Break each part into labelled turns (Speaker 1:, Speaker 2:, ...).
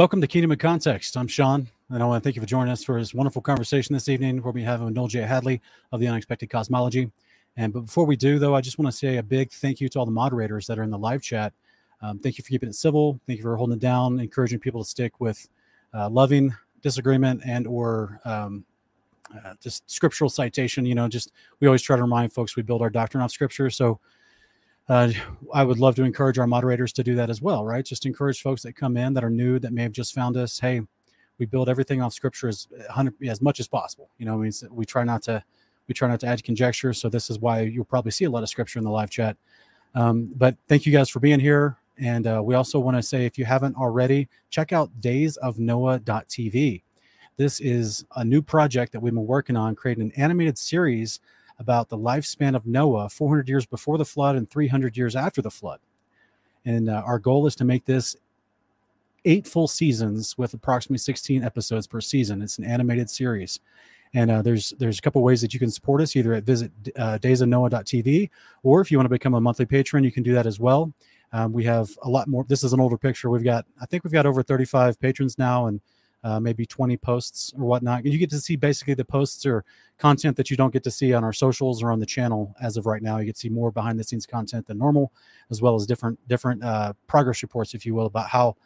Speaker 1: Welcome to Kingdom in Context. I'm Sean, and I want to thank you for joining us for this wonderful conversation this evening. We'll be having with Noel J. Hadley of the Unexpected Cosmology. And but before we do, though, I just want to say a big thank you to all the moderators that are in the live chat. Um, thank you for keeping it civil. Thank you for holding it down, encouraging people to stick with uh, loving disagreement and or um, uh, just scriptural citation. You know, just we always try to remind folks we build our doctrine off scripture. So uh, I would love to encourage our moderators to do that as well, right? Just encourage folks that come in that are new that may have just found us. Hey, we build everything off scripture as as much as possible. You know, mean, we try not to we try not to add conjecture. So this is why you'll probably see a lot of scripture in the live chat. Um, but thank you guys for being here. And uh, we also want to say, if you haven't already, check out daysofnoah.tv. This is a new project that we've been working on, creating an animated series about the lifespan of Noah 400 years before the flood and 300 years after the flood. And uh, our goal is to make this eight full seasons with approximately 16 episodes per season. It's an animated series. And uh, there's there's a couple ways that you can support us either at visit uh, daysofnoah.tv or if you want to become a monthly patron, you can do that as well. Um, we have a lot more. This is an older picture. We've got I think we've got over 35 patrons now and uh, maybe 20 posts or whatnot. You get to see basically the posts or content that you don't get to see on our socials or on the channel as of right now. You get to see more behind the scenes content than normal, as well as different different uh, progress reports, if you will, about how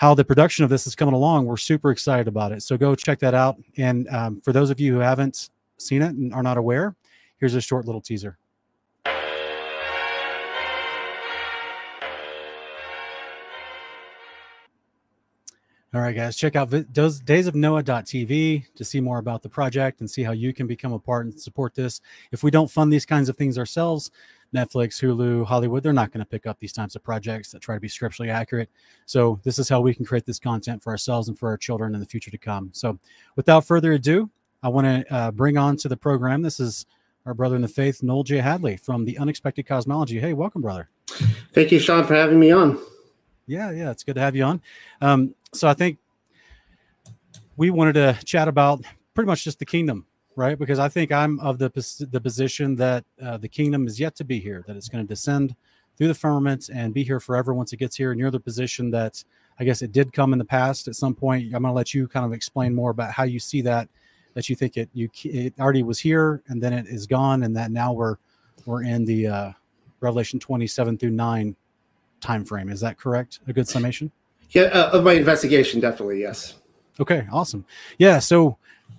Speaker 1: how the production of this is coming along. We're super excited about it. So go check that out. And um, for those of you who haven't seen it and are not aware, here's a short little teaser. All right, guys, check out daysofnoah.tv to see more about the project and see how you can become a part and support this. If we don't fund these kinds of things ourselves, Netflix, Hulu, Hollywood, they're not going to pick up these types of projects that try to be scripturally accurate. So, this is how we can create this content for ourselves and for our children in the future to come. So, without further ado, I want to uh, bring on to the program. This is our brother in the faith, Noel J. Hadley from the Unexpected Cosmology. Hey, welcome, brother.
Speaker 2: Thank you, Sean, for having me on.
Speaker 1: Yeah, yeah, it's good to have you on. Um, so I think we wanted to chat about pretty much just the kingdom, right? Because I think I'm of the the position that uh, the kingdom is yet to be here, that it's going to descend through the firmament and be here forever once it gets here. And you're the position that I guess it did come in the past at some point. I'm going to let you kind of explain more about how you see that, that you think it you it already was here and then it is gone, and that now we're we're in the uh, Revelation 27 through 9 time frame. Is that correct? A good summation?
Speaker 2: Yeah, uh, of my investigation, definitely yes.
Speaker 1: Okay, awesome. Yeah, so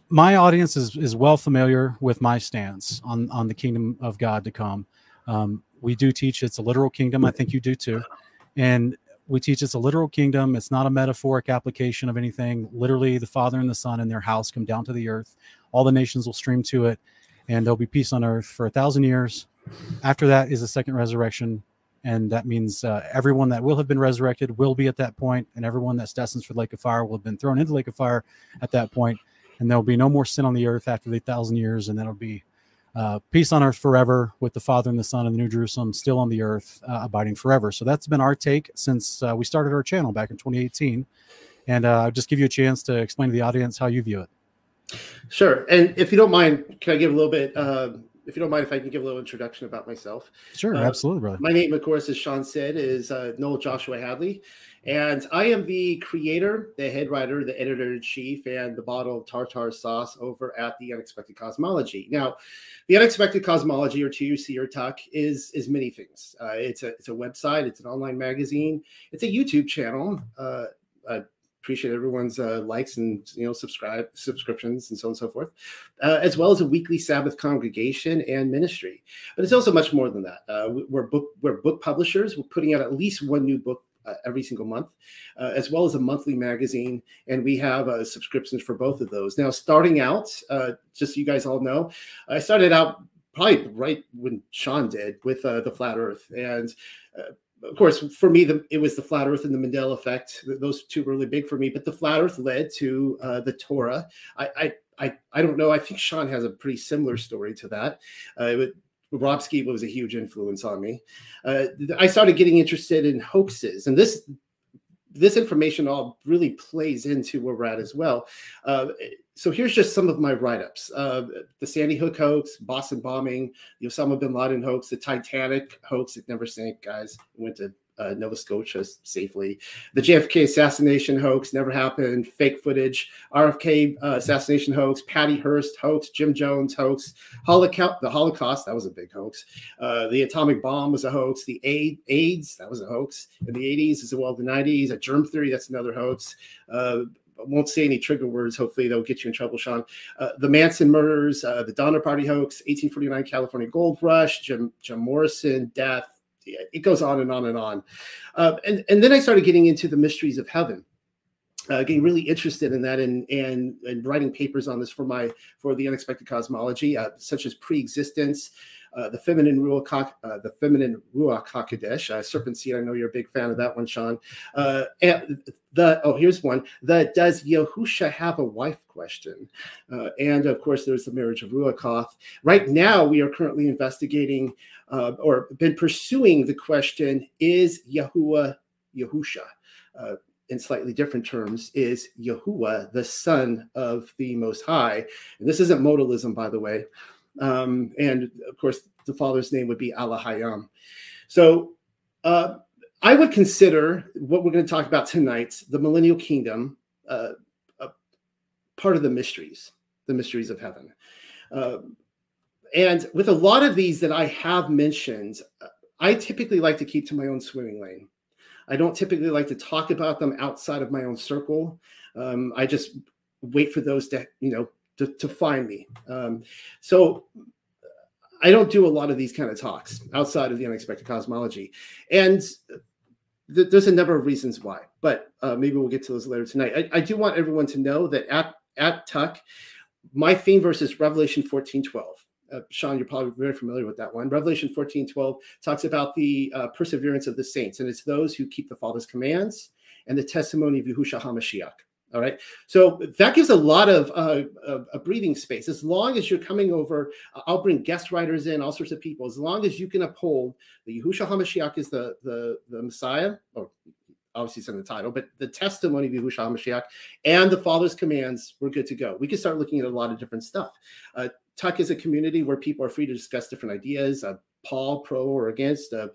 Speaker 1: my audience is is well familiar with my stance on on the kingdom of God to come. Um, we do teach it's a literal kingdom. I think you do too, and we teach it's a literal kingdom. It's not a metaphoric application of anything. Literally, the Father and the Son and their house come down to the earth. All the nations will stream to it, and there'll be peace on earth for a thousand years. After that is the second resurrection, and that means uh, everyone that will have been resurrected will be at that point, and everyone that's destined for the lake of fire will have been thrown into the lake of fire at that point, and there will be no more sin on the earth after the thousand years, and that'll be uh, peace on earth forever with the Father and the Son and the New Jerusalem still on the earth, uh, abiding forever. So that's been our take since uh, we started our channel back in 2018, and uh, I'll just give you a chance to explain to the audience how you view it.
Speaker 2: Sure, and if you don't mind, can I give a little bit? If you don't mind, if I can give a little introduction about myself.
Speaker 1: Sure, uh, absolutely, brother.
Speaker 2: My name, of course, as Sean said, is uh, Noel Joshua Hadley, and I am the creator, the head writer, the editor in chief, and the bottle of tartar sauce over at the Unexpected Cosmology. Now, the Unexpected Cosmology, or TUC or Tuck, is is many things. Uh, it's a it's a website, it's an online magazine, it's a YouTube channel. Uh, appreciate everyone's uh, likes and you know subscribe subscriptions and so on and so forth uh, as well as a weekly sabbath congregation and ministry. But it's also much more than that. Uh, we're book we're book publishers. We're putting out at least one new book uh, every single month uh, as well as a monthly magazine. And we have uh, subscriptions for both of those. Now starting out just so you guys all know i started out probably right when sean did with the flat earth. And of course, for me, the, it was the flat Earth and the Mandela effect. Those two were really big for me. But the flat Earth led to uh, the Torah. I, I, I, I, don't know. I think Sean has a pretty similar story to that. Uh, Rob Skiba was a huge influence on me. Uh, I started getting interested in hoaxes, and this this information all really plays into where we're at as well. Uh, so here's just some of my write-ups: uh, the Sandy Hook hoax, Boston bombing, the Osama bin Laden hoax, the Titanic hoax. It never sank, guys. Went to uh, Nova Scotia safely. The JFK assassination hoax never happened. Fake footage. RFK uh, assassination hoax. Patty Hearst hoax. Jim Jones hoax. Holocaust. The Holocaust that was a big hoax. Uh, the atomic bomb was a hoax. The AIDS that was a hoax in the 80s as well. The 90s. A germ theory that's another hoax. Won't say any trigger words. Hopefully, they'll get you in trouble, Sean. Uh, the Manson murders, uh, the Donner Party hoax, 1849 California Gold Rush, Jim, Jim Morrison death. It goes on and on and on. Uh, and, and then I started getting into the mysteries of heaven. Uh, getting really interested in that and, and and writing papers on this for my for the unexpected cosmology, uh, such as pre-existence, uh, the feminine ruach, uh, the feminine ruach hakodesh, uh, serpent seed. I know you're a big fan of that one, Sean. Uh, and the oh, here's one. The does Yahusha have a wife question, uh, and of course there's the marriage of Ruachoth. Right now, we are currently investigating uh, or been pursuing the question: Is Yahuwah Yahusha? in slightly different terms, is Yahuwah, the son of the Most High. And this isn't modalism, by the way. Um, and of course, the father's name would be Allah Hayam. So uh, I would consider what we're going to talk about tonight, the millennial kingdom, uh, part of the mysteries, the mysteries of heaven. Uh, and with a lot of these that I have mentioned, I typically like to keep to my own swimming lane. I don't typically like to talk about them outside of my own circle. Um, I just wait for those to, you know, to, to find me. Um, so I don't do a lot of these kind of talks outside of the unexpected cosmology. And th- there's a number of reasons why, but uh, maybe we'll get to those later tonight. I, I, do want everyone to know that at, at Tuck, my theme verse is Revelation 14 12. Uh, Sean, you're probably very familiar with that one. Revelation 14 12 talks about the uh, perseverance of the saints, and it's those who keep the Father's commands and the testimony of Yahushua HaMashiach. All right. So that gives a lot of uh, a, breathing space. As long as you're coming over, I'll bring guest writers in, all sorts of people. As long as you can uphold the Yahushua HaMashiach is the, the, the Messiah, or obviously it's in the title, but the testimony of Yahushua HaMashiach and the Father's commands, we're good to go. We can start looking at a lot of different stuff. Uh, Tuck is a community where people are free to discuss different ideas, uh, Paul, pro or against. Uh,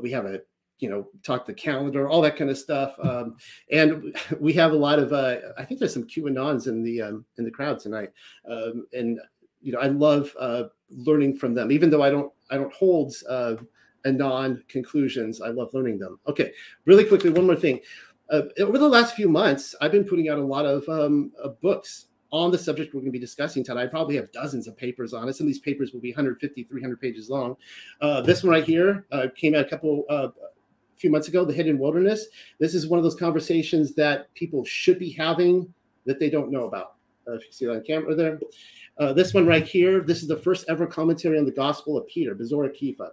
Speaker 2: we have a you know talk the calendar all that kind of stuff um, and we have a lot of uh, i think there's some qanons in the um, in the crowd tonight um, and you know i love uh, learning from them even though i don't i don't hold uh, anon conclusions i love learning them okay really quickly one more thing uh, over the last few months i've been putting out a lot of um, books on the subject we're going to be discussing tonight. I probably have dozens of papers on it. Some of these papers will be 150, 300 pages long. Uh, this one right here uh, came out a couple uh, few months ago, the hidden wilderness. This is one of those conversations that people should be having that they don't know about. Uh, if you see that on camera there. Uh, this one right here, this is the first ever commentary on the Gospel of Peter, Besorah Kefa.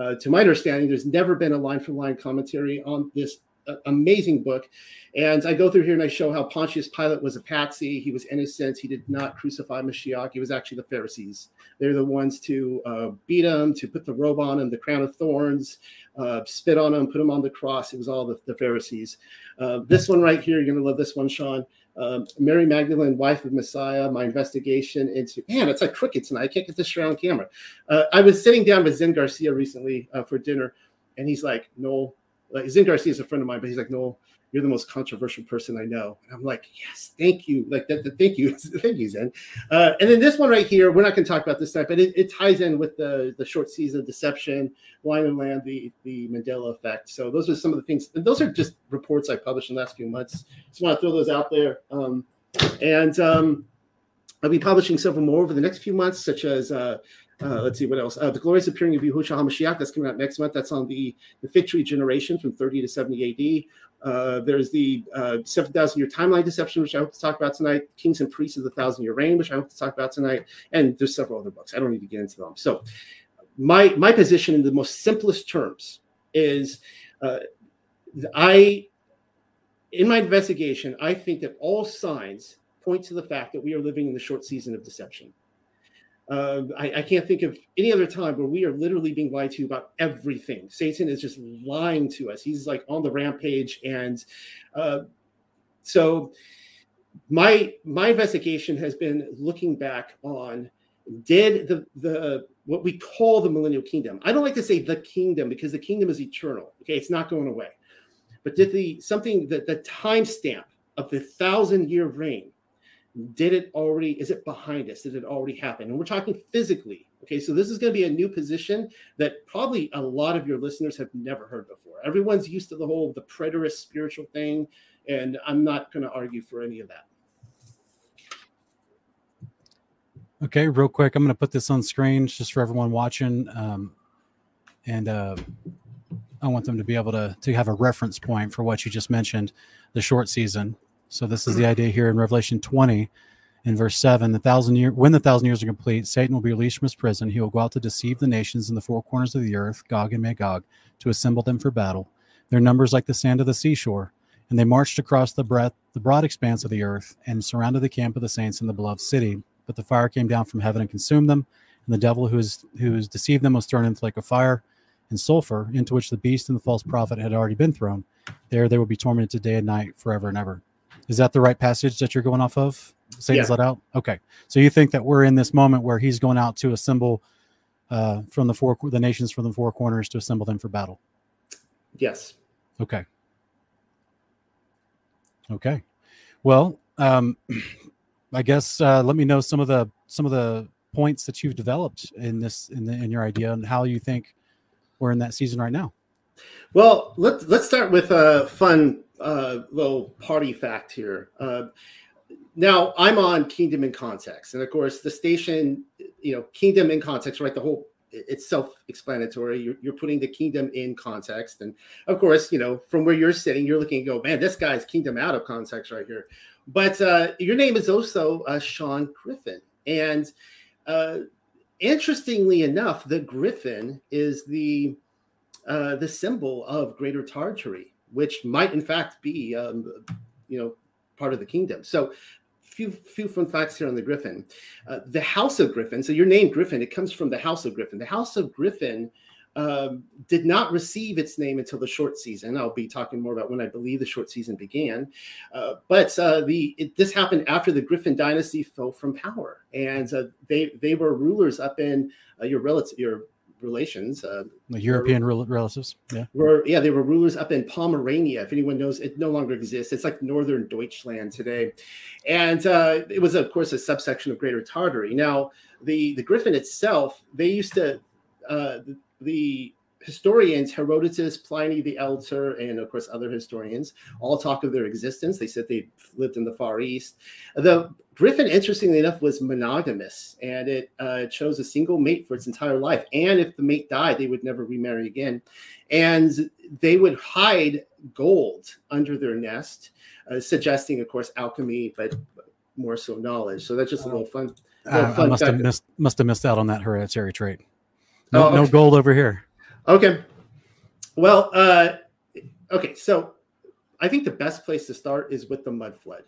Speaker 2: Uh, to my understanding, there's never been a line for line commentary on this amazing book. And I go through here and I show how Pontius Pilate was a patsy. He was innocent. He did not crucify Mashiach. He was actually the Pharisees. They're the ones to uh, beat him, to put the robe on him, the crown of thorns, uh, spit on him, put him on the cross. It was all the, the Pharisees. Uh, this one right here, you're going to love this one, Sean. Um, Mary Magdalene, wife of Messiah, my investigation into man, it's like cricket tonight. I can't get this straight on camera. Uh, I was sitting down with Zen Garcia recently uh, for dinner, and he's like, "No, like Zen Garcia is a friend of mine, but he's like, no, you're the most controversial person I know. And I'm like, yes, thank you. Like that, that thank you. thank you, Zen. Uh, and then this one right here, we're not going to talk about this tonight, but it, it, ties in with the, the short season deception, wine and land, the, the Mandela effect. So those are some of the things, and those are just reports I published in the last few months. Just want to throw those out there. Um, and um, I'll be publishing several more over the next few months, such as uh, uh, let's see what else. Uh, the glorious appearing of Yahushua HaMashiach that's coming out next month. That's on the, the fig tree generation from 30 to 70 AD. Uh, there's the uh, 7,000 year timeline deception, which I hope to talk about tonight. Kings and priests of the thousand year reign, which I hope to talk about tonight. And there's several other books. I don't need to get into them. So, my my position in the most simplest terms is, uh, I, in my investigation, I think that all signs point to the fact that we are living in the short season of deception. Uh, I, I, can't think of any other time where we are literally being lied to about everything. Satan is just lying to us. He's like on the rampage, and uh, so my my investigation has been looking back on did the the what we call the millennial kingdom. I don't like to say the kingdom because the kingdom is eternal. Okay, it's not going away. But did the something that the timestamp of the thousand year reign did it already is it behind us? Did it already happen? And we're talking physically okay? So this is going to be a new position that probably a lot of your listeners have never heard before. Everyone's used to the whole the preterist spiritual thing and i'm not going to argue for any of that.
Speaker 1: Okay real quick i'm going to put this on screen just for everyone watching um, and uh, i want them to be able to to have a reference point for what you just mentioned the short season so this is the idea here in Revelation 20 in verse 7 the thousand year when the thousand years are complete satan will be released from his prison. He will go out to deceive the nations in the four corners of the earth gog and magog to assemble them for battle. Their numbers like the sand of the seashore. And they marched across the breadth the broad expanse of the earth and surrounded the camp of the saints in the beloved city. But the fire came down from heaven and consumed them. And the devil who has who has deceived them was thrown into lake of fire and sulfur into which the beast and the false prophet had already been thrown. There they will be tormented day and night forever and ever is that the right passage that you're going off of? Satan's yeah. let out. Okay, so you think that we're in this moment where he's going out to assemble uh, from the four the nations from the four corners to assemble them for battle?
Speaker 2: Yes.
Speaker 1: Okay. Okay. Well, um, I guess uh, let me know some of the some of the points that you've developed in this in, the, in your idea and how you think we're in that season right now.
Speaker 2: Well, let's let's start with a fun uh, little party fact here. Uh, now I'm on Kingdom in Context, and of course the station, you know, Kingdom in Context, right? The whole it's self-explanatory. You're, you're putting the kingdom in context, and of course, you know, from where you're sitting, you're looking and go, man, this guy's kingdom out of context right here. But uh, your name is also uh, Sean Griffin, and uh, interestingly enough, the Griffin is the uh, the symbol of Greater Tartary which might in fact be, um, you know, part of the kingdom. So, few few fun facts here on the Griffin. Uh, the House of Griffin. So your name Griffin, it comes from the House of Griffin. The House of Griffin um, did not receive its name until the short season. I'll be talking more about when I believe the short season began. Uh, but uh, the it, this happened after the Griffin dynasty fell from power, and uh, they they were rulers up in uh, your relative your relations. Uh,
Speaker 1: European were, relatives. Yeah.
Speaker 2: Were yeah, they were rulers up in Pomerania. If anyone knows, it no longer exists. It's like northern Deutschland today, and uh, it was of course a subsection of Greater Tartary. Now the the Griffin itself, they used to uh, the historians, Herodotus, Pliny the Elder, and of course other historians, all talk of their existence. They said they lived in the Far East. The Griffin, interestingly enough, was monogamous, and it uh, chose a single mate for its entire life. And if the mate died, they would never remarry again. And they would hide gold under their nest, uh, suggesting, of course, alchemy, but more so knowledge. So that's just a little fun.
Speaker 1: Little uh, fun I must have missed must have missed out on that hereditary trait. No, oh, okay. no gold over here.
Speaker 2: Okay. Well, uh, okay. So I think the best place to start is with the mud flood.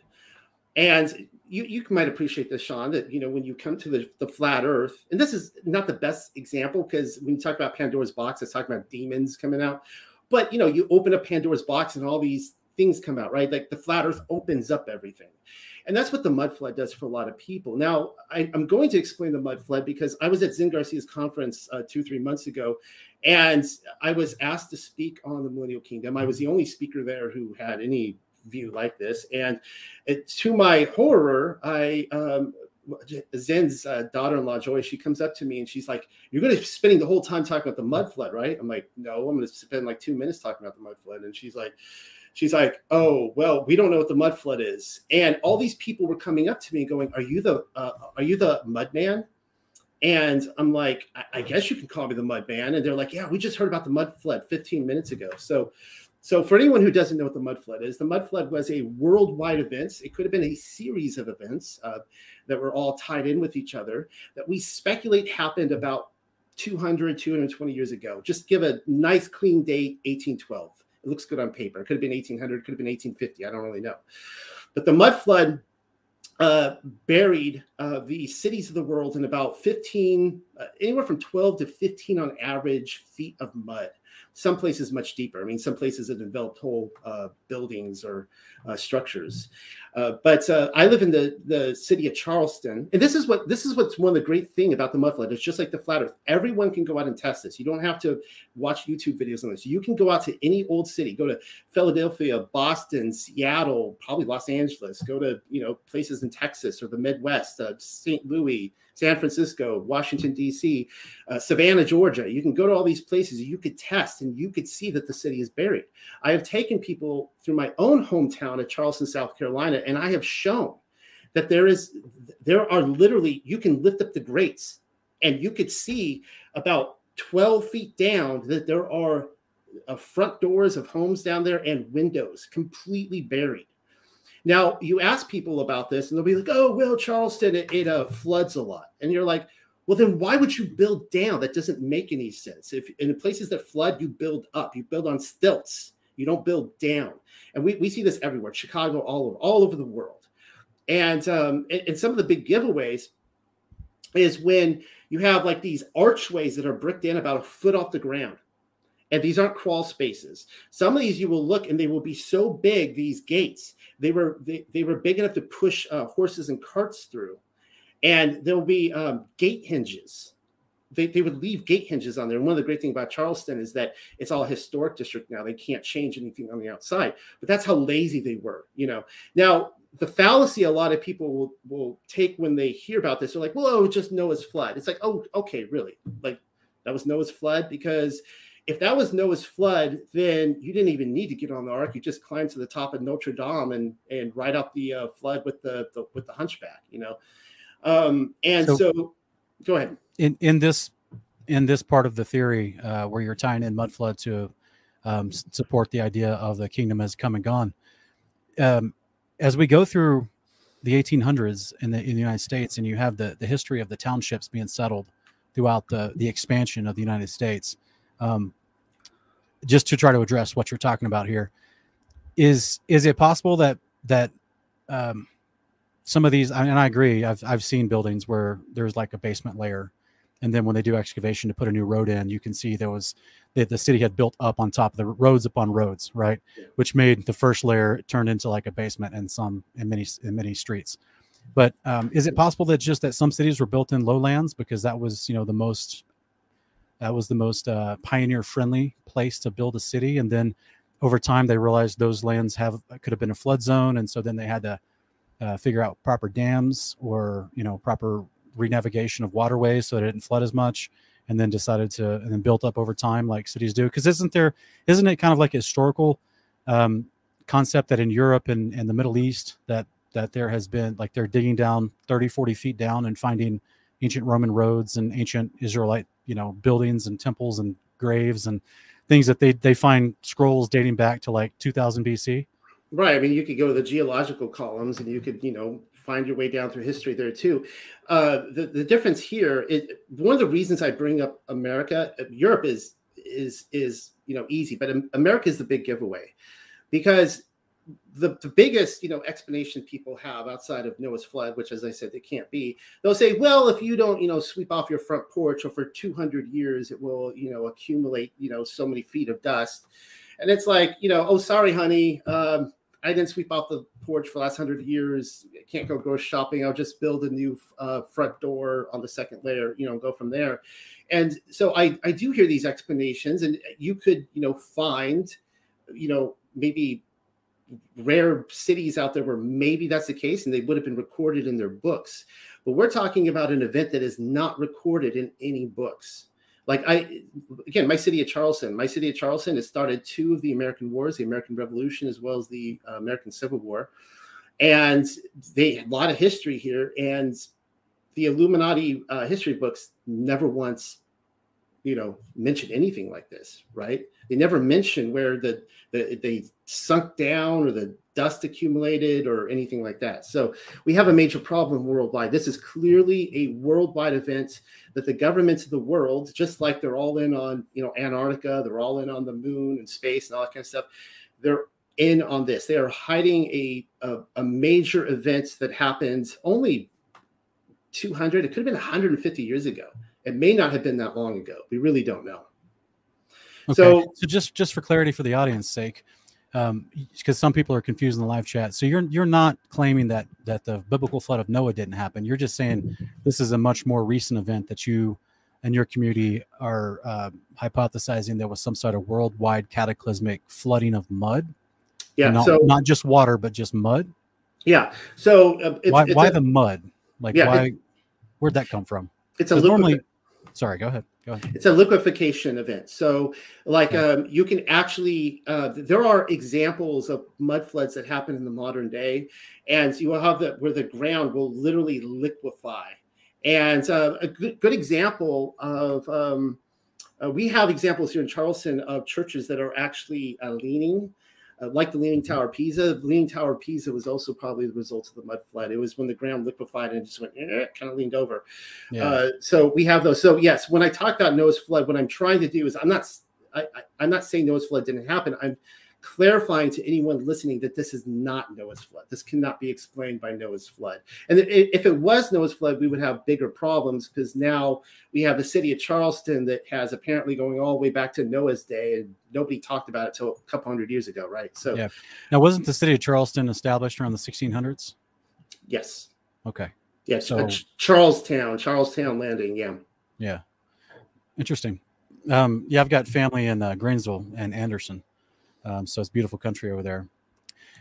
Speaker 2: And you, you might appreciate this, Sean, that, you know, when you come to the, the flat earth, and this is not the best example because when you talk about Pandora's box, it's talking about demons coming out. But, you know, you open up Pandora's box and all these things come out, right? Like the flat earth opens up everything. And that's what the mud flood does for a lot of people. Now, I, am going to explain the mud flood because I was at Zen Garcia's conference uh, two, three months ago, and I was asked to speak on the Millennial Kingdom. I was the only speaker there who had any view like this. And it, to my horror, I um, Zen's uh, daughter-in-law Joy, she comes up to me and she's like, "You're going to be spending the whole time talking about the mud flood, right?" I'm like, "No, I'm going to spend like two minutes talking about the mud flood." And she's like, she's like, "Oh, well, we don't know what the mud flood is." And all these people were coming up to me going, "Are you the uh, are you the mud man?" And I'm like, I, I guess you can call me the mud man. And they're like, "Yeah, we just heard about the mud flood 15 minutes ago." So, so for anyone who doesn't know what the mud flood is, the mud flood was a worldwide event. It could have been a series of events uh, that were all tied in with each other that we speculate happened about 200, 220 years ago. Just give a nice clean date, 1812 it looks good on paper. It could have been 1800, could have been 1850. I don't really know. But the mud flood uh, buried uh, the cities of the world in about 15, uh, anywhere from 12 to 15 on average feet of mud. Some places much deeper. I mean, some places have developed whole uh, buildings or uh, structures. Uh, but uh, I live in the the city of Charleston, and this is what this is what's one of the great thing about the mud flood. It's just like the flat Earth. Everyone can go out and test this. You don't have to watch YouTube videos on this. You can go out to any old city. Go to Philadelphia, Boston, Seattle, probably Los Angeles. Go to you know places in Texas or the Midwest, uh, St. Louis, San Francisco, Washington, D.C., uh, Savannah, Georgia. You can go to all these places. You could test and you could see that the city is buried. I have taken people through my own hometown of Charleston, South Carolina, and I have shown that there is, there are literally, you can lift up the grates and you could see about 12 feet down that there are uh, front doors of homes down there and windows completely buried. Now, you ask people about this, and they'll be like, "Oh, well, Charleston, it, it uh, floods a lot," and you're like, "Well, then why would you build down? That doesn't make any sense. If in places that flood, you build up. You build on stilts. You don't build down." And we, we see this everywhere, Chicago, all over, all over the world. And um, and, and some of the big giveaways is when you have like these archways that are bricked in about a foot off the ground and these aren't crawl spaces. Some of these you will look and they will be so big, these gates, they were they, they were big enough to push uh, horses and carts through. And there'll be um, gate hinges. They, they would leave gate hinges on there. And one of the great things about Charleston is that it's all historic district now. They can't change anything on the outside. But that's how lazy they were, you know. Now, the fallacy a lot of people will, will take when they hear about this, they're like, well, oh, just Noah's flood. It's like, oh, okay, really? Like that was Noah's flood? Because if that was Noah's flood, then you didn't even need to get on the ark. You just climbed to the top of Notre Dame and and ride up the uh, flood with the, the, with the hunchback, you know. Um, and so, so, go ahead.
Speaker 1: In in this in this part of the theory uh, where you're tying in mud flood to um, support the idea of the kingdom has come and gone, um, as we go through the 1800s in the in the United States, and you have the the history of the townships being settled throughout the the expansion of the United States um, just to try to address what you're talking about here is is it possible that that um, some of these and I agree I've I've seen buildings where there's like a basement layer and then when they do excavation to put a new road in you can see there was the, the city had built up on top of the roads upon roads right? Which made the first layer turned into like a basement in some in many in many streets. But um, is it possible that just that some cities were built in lowlands because that was you know the most that was the most uh, pioneer friendly place to build a city. And then over time, they realized those lands have could have been a flood zone, and so then they had to uh, figure out proper dams or you know proper renavigation of waterways so it didn't flood as much. And then decided to and then built up over time like cities do. Because isn't there isn't it kind of like a historical um, concept that in Europe and, and the Middle East that that there has been like they're digging down 30 40 feet down and finding ancient roman roads and ancient israelite you know buildings and temples and graves and things that they they find scrolls dating back to like 2000 BC.
Speaker 2: Right. I mean, you could go to the geological columns and you could, you know, find your way down through history there too. Uh, the the difference here is one of the reasons I bring up America. Europe is is is you know easy, but America is the big giveaway because the, the biggest you know explanation people have outside of Noah's flood, which as I said, it can't be. They'll say, well, if you don't you know sweep off your front porch, or for 200 years it will you know accumulate you know so many feet of dust, and it's like you know, oh sorry, honey, um, I didn't sweep off the porch for the last hundred years. I can't go grocery shopping. I'll just build a new uh, front door on the second layer, you know, go from there. And so I I do hear these explanations, and you could you know find you know maybe rare cities out there where maybe that's the case and they would have been recorded in their books. But we're talking about an event that is not recorded in any books. Like I, again, my city of Charleston, my city of Charleston has started two of the American wars, the American Revolution as well as the uh, American Civil War, and they a lot of history here. And the Illuminati uh, history books never once you know mention anything like this right? They never mention where the, the they sunk down or the dust accumulated or anything like that. So we have a major problem worldwide. This is clearly a worldwide event that the governments of the world just like they're all in on you know antarctica they're all in on the moon and space and all that kind of stuff they're in on this. They are hiding a, a, a major event that happened only 200 it could have been 150 years ago it may not have been that long ago. We really don't know.
Speaker 1: Okay. So, so just just for clarity for the audience sake, because um, some people are confused in the live chat. So you're you're not claiming that that the biblical flood of Noah didn't happen. You're just saying this is a much more recent event that you and your community are uh, hypothesizing there was some sort of worldwide cataclysmic flooding of mud.
Speaker 2: Yeah,
Speaker 1: not,
Speaker 2: so
Speaker 1: not just water, but just mud.
Speaker 2: Yeah. So
Speaker 1: uh, it's, why, it's why a, the mud? Like yeah, why? It, where'd that come from?
Speaker 2: It's a normally.
Speaker 1: Sorry, go ahead. Go ahead.
Speaker 2: It's a liquefaction event. So, like, okay. um, you can actually, uh, there are examples of mud floods that happen in the modern day, and you will have that where the ground will literally liquefy. And uh, a good, good, example of, um, uh, we have examples here in Charleston of churches that are actually uh, leaning uh, like the Leaning Tower of Pisa, the Leaning Tower of Pisa was also probably the result of the mud flood. It was when the ground liquefied and just went eh, kind of leaned over. Yeah. Uh, so we have those. So yes, when I talk about Noah's flood, what I'm trying to do is I'm not I, I, I'm not saying Noah's flood didn't happen. I'm clarifying to anyone listening that this is not Noah's flood. This cannot be explained by Noah's flood. And if it was Noah's flood, we would have bigger problems because now we have the city of Charleston that has apparently going all the way back to Noah's day, and nobody talked about it till a couple hundred years ago, right? So,
Speaker 1: yeah. Now, wasn't the city of Charleston established around the 1600s?
Speaker 2: Yes.
Speaker 1: Okay.
Speaker 2: Yeah. So, uh, Charlestown, Charlestown Landing. Yeah.
Speaker 1: Yeah. Interesting. Um, yeah, I've got family in uh, Greenville and Anderson. Um, so it's beautiful country over there.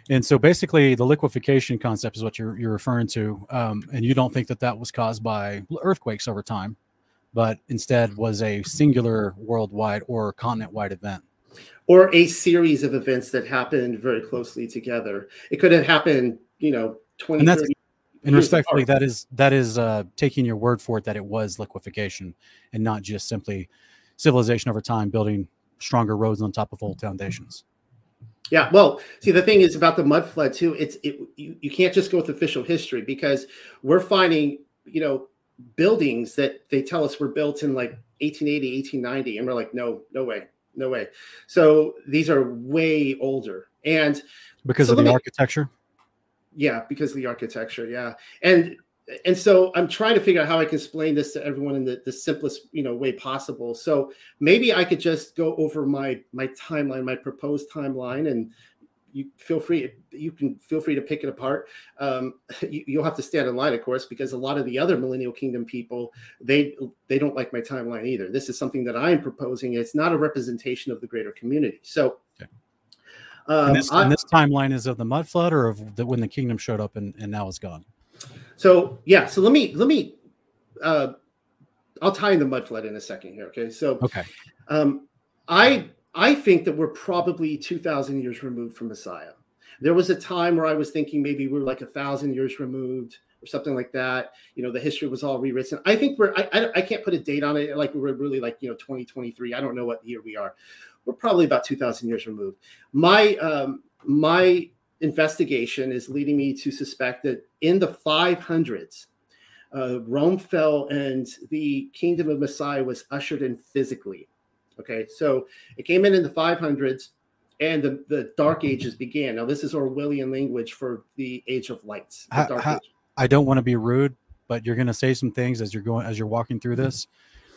Speaker 1: And so basically, the liquefaction concept is what you're, you're referring to. Um, and you don't think that that was caused by earthquakes over time, but instead was a singular worldwide or continent wide event.
Speaker 2: Or a series of events that happened very closely together. It could have happened, you know, 20, and that's, 30
Speaker 1: and respectfully, apart. that is that is uh, taking your word for it that it was liquefaction and not just simply civilization over time building stronger roads on top of old foundations.
Speaker 2: Yeah, well, see, the thing is about the mud flood too. It's it you, you can't just go with official history because we're finding you know buildings that they tell us were built in like 1880, 1890, and we're like, no, no way, no way. So these are way older, and
Speaker 1: because so of the me, architecture.
Speaker 2: Yeah, because of the architecture. Yeah, and and so I'm trying to figure out how I can explain this to everyone in the, the simplest you know way possible. So maybe I could just go over my my timeline, my proposed timeline, and you feel free you can feel free to pick it apart. Um, you, will have to stand in line, of course, because a lot of the other Millennial Kingdom people they they don't like my timeline either. This is something that I'm proposing. It's not a representation of the greater community. So. Okay.
Speaker 1: Um, and, this, I, and, this, timeline is of the mud flood or of the, when the kingdom showed up and, and now it's gone.
Speaker 2: So yeah, so let me let me uh, I'll tie in the mud flood in a second here. Okay, so
Speaker 1: okay,
Speaker 2: um, I I think that we're probably two thousand years removed from Messiah. There was a time where I was thinking maybe we are like a thousand years removed or something like that. You know, the history was all rewritten. I think we're I, I, I can't put a date on it. Like we're really like you know 2023. I don't know what year we are. We're probably about two thousand years removed. My um, my investigation is leading me to suspect that in the 500s, uh, Rome fell and the kingdom of Messiah was ushered in physically. Okay, so it came in in the 500s and the, the dark ages began. Now, this is Orwellian language for the age of lights.
Speaker 1: How, I don't want to be rude, but you're going to say some things as you're going as you're walking through this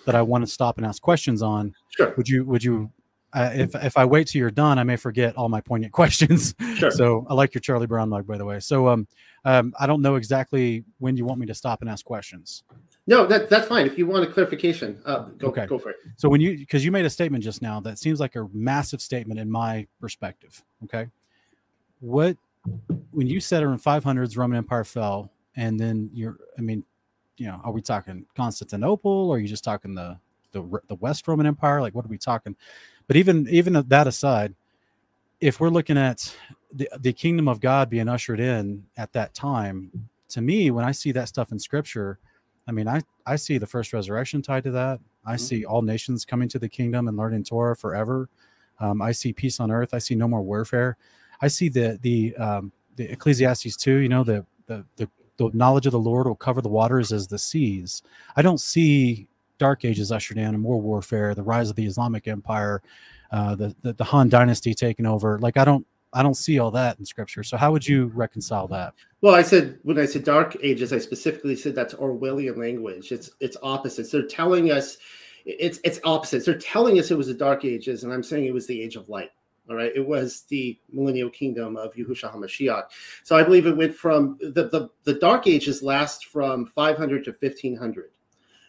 Speaker 1: that I want to stop and ask questions on.
Speaker 2: Sure.
Speaker 1: Would you would you uh, if if I wait till you're done, I may forget all my poignant questions.
Speaker 2: Sure.
Speaker 1: So I like your Charlie Brown mug, by the way. So um, um, I don't know exactly when you want me to stop and ask questions.
Speaker 2: No, that that's fine. If you want a clarification, uh, go okay. go for it.
Speaker 1: So when you because you made a statement just now that seems like a massive statement in my perspective. Okay, what when you said around 500s Roman Empire fell, and then you're, I mean, you know, are we talking Constantinople, or are you just talking the the the West Roman Empire? Like, what are we talking? But even even that aside, if we're looking at the, the kingdom of God being ushered in at that time, to me, when I see that stuff in scripture, I mean, I, I see the first resurrection tied to that. I mm-hmm. see all nations coming to the kingdom and learning Torah forever. Um, I see peace on earth. I see no more warfare. I see the the um, the Ecclesiastes too. You know, the, the the the knowledge of the Lord will cover the waters as the seas. I don't see Dark Ages ushered in, and more warfare, the rise of the Islamic Empire, uh, the, the, the Han Dynasty taking over. Like I don't I don't see all that in Scripture. So how would you reconcile that?
Speaker 2: Well, I said when I said Dark Ages, I specifically said that's Orwellian language. It's it's opposites. They're telling us it's it's opposites. They're telling us it was the Dark Ages, and I'm saying it was the Age of Light. All right, it was the millennial kingdom of Yahushua HaMashiach. So I believe it went from the, the the Dark Ages last from 500 to 1500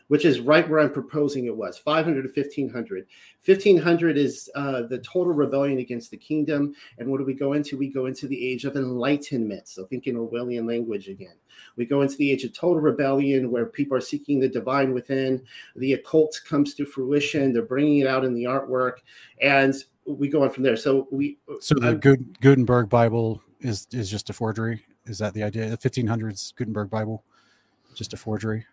Speaker 2: which is right where I'm proposing it was 500 to 1500. 1500 is uh, the total rebellion against the kingdom. And what do we go into? We go into the age of enlightenment. So think thinking Orwellian language again. We go into the age of total rebellion where people are seeking the divine within. The occult comes to fruition. They're bringing it out in the artwork. And we go on from there. So we.
Speaker 1: So the Good, Gutenberg Bible is is just a forgery. Is that the idea? The 1500s Gutenberg Bible, just a forgery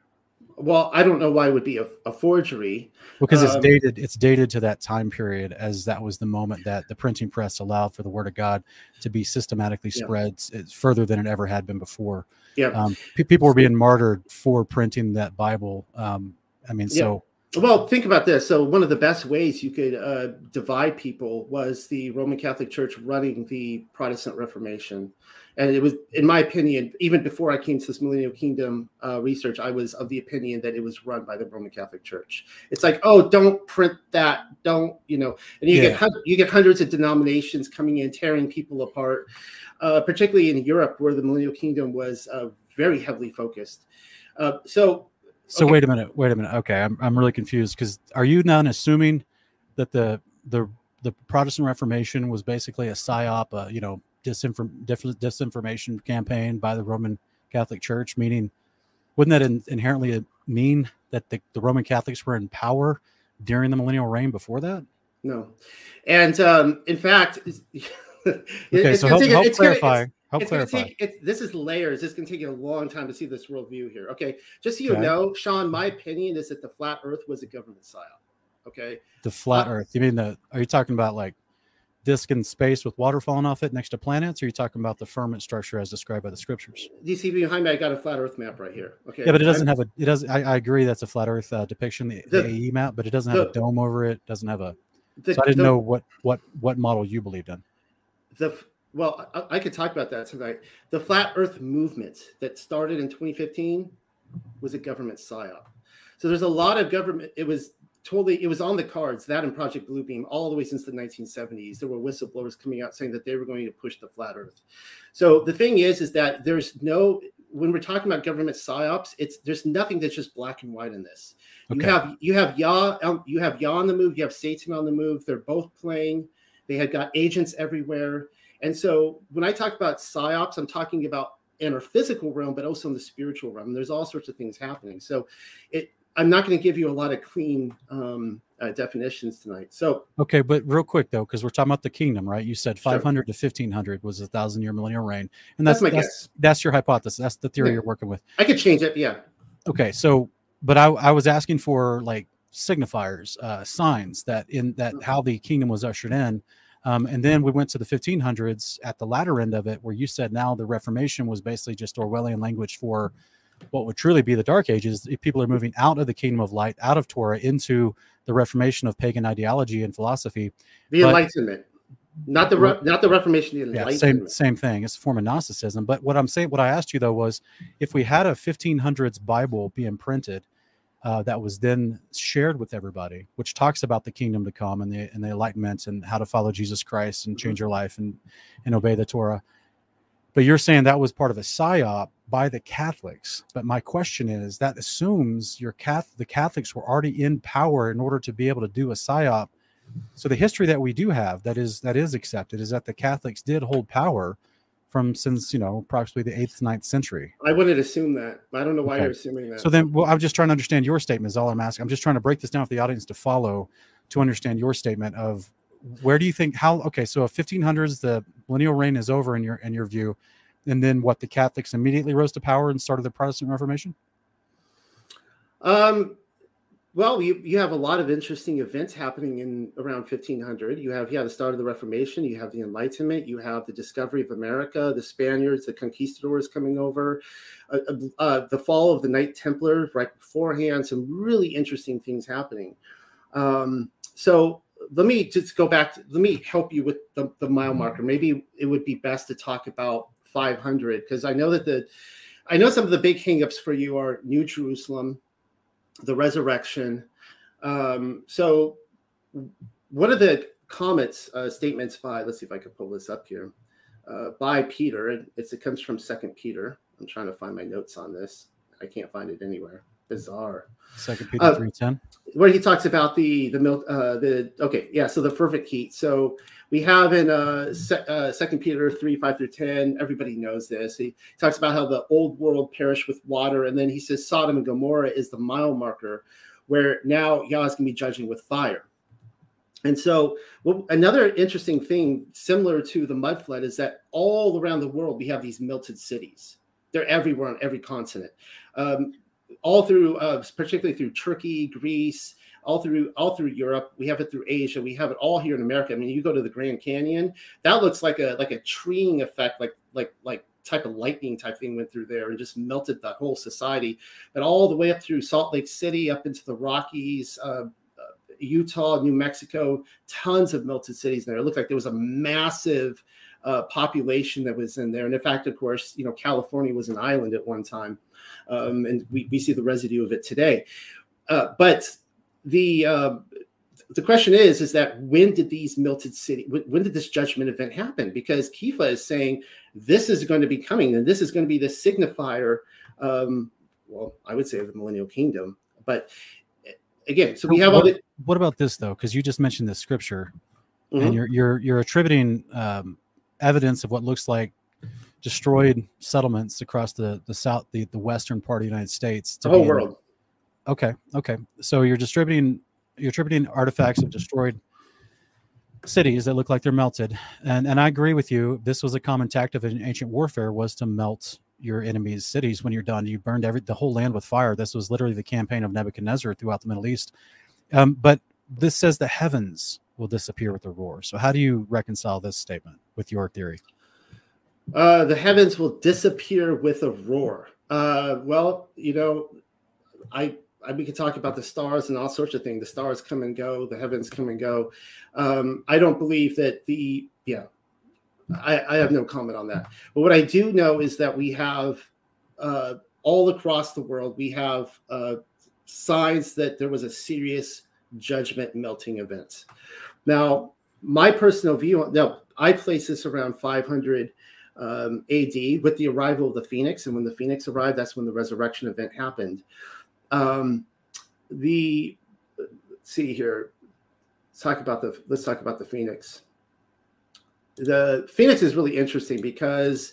Speaker 2: well, I don't know why it would be a, a forgery.
Speaker 1: Because it's um, dated. It's dated to that time period, as that was the moment that the printing press allowed for the Word of God to be systematically spread yeah. further than it ever had been before.
Speaker 2: Yeah,
Speaker 1: um, people were being martyred for printing that Bible. Um, I mean, so.
Speaker 2: Well, think about this. So, one of the best ways you could uh, divide people was the Roman Catholic Church running the Protestant Reformation and it was in my opinion even before i came to this millennial kingdom uh, research i was of the opinion that it was run by the roman catholic church. It's like oh don't print that. Don't you know. And you yeah. get you get hundreds of denominations coming in tearing people apart. Uh, particularly in europe where the millennial kingdom was uh, very heavily focused. Uh, so
Speaker 1: so okay. wait a minute wait a minute. Okay i'm, I'm really confused because are you now assuming that the the the protestant reformation was basically a psyop uh, you know disinform, disinformation campaign by the Roman Catholic Church, meaning wouldn't that in, inherently mean that the, the, Roman Catholics were in power during the millennial reign before that?
Speaker 2: No. And um, in fact,
Speaker 1: okay, so help, help clarify.
Speaker 2: Gonna, help clarify. Take, this is layers. It's going to take a long time to see this worldview here. Okay. Just so you okay. know, Sean, my opinion is that the flat earth was a government style. Okay.
Speaker 1: The flat uh, earth. You mean the, are you talking about like disk in space with water falling off it next to planets, or are you talking about the firmament structure as described by the scriptures?
Speaker 2: See behind me? I got a flat Earth map right here. Okay.
Speaker 1: Yeah, but it doesn't I'm, have a. It does. I, I, agree that's a flat Earth uh, depiction, the, the, the, AE map, but it doesn't have the, a dome over it. Doesn't have a. so I didn't know what what what model you believed in.
Speaker 2: The well, I, I could talk about that tonight. The flat Earth movement that started in 2015 was a government psyop. So there's a lot of government. It was totally it was on the cards that and project bluebeam all the way since the 1970s there were whistleblowers coming out saying that they were going to push the flat earth. So the thing is is that there's no when we're talking about government psyops it's there's nothing that's just black and white in this. Okay. you have you have yah um, you have yah on the move you have satan on the move they're both playing they had got agents everywhere. And so when i talk about psyops i'm talking about in our physical realm but also in the spiritual realm. There's all sorts of things happening. So it I'm not going to give you a lot of clean um, uh, definitions tonight. So
Speaker 1: okay, but real quick though, because we're talking about the kingdom, right? You said 500 sure. to 1500 was a thousand year millennial reign, and that's that's, that's, that's your hypothesis. That's the theory yeah. you're working with.
Speaker 2: I could change it. Yeah.
Speaker 1: Okay, so but I I was asking for like signifiers, uh, signs that in that mm-hmm. how the kingdom was ushered in. Um, and then we went to the 1500s at the latter end of it, where you said now the Reformation was basically just Orwellian language for what would truly be the dark ages if people are moving out of the kingdom of light out of torah into the reformation of pagan ideology and philosophy
Speaker 2: the but, enlightenment not the re- not the reformation the
Speaker 1: enlightenment. yeah, same same thing it's a form of gnosticism but what i'm saying what i asked you though was if we had a 1500s bible being printed uh, that was then shared with everybody, which talks about the kingdom to come and the and the enlightenment and how to follow Jesus Christ and change mm-hmm. your life and and obey the Torah. But you're saying that was part of a psyop by the Catholics. But my question is that assumes your Catholic, the Catholics were already in power in order to be able to do a psyop. So the history that we do have that is that is accepted is that the Catholics did hold power from since you know approximately the eighth, ninth century.
Speaker 2: I wouldn't assume that. I don't know why okay. you're assuming that.
Speaker 1: So then, well, I'm just trying to understand your statement. Is all I'm asking. I'm just trying to break this down for the audience to follow, to understand your statement of where do you think how okay. So if 1500s, the millennial reign is over in your in your view and then what the Catholics immediately rose to power and started the Protestant Reformation?
Speaker 2: Um, well, you, you have a lot of interesting events happening in around 1500. You have yeah the start of the Reformation, you have the Enlightenment, you have the discovery of America, the Spaniards, the conquistadors coming over, uh, uh, uh the fall of the Knight Templar right beforehand. Some really interesting things happening. Um, so let me just go back. To, let me help you with the, the mile marker. Maybe it would be best to talk about 500 because I know that the I know some of the big hangups for you are New Jerusalem, the resurrection, Um, so one of the comments uh, statements by let's see if I can pull this up here uh, by Peter. It's, it comes from Second Peter. I'm trying to find my notes on this. I can't find it anywhere. Bizarre.
Speaker 1: Second Peter uh, three ten.
Speaker 2: Where he talks about the the milk uh, the okay yeah so the perfect heat. So we have in uh, uh, Second Peter three five through ten. Everybody knows this. He talks about how the old world perished with water, and then he says Sodom and Gomorrah is the mile marker, where now Yah is going to be judging with fire. And so, well, another interesting thing, similar to the mud flood, is that all around the world we have these melted cities. They're everywhere on every continent, um, all through, uh, particularly through Turkey, Greece, all through all through Europe. We have it through Asia. We have it all here in America. I mean, you go to the Grand Canyon, that looks like a like a treeing effect, like like like type of lightning type thing went through there and just melted that whole society. But all the way up through Salt Lake City, up into the Rockies, uh, Utah, New Mexico, tons of melted cities there. It looked like there was a massive uh, population that was in there. And in fact, of course, you know, California was an island at one time. Um, and we, we see the residue of it today. Uh, but the uh, the question is, is that when did these melted city, when did this judgment event happen? Because Kepha is saying this is going to be coming, and this is going to be the signifier. Um, well, I would say of the millennial kingdom, but again, so we have
Speaker 1: what,
Speaker 2: all the.
Speaker 1: What about this though? Because you just mentioned the scripture, mm-hmm. and you're you're you're attributing um, evidence of what looks like destroyed settlements across the the south the, the western part of the United States.
Speaker 2: To the whole world.
Speaker 1: Okay, okay. So you're distributing you're attributing artifacts of destroyed cities that look like they're melted, and and I agree with you. This was a common tactic in ancient warfare was to melt your enemies' cities when you're done. You burned every the whole land with fire. This was literally the campaign of Nebuchadnezzar throughout the Middle East. Um, but this says the heavens will disappear with a roar. So how do you reconcile this statement with your theory?
Speaker 2: Uh, the heavens will disappear with a roar. Uh, well, you know, I, we could talk about the stars and all sorts of things. The stars come and go. The heavens come and go. Um, I don't believe that the yeah I, I, have no comment on that. But what I do know is that we have uh, all across the world, we have uh, signs that there was a serious judgment melting event. Now, my personal view, now I place this around 500 um, AD with the arrival of the Phoenix. And when the Phoenix arrived, that's when the resurrection event happened. Um, the, see here, let's talk about the, let's talk about the Phoenix the Phoenix is really interesting because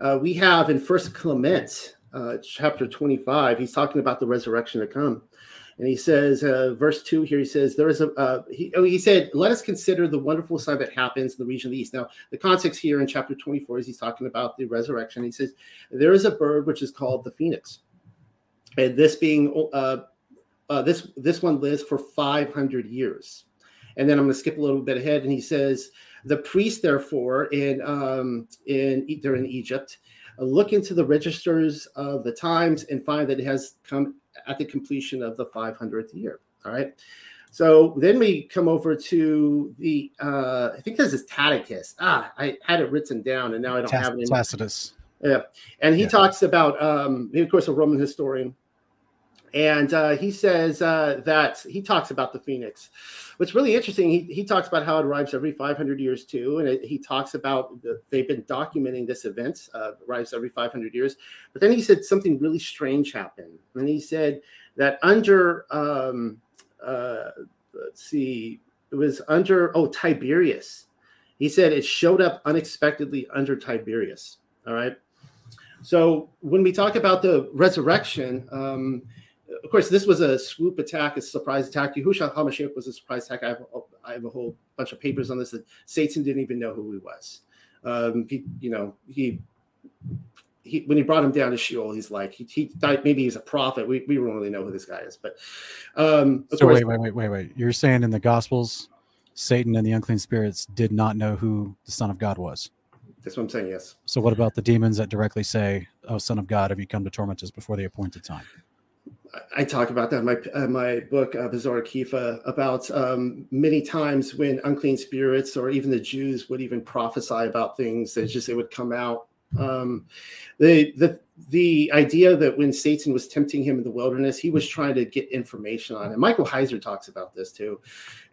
Speaker 2: uh, we have in First Clement, uh, chapter 25, he's talking about the resurrection to come. And he says, uh, verse 2 here, he says, There is a, uh, he, oh, he said, Let us consider the wonderful sign that happens in the region of the east. Now, the context here in chapter 24 is he's talking about the resurrection. He says, There is a bird which is called the phoenix. And this being, uh, uh, this, this one lives for 500 years. And then I'm going to skip a little bit ahead. And he says, the priests, therefore, in um, in they're in Egypt, look into the registers of the times and find that it has come at the completion of the 500th year. All right. So then we come over to the uh, I think this is Tacitus. Ah, I had it written down and now I don't Tac- have it.
Speaker 1: Tacitus.
Speaker 2: Yeah, and he yeah. talks about um, he, of course a Roman historian and uh, he says uh, that he talks about the phoenix. What's really interesting, he, he talks about how it arrives every 500 years too, and it, he talks about the, they've been documenting this event, uh, arrives every 500 years. But then he said something really strange happened, and he said that under um, uh, let's see, it was under oh Tiberius. He said it showed up unexpectedly under Tiberius. All right. So when we talk about the resurrection, um, of course, this was a swoop attack, a surprise attack. Yahushua HaMashiach was a surprise attack. I have, I have a whole bunch of papers on this that Satan didn't even know who he was. Um, he, you know, he, he, when he brought him down to Sheol, he's like, he, he thought maybe he's a prophet. We, we don't really know who this guy is, but, um,
Speaker 1: so course, wait, wait, wait, wait, wait. You're saying in the Gospels, Satan and the unclean spirits did not know who the Son of God was.
Speaker 2: That's what I'm saying. Yes.
Speaker 1: So what about the demons that directly say, "Oh, Son of God, have you come to torment us before the appointed time"?
Speaker 2: I talk about that in my uh, my book uh, Besorah Kefa about um, many times when unclean spirits or even the Jews would even prophesy about things that just it would come out. Um, the the the idea that when Satan was tempting him in the wilderness, he was trying to get information on him. Michael Heiser talks about this too.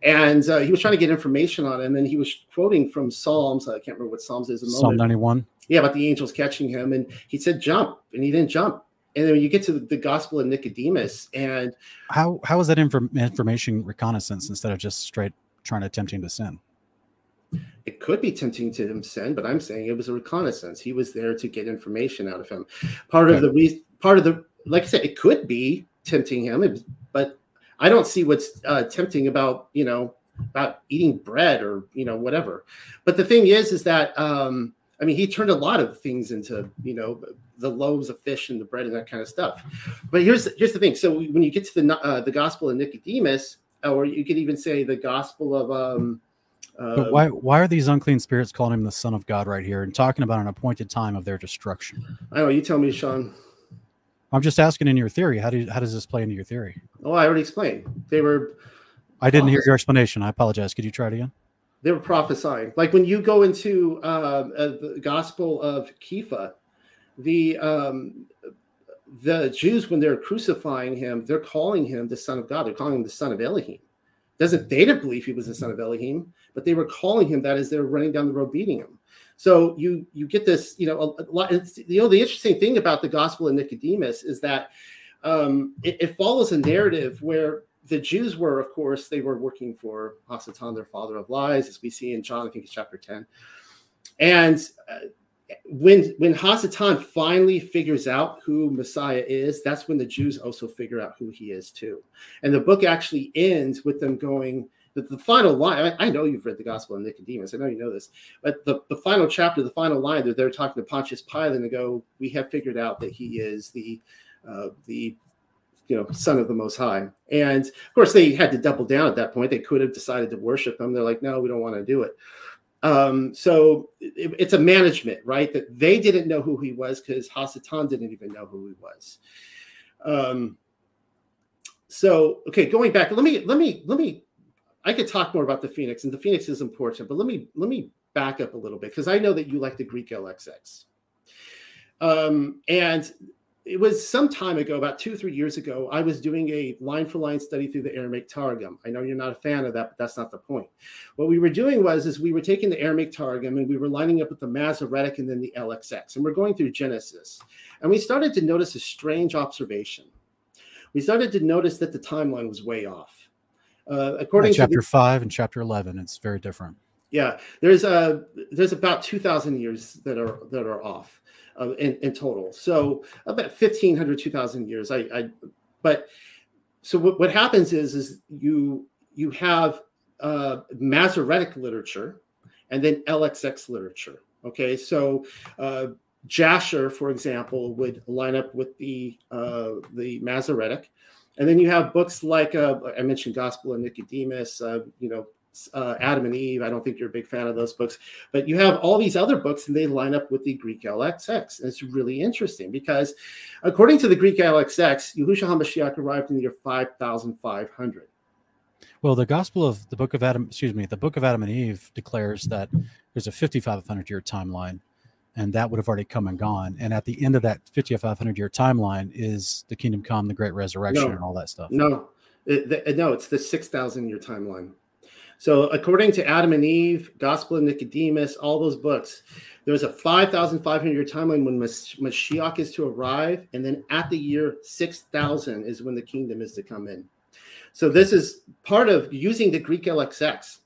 Speaker 2: And uh, he was trying to get information on him. And he was quoting from Psalms. I can't remember what Psalms is.
Speaker 1: Psalm 91.
Speaker 2: Yeah, about the angels catching him. And he said, jump. And he didn't jump. And then when you get to the Gospel of Nicodemus, and
Speaker 1: how how is that inf- information reconnaissance instead of just straight trying to tempting to sin?
Speaker 2: it could be tempting to him sin, but I'm saying it was a reconnaissance. He was there to get information out of him. Part of the reason, part of the, like I said, it could be tempting him, but I don't see what's uh, tempting about you know about eating bread or you know whatever. But the thing is, is that um, I mean, he turned a lot of things into you know the loaves of fish and the bread and that kind of stuff. But here's here's the thing. So when you get to the uh, the Gospel of Nicodemus, or you could even say the Gospel of um,
Speaker 1: but uh, why why are these unclean spirits calling him the son of God right here and talking about an appointed time of their destruction?
Speaker 2: I know. You tell me, Sean.
Speaker 1: I'm just asking in your theory. How do you, how does this play into your theory?
Speaker 2: Oh, I already explained. They were.
Speaker 1: I didn't hear your explanation. I apologize. Could you try it again?
Speaker 2: They were prophesying. Like when you go into uh, uh, the Gospel of Kepha, the um, the Jews when they're crucifying him, they're calling him the Son of God. They're calling him the Son of Elohim. Doesn't they didn't believe he was the son of Elohim, but they were calling him that as they're running down the road beating him. So you you get this, you know, a, a lot. you know, the interesting thing about the Gospel of Nicodemus is that um, it, it, follows a narrative where the Jews were, of course, they were working for Hasatan, their father of lies, as we see in John, I think it's chapter ten, and uh, when when Hasatan finally figures out who Messiah is, that's when the Jews also figure out who he is too. And the book actually ends with them going the, the final line. I, I, know you've read the Gospel of Nicodemus. I know you know this, but the, the final chapter, the final line, they're, they're talking to Pontius Pilate and they go, "We have figured out that he is the uh, the you know son of the most high and of course they had to double down at that point they could have decided to worship him they're like no we don't want to do it um, so it, it's a management, right? That they didn't know who he was because Hasatan didn't even know who he was. Um, so okay, going back, let me let me let me. I could talk more about the Phoenix, and the Phoenix is important, but let me let me back up a little bit because I know that you like the Greek LXX. Um, and it was some time ago, about two, three years ago, I was doing a line for line study through the Aramaic Targum. I know you're not a fan of that, but that's not the point. What we were doing was is we were taking the Aramaic Targum and we were lining up with the Masoretic and then the LXX, and we're going through Genesis. And we started to notice a strange observation. We started to notice that the timeline was way off. Uh, according
Speaker 1: chapter
Speaker 2: to
Speaker 1: chapter five and chapter eleven, it's very different.
Speaker 2: Yeah, there's a there's about two thousand years that are that are off uh, in, in total. So about 1500, 2000 years. I, I but so what, what happens is, is you, you have uh, Masoretic literature and then LXX literature. Okay. So, uh, Jasher, for example, would line up with the uh, the Masoretic, and then you have books like uh, I mentioned, Gospel of Nicodemus, uh, you know, uh, Adam and Eve. I don't think you're a big fan of those books, but you have all these other books and they line up with the Greek LXX. And it's really interesting because according to the Greek LXX, Yahushua HaMashiach arrived in the year 5500.
Speaker 1: Well, the Gospel of the Book of Adam, excuse me, the Book of Adam and Eve declares that there's a 5,500 year timeline, and that would have already come and gone. And at the end of that 5,500 year timeline is the kingdom come, the great resurrection, no, and all that stuff.
Speaker 2: No, it, the, no, it's the 6,000 year timeline. So, according to Adam and Eve, Gospel of Nicodemus, all those books, there's a 5,500 year timeline when Mashiach is to arrive. And then at the year 6,000 is when the kingdom is to come in. So, this is part of using the Greek LXX,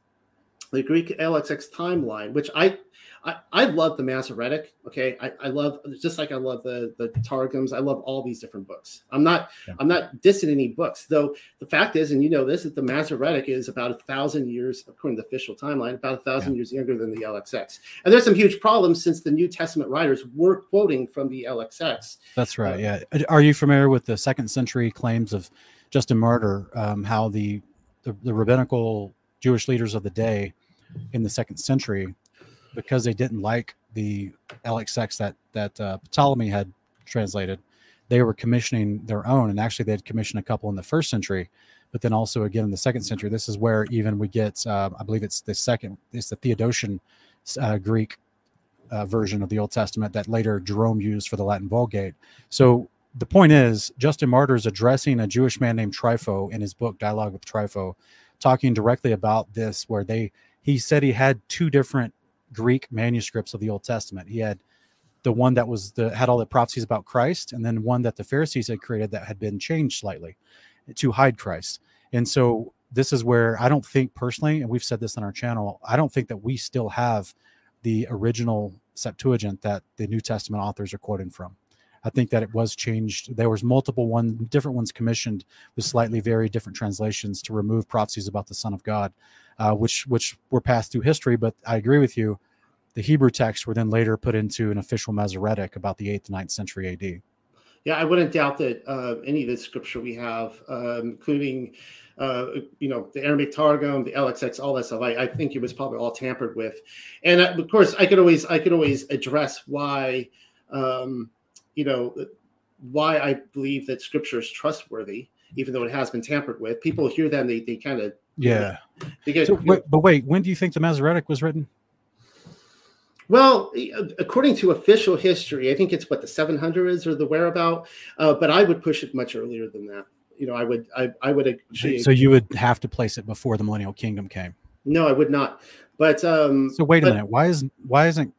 Speaker 2: the Greek LXX timeline, which I I, I love the Masoretic. Okay, I, I love just like I love the the Targums. I love all these different books. I'm not yeah. I'm not dissing any books, though. The fact is, and you know this, that the Masoretic is about a thousand years, according to the official timeline, about a thousand yeah. years younger than the LXX. And there's some huge problems since the New Testament writers were quoting from the LXX.
Speaker 1: That's right. Um, yeah. Are you familiar with the second century claims of Justin Martyr? Um, how the, the the rabbinical Jewish leaders of the day in the second century because they didn't like the LXX that that uh, Ptolemy had translated, they were commissioning their own, and actually they had commissioned a couple in the first century, but then also again in the second century. This is where even we get, uh, I believe it's the second, it's the Theodosian uh, Greek uh, version of the Old Testament that later Jerome used for the Latin Vulgate. So the point is, Justin Martyr is addressing a Jewish man named Trypho in his book Dialogue with Trypho, talking directly about this, where they he said he had two different Greek manuscripts of the Old Testament. He had the one that was the had all the prophecies about Christ, and then one that the Pharisees had created that had been changed slightly to hide Christ. And so this is where I don't think personally, and we've said this on our channel, I don't think that we still have the original Septuagint that the New Testament authors are quoting from. I think that it was changed. There was multiple one different ones commissioned with slightly very different translations to remove prophecies about the Son of God, uh, which which were passed through history. But I agree with you. The Hebrew texts were then later put into an official Masoretic about the eighth, ninth century AD.
Speaker 2: Yeah, I wouldn't doubt that uh, any of the scripture we have, um, including, uh, you know, the Aramaic Targum, the LXX, all that stuff, I, I, think it was probably all tampered with. And uh, of course, I could always, I could always address why, um, you know, why I believe that scripture is trustworthy, even though it has been tampered with. People hear that and they, they kind of
Speaker 1: yeah. Because, so, but, but wait, when do you think the Masoretic was written?
Speaker 2: Well, according to official history, I think it's what the 700s or the whereabout, uh, but I would push it much earlier than that. You know, I would, I, I would.
Speaker 1: Actually, so you would have to place it before the Millennial Kingdom came.
Speaker 2: No, I would not. But um,
Speaker 1: so wait
Speaker 2: a
Speaker 1: but, minute. Why is why isn't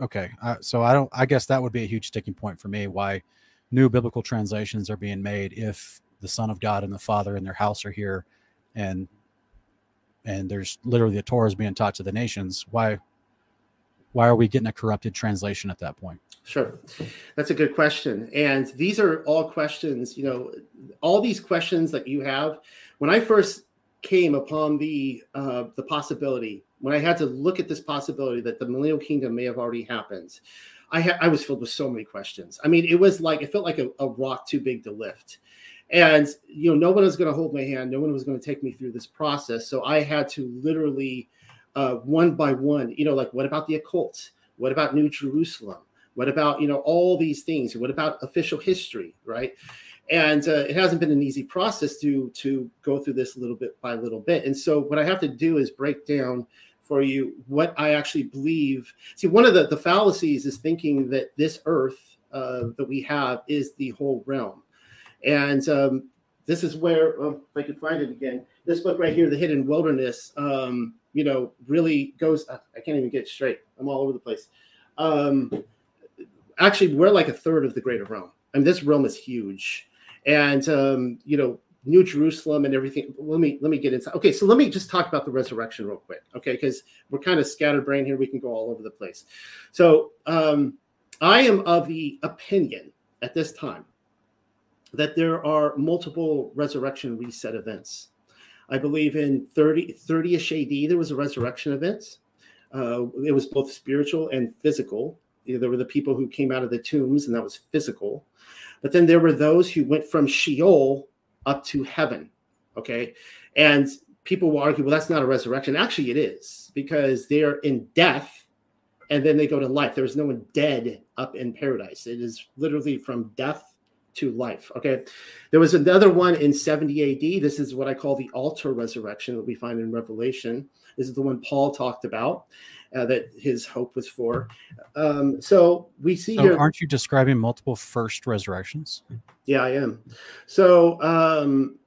Speaker 1: okay? Uh, so I don't. I guess that would be a huge sticking point for me. Why new biblical translations are being made if the Son of God and the Father and their house are here, and and there's literally the Torah is being taught to the nations. Why why are we getting a corrupted translation at that point?
Speaker 2: Sure. That's a good question. And these are all questions, you know, all these questions that you have. When I first came upon the uh, the possibility, when I had to look at this possibility that the millennial kingdom may have already happened, I ha- I was filled with so many questions. I mean, it was like it felt like a, a rock too big to lift. And you know, no one was going to hold my hand, no one was going to take me through this process. So I had to literally uh, one by one. You know, like what about the occult? What about New Jerusalem? What about you know all these things? What about official history, right? And uh, it hasn't been an easy process to to go through this little bit by little bit. And so what I have to do is break down for you what I actually believe. See, one of the, the fallacies is thinking that this earth uh, that we have is the whole realm. And um, this is where, if I could find it again, this book right here, The Hidden Wilderness, um, you know, really goes. Uh, I can't even get straight. I'm all over the place. Um, actually, we're like a third of the greater realm. I mean, this realm is huge, and um, you know, New Jerusalem and everything. Let me let me get inside. Okay, so let me just talk about the resurrection real quick. Okay, because we're kind of scattered brain here. We can go all over the place. So um, I am of the opinion at this time that there are multiple resurrection reset events. I believe in 30 30ish AD there was a resurrection event. Uh, it was both spiritual and physical. There were the people who came out of the tombs, and that was physical. But then there were those who went from Sheol up to heaven. Okay. And people will argue, well, that's not a resurrection. Actually, it is because they are in death and then they go to life. There is no one dead up in paradise. It is literally from death to life. Okay. There was another one in 70 AD. This is what I call the altar resurrection that we find in Revelation. This is the one Paul talked about uh, that his hope was for. Um, so we see so here.
Speaker 1: Aren't you describing multiple first resurrections?
Speaker 2: Yeah, I am. So um,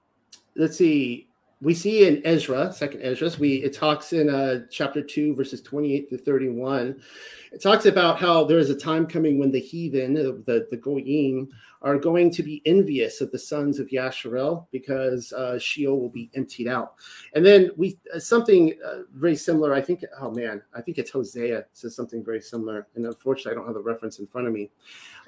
Speaker 2: let's see we see in Ezra, second Ezra, we it talks in uh, chapter two, verses 28 to 31. It talks about how there is a time coming when the heathen, the, the, the goyim, are going to be envious of the sons of Yasharel because uh, Sheol will be emptied out. And then we uh, something uh, very similar. I think. Oh man, I think it's Hosea says something very similar. And unfortunately, I don't have the reference in front of me.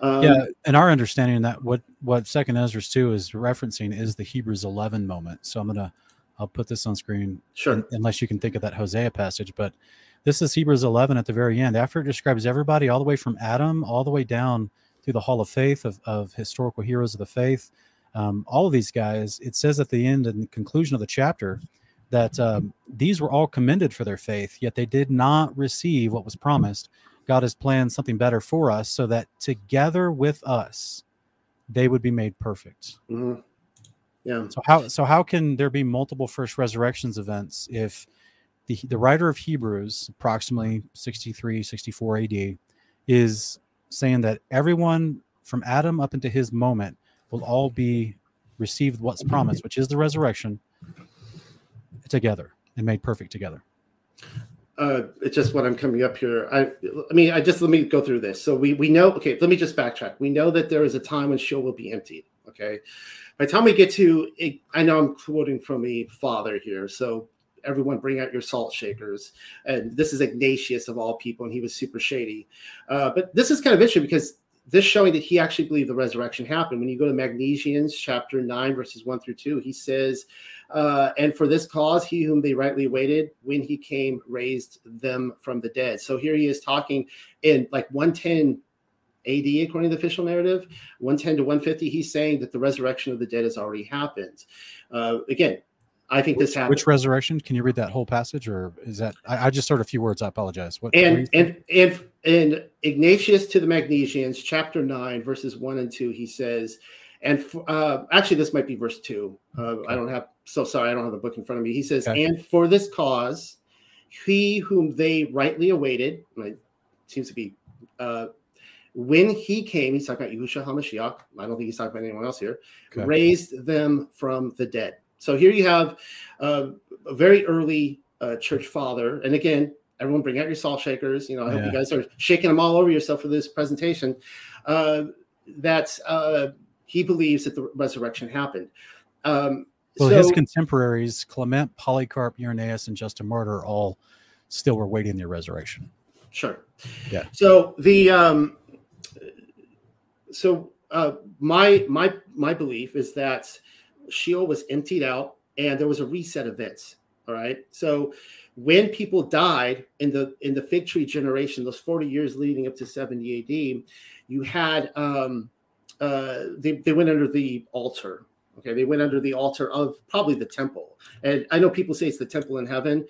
Speaker 1: Um, yeah, and our understanding that what what Second Ezra two is referencing is the Hebrews 11 moment. So I'm gonna I'll put this on screen.
Speaker 2: Sure.
Speaker 1: Unless you can think of that Hosea passage, but this is Hebrews 11 at the very end. After it describes everybody all the way from Adam all the way down through the Hall of Faith of, of historical heroes of the faith, um, all of these guys, it says at the end and the conclusion of the chapter that um, these were all commended for their faith, yet they did not receive what was promised. God has planned something better for us so that together with us, they would be made perfect.
Speaker 2: Mm-hmm. Yeah.
Speaker 1: So how so how can there be multiple first resurrections events if the, the writer of Hebrews, approximately 63, 64 AD, is saying that everyone from Adam up into his moment will all be received what's promised, which is the resurrection, together and made perfect together.
Speaker 2: Uh, it's just what I'm coming up here. I, I mean, I just let me go through this. So we we know. Okay, let me just backtrack. We know that there is a time when Sheol will be emptied. Okay, by the time we get to, I know I'm quoting from a father here. So everyone bring out your salt shakers. And this is Ignatius of all people, and he was super shady. Uh, but this is kind of interesting because this showing that he actually believed the resurrection happened. When you go to Magnesians chapter 9, verses 1 through 2, he says, uh, And for this cause, he whom they rightly waited, when he came, raised them from the dead. So here he is talking in like 110 AD, according to the official narrative, 110 to 150, he's saying that the resurrection of the dead has already happened. Uh, again, I think
Speaker 1: which,
Speaker 2: this happened.
Speaker 1: Which resurrection? Can you read that whole passage, or is that? I, I just heard a few words. I apologize.
Speaker 2: What? And and and and Ignatius to the Magnesians, chapter nine, verses one and two, he says, and uh, actually, this might be verse two. Uh, I don't have. So sorry, I don't have the book in front of me. He says, okay. and for this cause, he whom they rightly awaited, seems to be. Uh, when he came, he's talking about Yahushua HaMashiach. I don't think he's talking about anyone else here. Okay. Raised them from the dead. So here you have uh, a very early uh, church father, and again, everyone bring out your salt shakers. You know, I yeah. hope you guys are shaking them all over yourself for this presentation. Uh, that uh, he believes that the resurrection happened. Um,
Speaker 1: well, so, his contemporaries, Clement, Polycarp, Irenaeus, and Justin Martyr, all still were waiting their resurrection.
Speaker 2: Sure.
Speaker 1: Yeah.
Speaker 2: So the um, so uh, my my my belief is that Sheol was emptied out and there was a reset event. All right. So when people died in the in the fig tree generation, those 40 years leading up to 70 AD, you had um uh they, they went under the altar. Okay, they went under the altar of probably the temple. And I know people say it's the temple in heaven,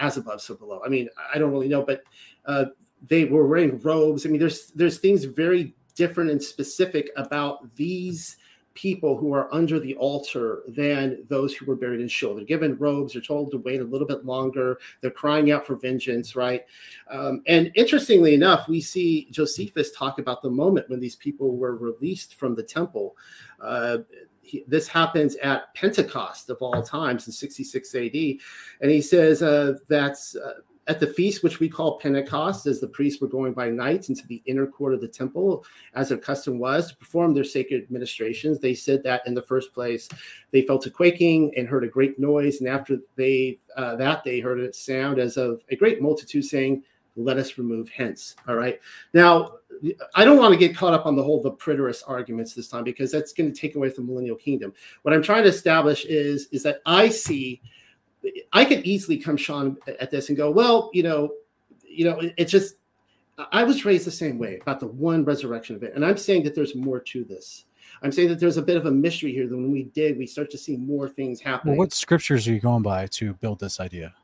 Speaker 2: as above, so below. I mean, I don't really know, but uh, they were wearing robes. I mean, there's there's things very different and specific about these people who are under the altar than those who were buried in Sheol. They're given robes. They're told to wait a little bit longer. They're crying out for vengeance, right? Um, and interestingly enough, we see Josephus talk about the moment when these people were released from the temple. Uh, he, this happens at Pentecost of all times in 66 AD. And he says uh, that's uh, at the feast, which we call Pentecost, as the priests were going by night into the inner court of the temple, as their custom was to perform their sacred ministrations, they said that in the first place they felt a quaking and heard a great noise, and after they uh, that they heard a sound as of a great multitude saying, "Let us remove hence." All right. Now, I don't want to get caught up on the whole the preterist arguments this time because that's going to take away from the millennial kingdom. What I'm trying to establish is is that I see I could easily come Sean at this and go, well, you know, you know, it's just I was raised the same way about the one resurrection event, and I'm saying that there's more to this. I'm saying that there's a bit of a mystery here. That when we did, we start to see more things happening.
Speaker 1: Well, what scriptures are you going by to build this idea?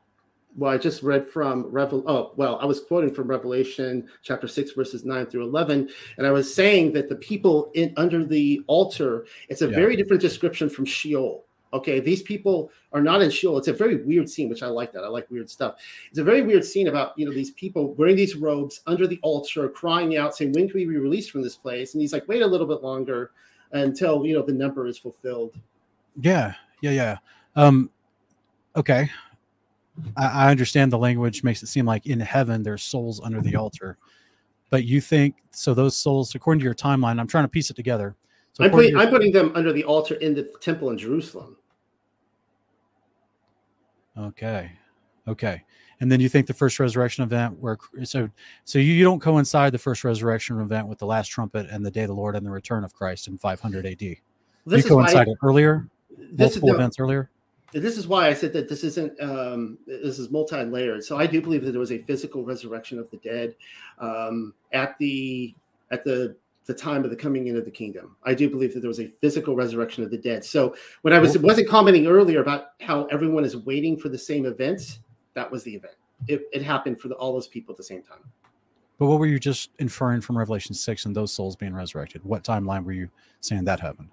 Speaker 2: Well, I just read from Revel. Oh, well, I was quoting from Revelation chapter six, verses nine through eleven, and I was saying that the people in under the altar. It's a yeah. very different description from Sheol. Okay, these people are not in Sheol. It's a very weird scene, which I like that. I like weird stuff. It's a very weird scene about you know these people wearing these robes under the altar, crying out, saying, "When can we be released from this place?" And he's like, "Wait a little bit longer until you know the number is fulfilled."
Speaker 1: Yeah, yeah, yeah. Um, okay, I, I understand the language makes it seem like in heaven there's souls under the altar, but you think so? Those souls, according to your timeline, I'm trying to piece it together
Speaker 2: so I'm, putting, I'm putting them under the altar in the temple in Jerusalem.
Speaker 1: Okay. Okay. And then you think the first resurrection event where so so you, you don't coincide the first resurrection event with the last trumpet and the day of the Lord and the return of Christ in 500 AD. This you coincide it earlier, this multiple is, no, events earlier.
Speaker 2: This is why I said that this isn't um, this is multi-layered. So I do believe that there was a physical resurrection of the dead um, at the at the the time of the coming into the kingdom. I do believe that there was a physical resurrection of the dead. So when I was wasn't commenting earlier about how everyone is waiting for the same events, that was the event. It, it happened for the, all those people at the same time.
Speaker 1: But what were you just inferring from Revelation six and those souls being resurrected? What timeline were you saying that happened?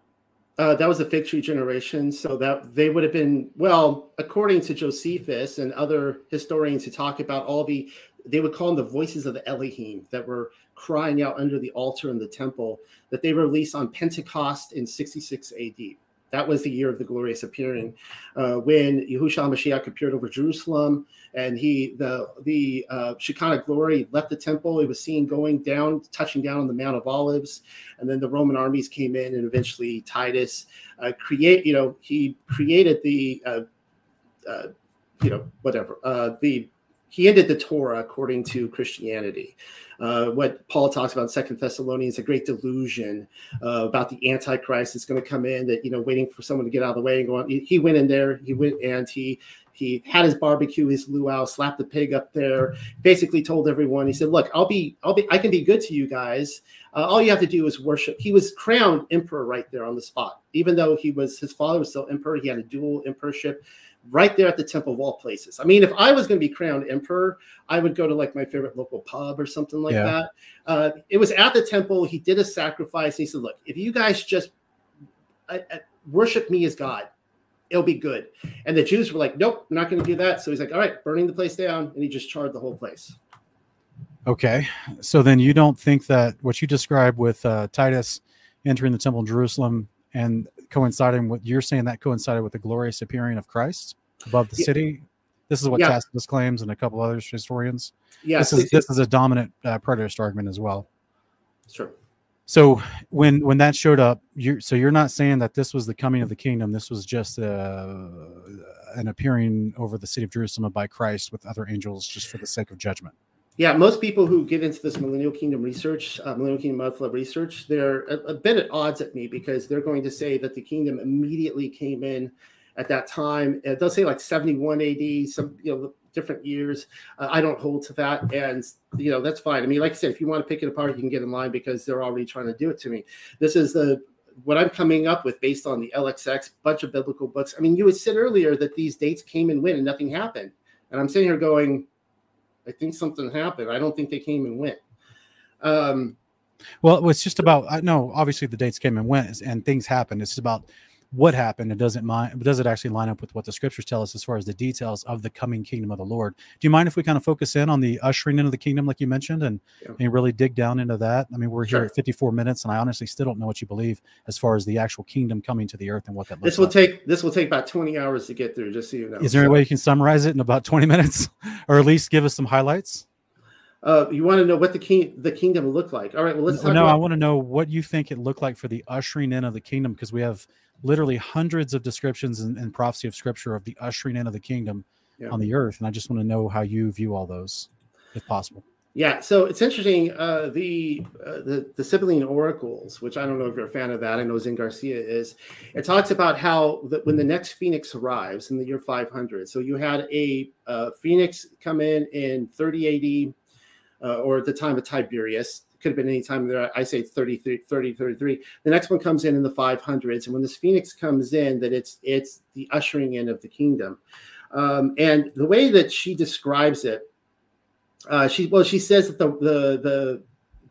Speaker 2: Uh, that was the fig tree generation. So that they would have been well, according to Josephus and other historians who talk about all the, they would call them the voices of the Elohim that were crying out under the altar in the temple. That they were released on Pentecost in 66 A.D. That was the year of the glorious appearing, uh, when Yahushua Mashiach appeared over Jerusalem, and he the the uh, Shekinah glory left the temple. It was seen going down, touching down on the Mount of Olives, and then the Roman armies came in, and eventually Titus uh, create. You know, he created the, uh, uh, you know, whatever uh, the he ended the Torah according to Christianity. Uh, what Paul talks about in Second Thessalonians, a great delusion uh, about the Antichrist that's going to come in, that you know, waiting for someone to get out of the way and go on. He, went in there, he went and he he had his barbecue, his luau, slapped the pig up there. Basically, told everyone. He said, "Look, I'll be, I'll be, I can be good to you guys. Uh, all you have to do is worship." He was crowned emperor right there on the spot, even though he was his father was still emperor. He had a dual emperorship right there at the temple of all places. I mean, if I was going to be crowned emperor, I would go to like my favorite local pub or something like yeah. that. Uh, it was at the temple. He did a sacrifice. he said, "Look, if you guys just uh, uh, worship me as God, it'll be good." And the Jews were like, "Nope, we're not going to do that." So he's like, "All right, burning the place down," and he just charred the whole place.
Speaker 1: Okay, so then you don't think that what you described with uh, Titus entering the temple in Jerusalem and coinciding with you're saying that coincided with the glorious appearing of Christ above the yeah. city. This is what yeah. Tacitus claims and a couple other historians. Yes, this is this is a dominant uh, preterist argument as well.
Speaker 2: Sure.
Speaker 1: So when when that showed up, you so you're not saying that this was the coming of the kingdom. This was just uh, an appearing over the city of Jerusalem by Christ with other angels, just for the sake of judgment
Speaker 2: yeah, most people who get into this millennial kingdom research, uh, millennial kingdom mud flood research, they're a, a, bit at odds at me because they're going to say that the kingdom immediately came in at that time. Does say like 71 AD, some you know different years. Uh, I don't hold to that, and you know that's fine. I mean, like I said, if you want to pick it apart, you can get in line because they're already trying to do it to me. This is the what I'm coming up with based on the LXX bunch of biblical books. I mean, you had said earlier that these dates came and went and nothing happened, and I'm sitting here going I think something happened. I don't think they came and went. Um,
Speaker 1: well, it's just about I know obviously the dates came and went and things happened. It's about what happened and does it mind does it actually line up with what the scriptures tell us as far as the details of the coming kingdom of the lord do you mind if we kind of focus in on the ushering into the kingdom like you mentioned and, yeah. and really dig down into that i mean we're sure. here at 54 minutes and i honestly still don't know what you believe as far as the actual kingdom coming to the earth and what that
Speaker 2: this will like. take this will take about 20 hours to get through just so you know
Speaker 1: is there so, any way you can summarize it in about 20 minutes or at least give us some highlights
Speaker 2: uh, you want to know what the king the kingdom looked like. All right, well let's
Speaker 1: talk. No, about- I want to know what you think it looked like for the ushering in of the kingdom because we have literally hundreds of descriptions and, and prophecy of scripture of the ushering in of the kingdom yeah. on the earth, and I just want to know how you view all those, if possible.
Speaker 2: Yeah, so it's interesting. Uh, the uh, the the Sibylline oracles, which I don't know if you're a fan of that. I know Zen Garcia is. It talks about how the, when the next phoenix arrives in the year 500. So you had a uh, phoenix come in in 30 AD uh, or at the time of Tiberius. Could have been any time there. I say it's 33, 30, 33. The next one comes in in the 500s, and when this phoenix comes in, that it's it's the ushering in of the kingdom. Um, and the way that she describes it, uh, she well, she says that the the the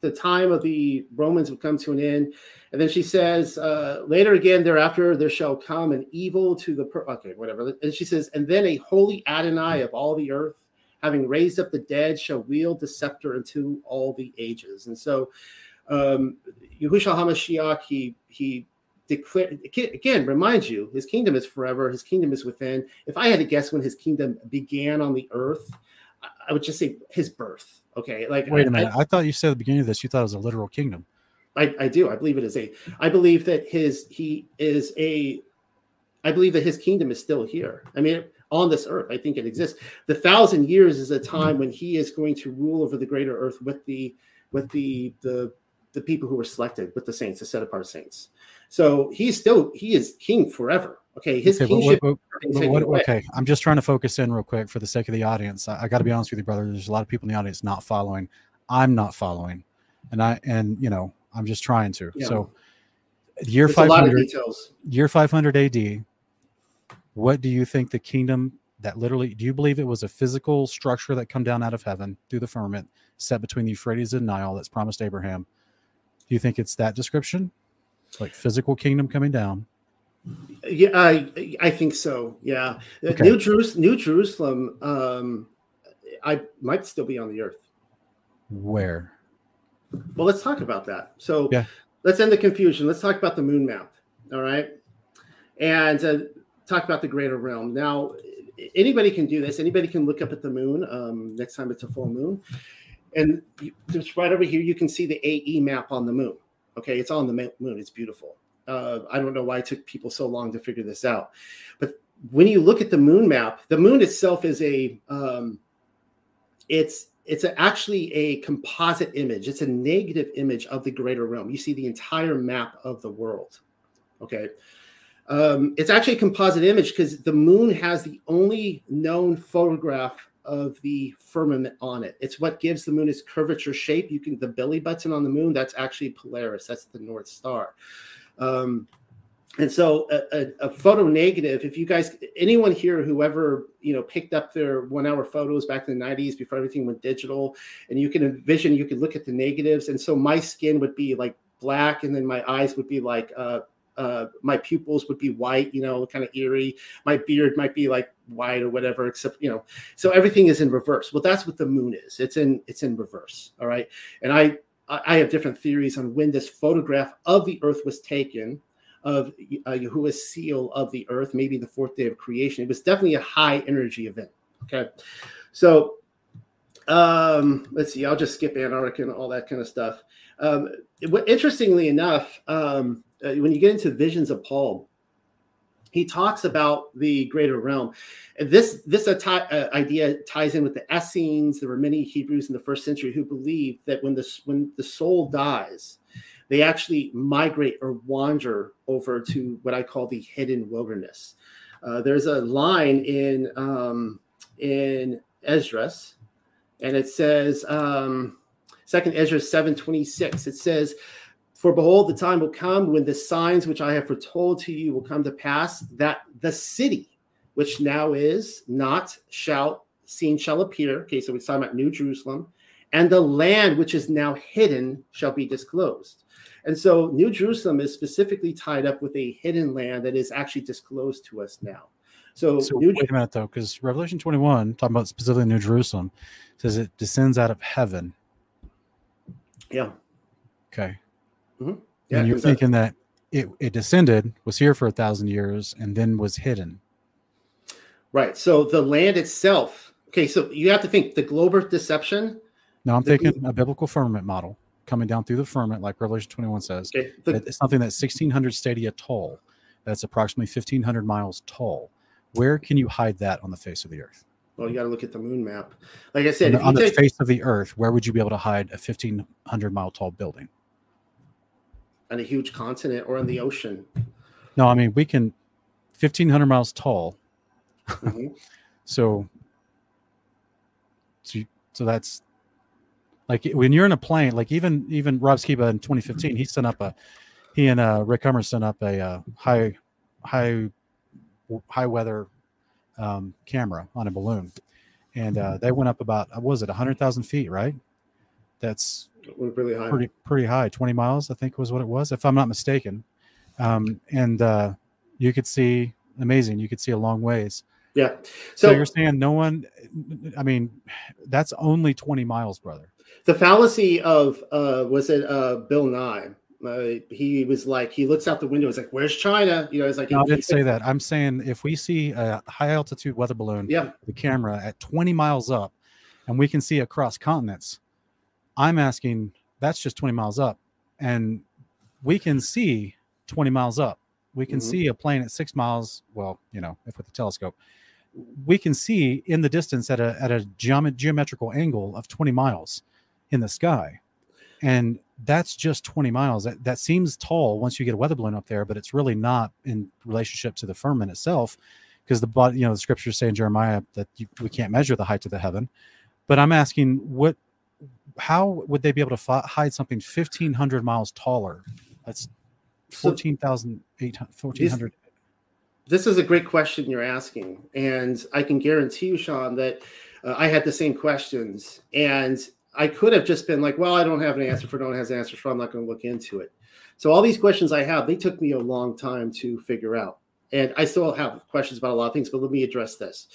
Speaker 2: the time of the Romans would come to an end. And then she says, uh, later again, thereafter, there shall come an evil to the, per- okay, whatever. And she says, and then a holy Adonai of all the earth having raised up the dead, shall wield the scepter into all the ages. And so, um, Yahushua HaMashiach, he, he declared, again, reminds you, his kingdom is forever, his kingdom is within. If I had to guess when his kingdom began on the earth, I would just say his birth. Okay. Like,
Speaker 1: wait a minute. I, I thought you said at the beginning of this, you thought it was a literal kingdom.
Speaker 2: I, I do. I believe it is a, I believe that his, he is a, I believe that his kingdom is still here. I mean, on this earth. I think it exists. The thousand years is a mm-hmm. time when he is going to rule over the greater earth with the with the the the people who were selected with the saints, the set apart saints. So he's still he is king forever. Okay, his okay, kingship. What,
Speaker 1: what, what, okay, I'm just trying to focus in real quick for the sake of the audience. I, I got to be honest with you, brother. There's a lot of people in the audience not following. I'm not following, and I and you know I'm just trying to. Yeah. So year 500 year 500 AD what do you think the kingdom that literally do you believe it was a physical structure that come down out of heaven through the firmament set between the Euphrates and Nile that's promised Abraham? Do you think it's that description? Like physical kingdom coming down?
Speaker 2: Yeah, I I think so. Yeah, okay. New Jerusalem, New Jerusalem, um, I might still be on the earth.
Speaker 1: Where?
Speaker 2: Well, let's talk about that. So, yeah. let's end the confusion. Let's talk about the moon map. All right, and uh, talk about the greater realm. Now, anybody can do this. Anybody can look up at the moon um, next time it's a full moon, and just right over here, you can see the AE map on the moon. Okay, it's on the moon. It's beautiful. Uh, I don't know why it took people so long to figure this out, but when you look at the moon map, the moon itself is a um, it's it's a, actually a composite image. It's a negative image of the greater realm. You see the entire map of the world. Okay. Um, it's actually a composite image because the moon has the only known photograph of the firmament on it. It's what gives the moon its curvature shape. You can the belly button on the moon. That's actually Polaris. That's the North Star. Um, and so a, a, a, photo negative if you guys anyone here whoever you know picked up their one hour photos back in the 90s before everything went digital and you can envision you could look at the negatives and so my skin would be like black and then my eyes would be like uh, uh, my pupils would be white, you know, kind of eerie. My beard might be like white or whatever, except you know, so everything is in reverse. Well, that's what the moon is. It's in it's in reverse. All right, and I I have different theories on when this photograph of the Earth was taken, of uh, Yahuwah's seal of the Earth, maybe the fourth day of creation. It was definitely a high energy event. Okay, so um, let's see. I'll just skip Antarctica and all that kind of stuff. Um, interestingly enough, um, uh, when you get into visions of Paul, he talks about the greater realm. And this this uh, idea ties in with the Essenes. There were many Hebrews in the first century who believed that when the when the soul dies, they actually migrate or wander over to what I call the hidden wilderness. Uh, there's a line in um, in Esdras, and it says um, Second Ezra seven twenty six. It says for behold, the time will come when the signs which I have foretold to you will come to pass, that the city which now is not shall seen shall appear. Okay, so we're talking about New Jerusalem, and the land which is now hidden shall be disclosed. And so New Jerusalem is specifically tied up with a hidden land that is actually disclosed to us now. So,
Speaker 1: so New wait a minute though, because Revelation 21, talking about specifically New Jerusalem, says it descends out of heaven.
Speaker 2: Yeah.
Speaker 1: Okay. Mm-hmm. Yeah, and you're thinking that, it, it descended, was here for a thousand years, and then was hidden.
Speaker 2: Right. So the land itself. Okay, so you have to think the global deception.
Speaker 1: No, I'm thinking a biblical firmament model coming down through the firmament, like Revelation 21 says. Okay. The, it's something that's 1,600 stadia tall. That's approximately 1,500 miles tall. Where can you hide that on the face of the earth?
Speaker 2: Well, you got to look at the moon map. Like I said,
Speaker 1: on the take... face of the earth, where would you be able to hide a 1,500 mile tall building?
Speaker 2: On a huge continent or in the ocean.
Speaker 1: No, I mean we can, fifteen hundred miles tall. Mm-hmm. so, so, so that's like when you're in a plane. Like even even Rob Skiba in 2015, he sent up a he and uh, Rick Hummer sent up a uh, high high high weather um, camera on a balloon, and uh, they went up about what was it hundred thousand feet, right? That's
Speaker 2: really high.
Speaker 1: Pretty pretty high, 20 miles, I think was what it was, if I'm not mistaken. Um, and uh, you could see amazing. You could see a long ways.
Speaker 2: Yeah.
Speaker 1: So, so, you're saying no one? I mean, that's only 20 miles, brother.
Speaker 2: The fallacy of uh, was it uh, Bill Nye? Uh, he was like, he looks out the window. He's like, "Where's China?" You know, it's like.
Speaker 1: No, I didn't say that. I'm saying if we see a high altitude weather balloon,
Speaker 2: yeah,
Speaker 1: the camera at 20 miles up, and we can see across continents, I'm asking that's just 20 miles up. And we can see 20 miles up. We can mm-hmm. see a plane at six miles. Well, you know, if with the telescope, we can see in the distance at a at a geom- geometrical angle of 20 miles in the sky. And that's just 20 miles. That, that seems tall once you get a weather balloon up there, but it's really not in relationship to the firmament itself, because the you know, the scriptures say in Jeremiah that you, we can't measure the height of the heaven. But I'm asking, what how would they be able to fi- hide something 1500 miles taller that's 14,800 1400
Speaker 2: this is a great question you're asking and i can guarantee you sean that uh, i had the same questions and i could have just been like well i don't have an answer for no one has an answer for i'm not going to look into it So all these questions I have, they took me a long time to figure out. And I still have questions about a lot of things, but let me address this.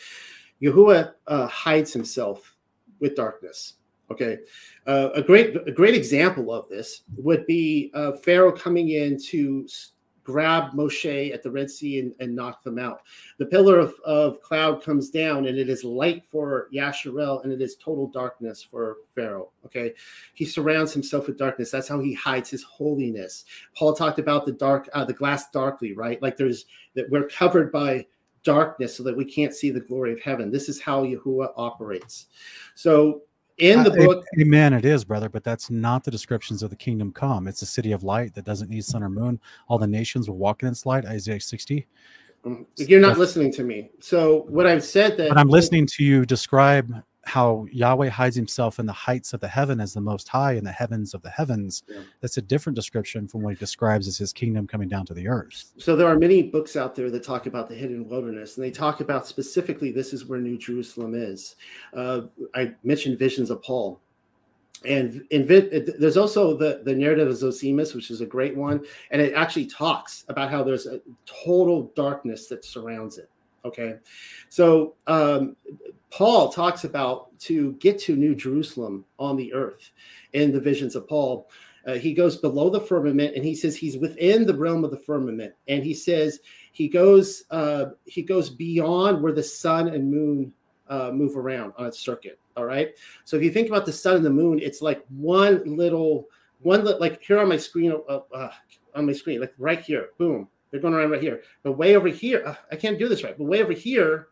Speaker 2: Yahuwah uh, hides himself with darkness. Okay, uh, a great a great example of this would be uh, Pharaoh coming in to grab Moshe at the Red Sea and, and knock them out. The pillar of, of cloud comes down and it is light for Yasharel and it is total darkness for Pharaoh. Okay. He surrounds himself with darkness. That's how he hides his holiness. Paul talked about the dark, uh, the glass darkly, right? Like there's that we're covered by darkness so that we can't see the glory of heaven. This is how Yahuwah operates. So in the uh, book
Speaker 1: amen it is brother but that's not the descriptions of the kingdom come. It's a city of light that doesn't need sun or moon. All the nations will walk in its light isaiah 60
Speaker 2: mm, you're not listening to me. So what i've said that
Speaker 1: but i'm listening to you describe how Yahweh hides himself in the heights of the heaven as the most high in the heavens of the heavens. Yeah. That's a different description from what he describes as his kingdom coming down to the earth.
Speaker 2: So there are many books out there that talk about the hidden wilderness, and they talk about specifically this is where New Jerusalem is. Uh, I mentioned visions of Paul. And in there's also the, the narrative of Zosimus, which is a great one. And it actually talks about how there's a total darkness that surrounds it. Okay. So um, Paul talks about to get to New Jerusalem on the earth in the visions of Paul. Uh, he goes below the firmament and he says he's within the realm of the firmament. And he says he goes uh, he goes beyond where the sun and moon uh, move around on its circuit. All right. So if you think about the sun and the moon it's like one little one like here on my screen uh, uh, on my screen like right here. Boom they're going around right here but way over here uh, i can't do this right but way over here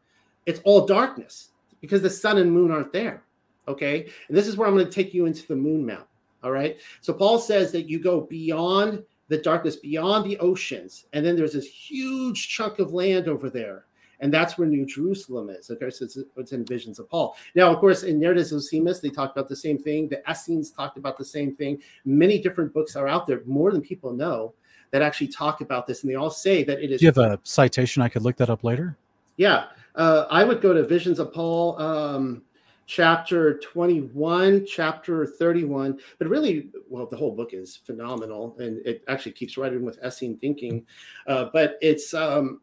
Speaker 2: it's all darkness because the sun and moon aren't there. Okay. And this is where I'm going to take you into the moon map. All right. So Paul says that you go beyond the darkness, beyond the oceans, and then there's this huge chunk of land over there. And that's where New Jerusalem is. Okay, so it's, it's in visions of Paul. Now, of course, in Narratives of Zosimus, they talk about the same thing. The Essenes talked about the same thing. Many different books are out there, more than people know, that actually talk about this. And they all say that it is.
Speaker 1: Do you have a citation? I could look that up later.
Speaker 2: Yeah. Uh, I would go to Visions of Paul, um, chapter 21, chapter 31. But really, well, the whole book is phenomenal and it actually keeps right in with Essene thinking. Uh, but it's, um,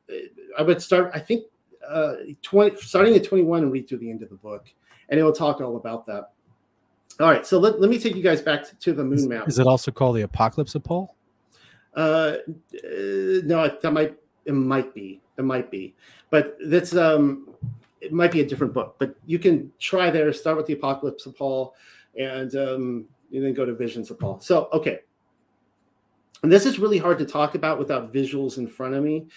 Speaker 2: I would start, I think, uh, 20, starting at 21 and read through the end of the book. And it will talk all about that. All right, so let, let me take you guys back to, to the moon map.
Speaker 1: Is it also called the Apocalypse of Paul?
Speaker 2: Uh, no, that might it might be. It might be. But that's um it might be a different book. But you can try there, start with the Apocalypse of Paul, and um, and then go to Visions of Paul. So okay. And this is really hard to talk about without visuals in front of me.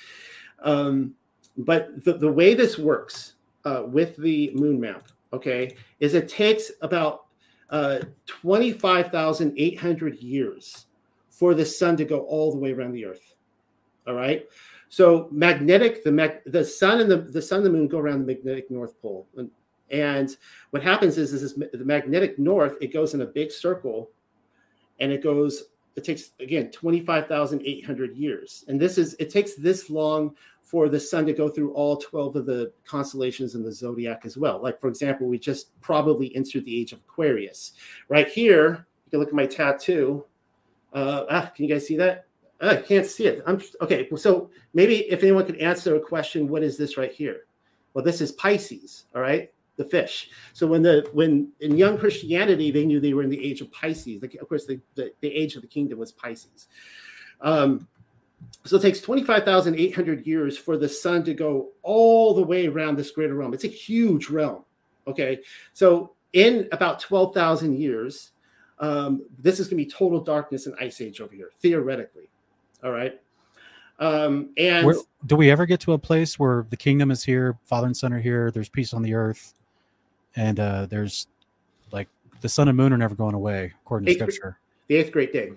Speaker 2: Um, but the, the way this works uh, with the moon map, okay, is it takes about uh, 25,800 years for the sun to go all the way around the earth. All right. So magnetic, the mag, the sun and the the sun and the moon go around the magnetic north pole, and, and what happens is, is this, the magnetic north it goes in a big circle, and it goes. It takes again twenty five thousand eight hundred years, and this is it takes this long for the sun to go through all 12 of the constellations in the zodiac as well. Like, for example, we just probably entered the age of Aquarius. Right here, you can look at my tattoo. Uh, ah, can you guys see that? I can't see it. I'm okay. So maybe if anyone could answer a question, what is this right here? Well, this is Pisces. All right, the fish. So when the when in young Christianity they knew they were in the age of Pisces. Of course, the, the, the age of the kingdom was Pisces. Um, so it takes 25,800 years for the sun to go all the way around this greater realm. It's a huge realm. Okay. So in about 12,000 years, um, this is going to be total darkness and ice age over here, theoretically. All right. Um, and where,
Speaker 1: do we ever get to a place where the kingdom is here, Father and Son are here, there's peace on the earth, and uh, there's like the sun and moon are never going away, according to scripture.
Speaker 2: The eighth great day.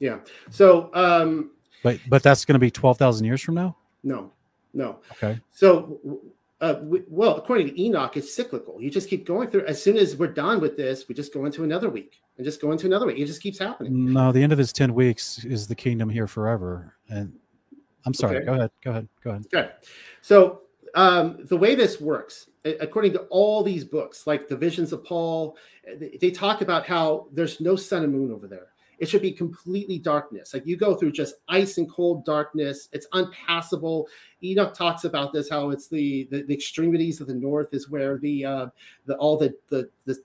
Speaker 2: Yeah. So, um,
Speaker 1: but but that's going to be twelve thousand years from now.
Speaker 2: No, no.
Speaker 1: Okay.
Speaker 2: So, uh, well, according to Enoch, it's cyclical. You just keep going through. As soon as we're done with this, we just go into another week and just go into another week. It just keeps happening.
Speaker 1: No, the end of his 10 weeks is the kingdom here forever. And I'm sorry, okay. go ahead. Go ahead. Go ahead.
Speaker 2: Okay. So um, the way this works, according to all these books, like the visions of Paul, they talk about how there's no sun and moon over there. It should be completely darkness. Like you go through just ice and cold darkness. It's unpassable. Enoch talks about this how it's the the, the extremities of the north is where the uh, the all the the the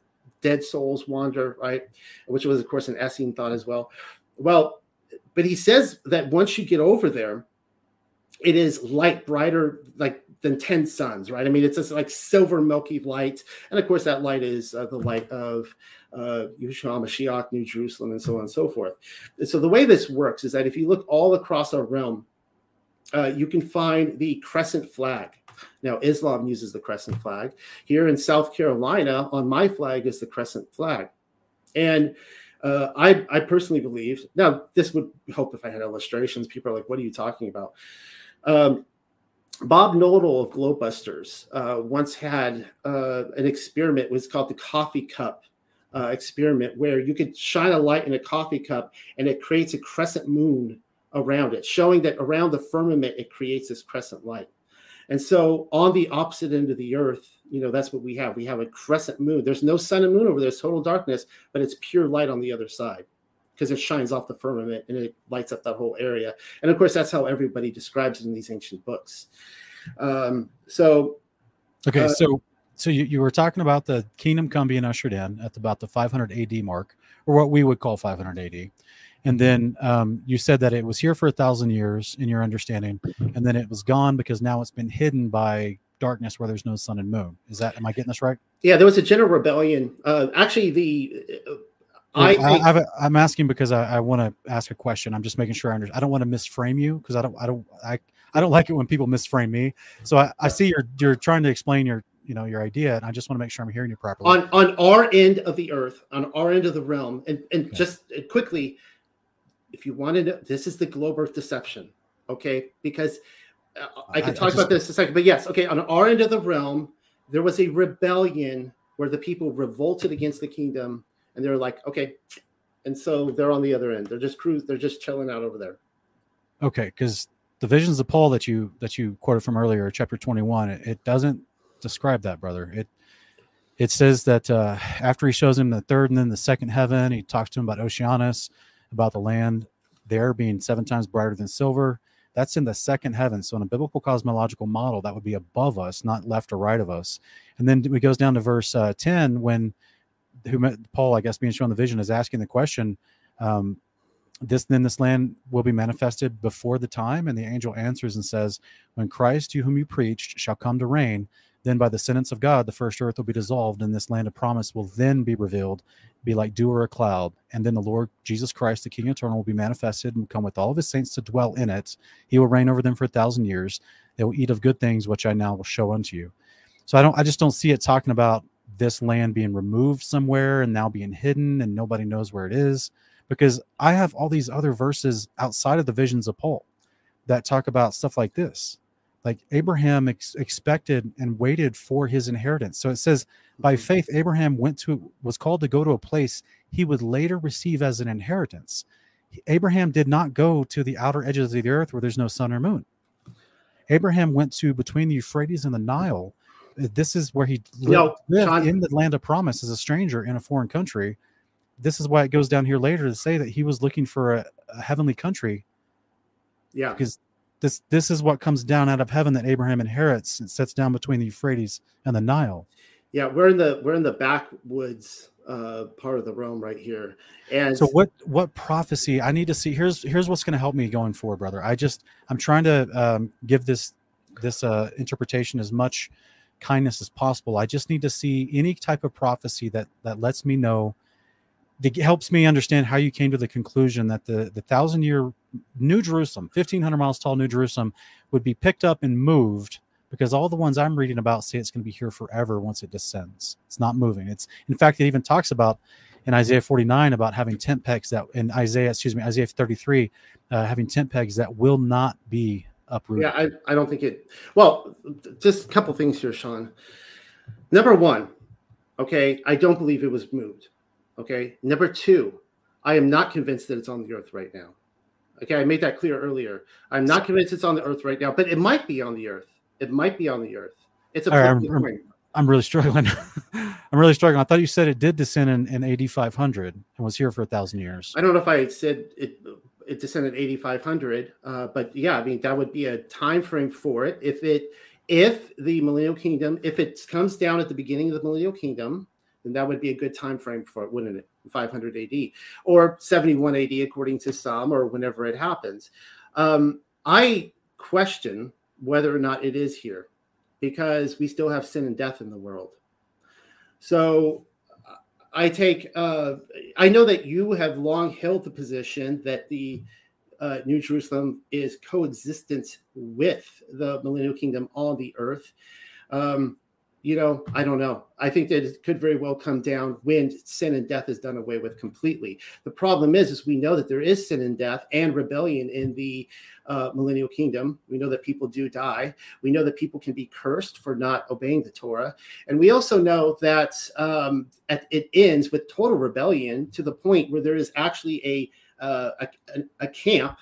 Speaker 2: dead souls wander, right? Which was of course an Essene thought as well. Well, but he says that once you get over there, it is light brighter like than 10 suns right i mean it's just like silver milky light and of course that light is uh, the light of uh, Mashiach, New Jerusalem, and so on and so forth. So the way this works is that if you look all across our realm, uh, you can find the crescent flag. Now, Islam uses the crescent flag. Here in South Carolina, on my flag is the crescent flag. And uh, I, I personally believe, now, this would help if I had illustrations. People are like, what are you talking about? Um, Bob Knodel of Globebusters uh, once had uh, an experiment, it was called the coffee cup uh, experiment where you could shine a light in a coffee cup and it creates a crescent moon around it, showing that around the firmament it creates this crescent light. And so on the opposite end of the earth, you know, that's what we have. We have a crescent moon. There's no sun and moon over there, it's total darkness, but it's pure light on the other side because it shines off the firmament and it lights up that whole area. And of course, that's how everybody describes it in these ancient books. Um, so,
Speaker 1: okay, uh, so so you, you were talking about the kingdom come being ushered in at about the 500 AD mark, or what we would call 500 AD. And then um, you said that it was here for a thousand years in your understanding, and then it was gone because now it's been hidden by darkness where there's no sun and moon. Is that am I getting this right?
Speaker 2: Yeah, there was a general rebellion. Uh, actually, the uh,
Speaker 1: I, I am asking because I, I want to ask a question. I'm just making sure I understand. I don't want to misframe you because I don't I don't I I don't like it when people misframe me. So I, I see you're you're trying to explain your you know your idea and i just want to make sure i'm hearing you properly.
Speaker 2: On on our end of the earth on our end of the realm and and okay. just uh, quickly if you wanted to this is the globe earth deception okay? Because uh, i can talk I just, about this a second but yes okay on our end of the realm there was a rebellion where the people revolted against the kingdom and they're like okay and so they're on the other end. They're just cruise they're just chilling out over there.
Speaker 1: Okay because the visions of paul that you that you quoted from earlier chapter 21 it, it doesn't describe that, brother. It it says that uh, after he shows him the third and then the second heaven, he talks to him about Oceanus, about the land there being seven times brighter than silver. That's in the second heaven. So in a biblical cosmological model, that would be above us, not left or right of us. And then it goes down to verse uh, 10 when who Paul, I guess, being shown the vision, is asking the question, um, this then this land will be manifested before the time. And the angel answers and says, When Christ, to whom you preached, shall come to reign, then, by the sentence of God, the first earth will be dissolved, and this land of promise will then be revealed, be like dew or a cloud. And then the Lord Jesus Christ, the King eternal, will be manifested and come with all of his saints to dwell in it. He will reign over them for a thousand years. They will eat of good things, which I now will show unto you. So I don't, I just don't see it talking about this land being removed somewhere and now being hidden and nobody knows where it is, because I have all these other verses outside of the visions of Paul that talk about stuff like this like Abraham ex- expected and waited for his inheritance. So it says, by mm-hmm. faith, Abraham went to was called to go to a place he would later receive as an inheritance. Abraham did not go to the outer edges of the earth where there's no sun or moon. Abraham went to between the Euphrates and the Nile. This is where he lived, no, lived in the land of promise as a stranger in a foreign country. This is why it goes down here later to say that he was looking for a, a heavenly country.
Speaker 2: Yeah,
Speaker 1: because this this is what comes down out of heaven that Abraham inherits. It sets down between the Euphrates and the Nile.
Speaker 2: Yeah, we're in the we're in the backwoods uh, part of the realm right here. And
Speaker 1: so what what prophecy I need to see here's here's what's going to help me going forward, brother. I just I'm trying to um, give this this uh, interpretation as much kindness as possible. I just need to see any type of prophecy that that lets me know that helps me understand how you came to the conclusion that the the thousand year New Jerusalem, 1500 miles tall New Jerusalem, would be picked up and moved because all the ones I'm reading about say it's going to be here forever once it descends. It's not moving. It's in fact it even talks about in Isaiah 49 about having tent pegs that in Isaiah excuse me Isaiah 33 uh, having tent pegs that will not be uprooted.
Speaker 2: Yeah, I, I don't think it. Well, just a couple things here, Sean. Number one, okay, I don't believe it was moved. Okay. Number two, I am not convinced that it's on the earth right now. Okay, I made that clear earlier. I'm not convinced it's on the earth right now, but it might be on the earth. It might be on the earth. It's a
Speaker 1: right, I'm, I'm, I'm really struggling. I'm really struggling. I thought you said it did descend in, in AD 500 and was here for a thousand years.
Speaker 2: I don't know if I said it. It descended 8,500, uh, but yeah, I mean that would be a time frame for it. If it, if the millennial kingdom, if it comes down at the beginning of the millennial kingdom, then that would be a good time frame for it, wouldn't it? 500 AD or 71 AD, according to some, or whenever it happens. Um, I question whether or not it is here because we still have sin and death in the world. So I take, uh, I know that you have long held the position that the uh, New Jerusalem is coexistent with the millennial kingdom on the earth. Um, you know, I don't know. I think that it could very well come down when sin and death is done away with completely. The problem is, is we know that there is sin and death and rebellion in the uh, millennial kingdom. We know that people do die. We know that people can be cursed for not obeying the Torah, and we also know that um, at, it ends with total rebellion to the point where there is actually a uh, a, a camp.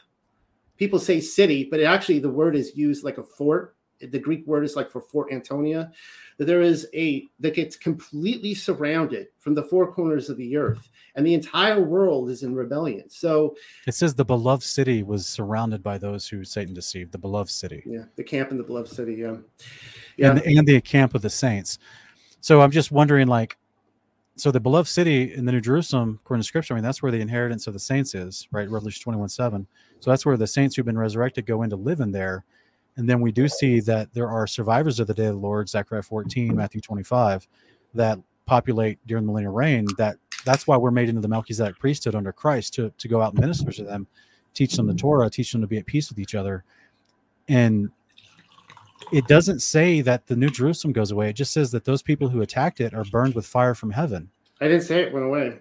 Speaker 2: People say city, but actually the word is used like a fort. The Greek word is like for Fort Antonia that there is a that gets completely surrounded from the four corners of the earth and the entire world is in rebellion. So
Speaker 1: it says the beloved city was surrounded by those who satan deceived the beloved city.
Speaker 2: Yeah the camp in the beloved city yeah. Yeah.
Speaker 1: and, and the camp of the saints. So i'm just wondering like so the beloved city in the new jerusalem according to scripture i mean that's where the inheritance of the saints is right? Revelation 21 7 so that's where the saints who've been resurrected go in to live in there and then we do see that there are survivors of the day of the Lord, Zechariah 14, Matthew 25, that populate during the millennial reign. That that's why we're made into the Melchizedek priesthood under Christ to, to go out and minister to them, teach them the Torah, teach them to be at peace with each other. And it doesn't say that the New Jerusalem goes away. It just says that those people who attacked it are burned with fire from heaven.
Speaker 2: I didn't say it went away.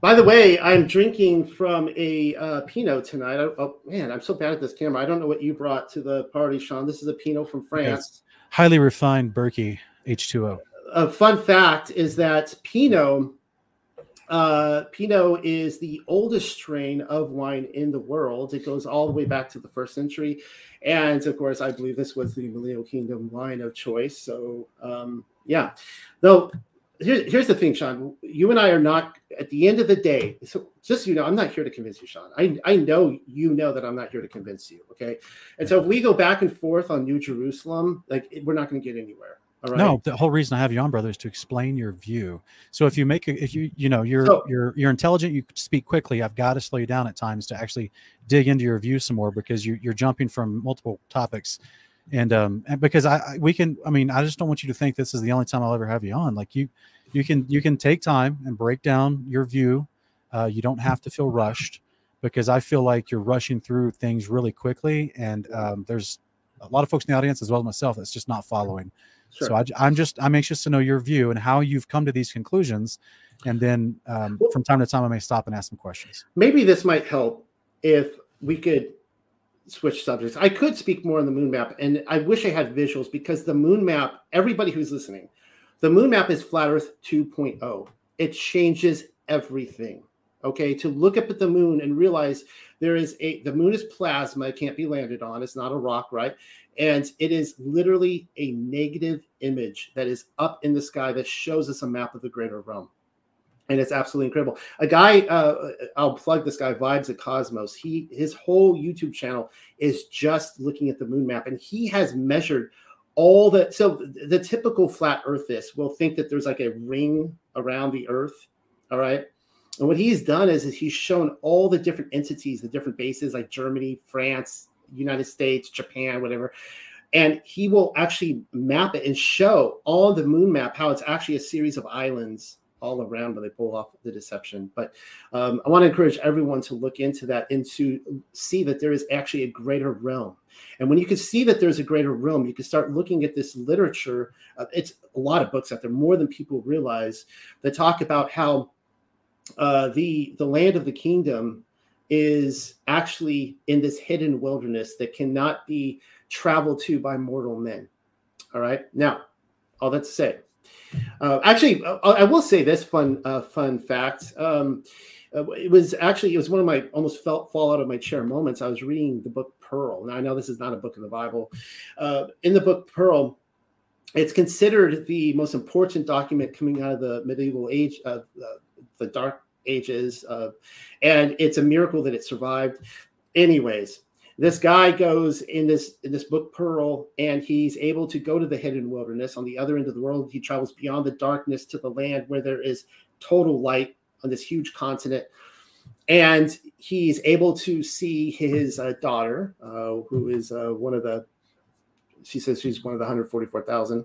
Speaker 2: By the way, I'm drinking from a uh, Pinot tonight. Oh, oh, man, I'm so bad at this camera. I don't know what you brought to the party, Sean. This is a Pinot from France. Yes.
Speaker 1: Highly refined Berkey H2O.
Speaker 2: A fun fact is that Pinot, uh, Pinot is the oldest strain of wine in the world. It goes all the way back to the first century, and of course, I believe this was the Millennial Kingdom wine of choice. So, um, yeah, though here's, here's the thing, Sean. You and I are not at the end of the day. So just so you know, I'm not here to convince you, Sean. I I know you know that I'm not here to convince you. Okay, and so if we go back and forth on New Jerusalem, like we're not going to get anywhere. All right.
Speaker 1: No, the whole reason I have you on, brother, is to explain your view. So if you make a, if you you know you're so, you're you're intelligent, you speak quickly. I've got to slow you down at times to actually dig into your view some more because you you're jumping from multiple topics and um and because I, I, we can i mean i just don't want you to think this is the only time i'll ever have you on. Like you you can you can take time and break down your view. Uh, you don't have to feel rushed because i feel like you're rushing through things really quickly. And um, there's a lot of folks in the audience as well as myself that's just not following. Sure. so I, i'm just i'm anxious to know your view and how you've come to these conclusions. And then um, well, from time to time i may stop and ask some questions.
Speaker 2: Maybe this might help if we could switch subjects. I could speak more on the moon map, and I wish I had visuals because the moon map, everybody who's listening, the moon map is flat Earth 2.0. It changes everything. Okay, to look up at the moon and realize there is a the moon is plasma, it can't be landed on, it's not a rock, right? And it is literally a negative image that is up in the sky that shows us a map of the greater realm and it's absolutely incredible. A guy, uh, I'll plug this guy, Vibes of Cosmos. He his whole YouTube channel is just looking at the moon map, and he has measured all the. So the typical flat Earthist will think that there's like a ring around the Earth. All right. And what he's done is, is he's shown all the different entities, the different bases like Germany, France, United States, Japan, whatever. And he will actually map it and show on the moon map how it's actually a series of islands all around when they pull off the deception. But um, I want to encourage everyone to look into that and to see that there is actually a greater realm. And when you can see that there's a greater realm, you can start looking at this literature. Uh, it's a lot of books out there, more than people realize, that talk about how uh, the the land of the kingdom is actually in this hidden wilderness that cannot be traveled to by mortal men. All right. Now, all that to say, uh, actually, uh, I will say this fun uh, fun fact. Um, uh, it was actually it was one of my almost felt fall out of my chair moments. I was reading the book Pearl. Now I know this is not a book in the Bible. Uh, in the book Pearl, it's considered the most important document coming out of the medieval age, uh, the Dark Ages, uh, and it's a miracle that it survived. Anyways, this guy goes in this in this book Pearl, and he's able to go to the hidden wilderness on the other end of the world. He travels beyond the darkness to the land where there is total light on this huge continent and he's able to see his uh, daughter, uh, who is uh, one of the. She says she's one of the 144,000,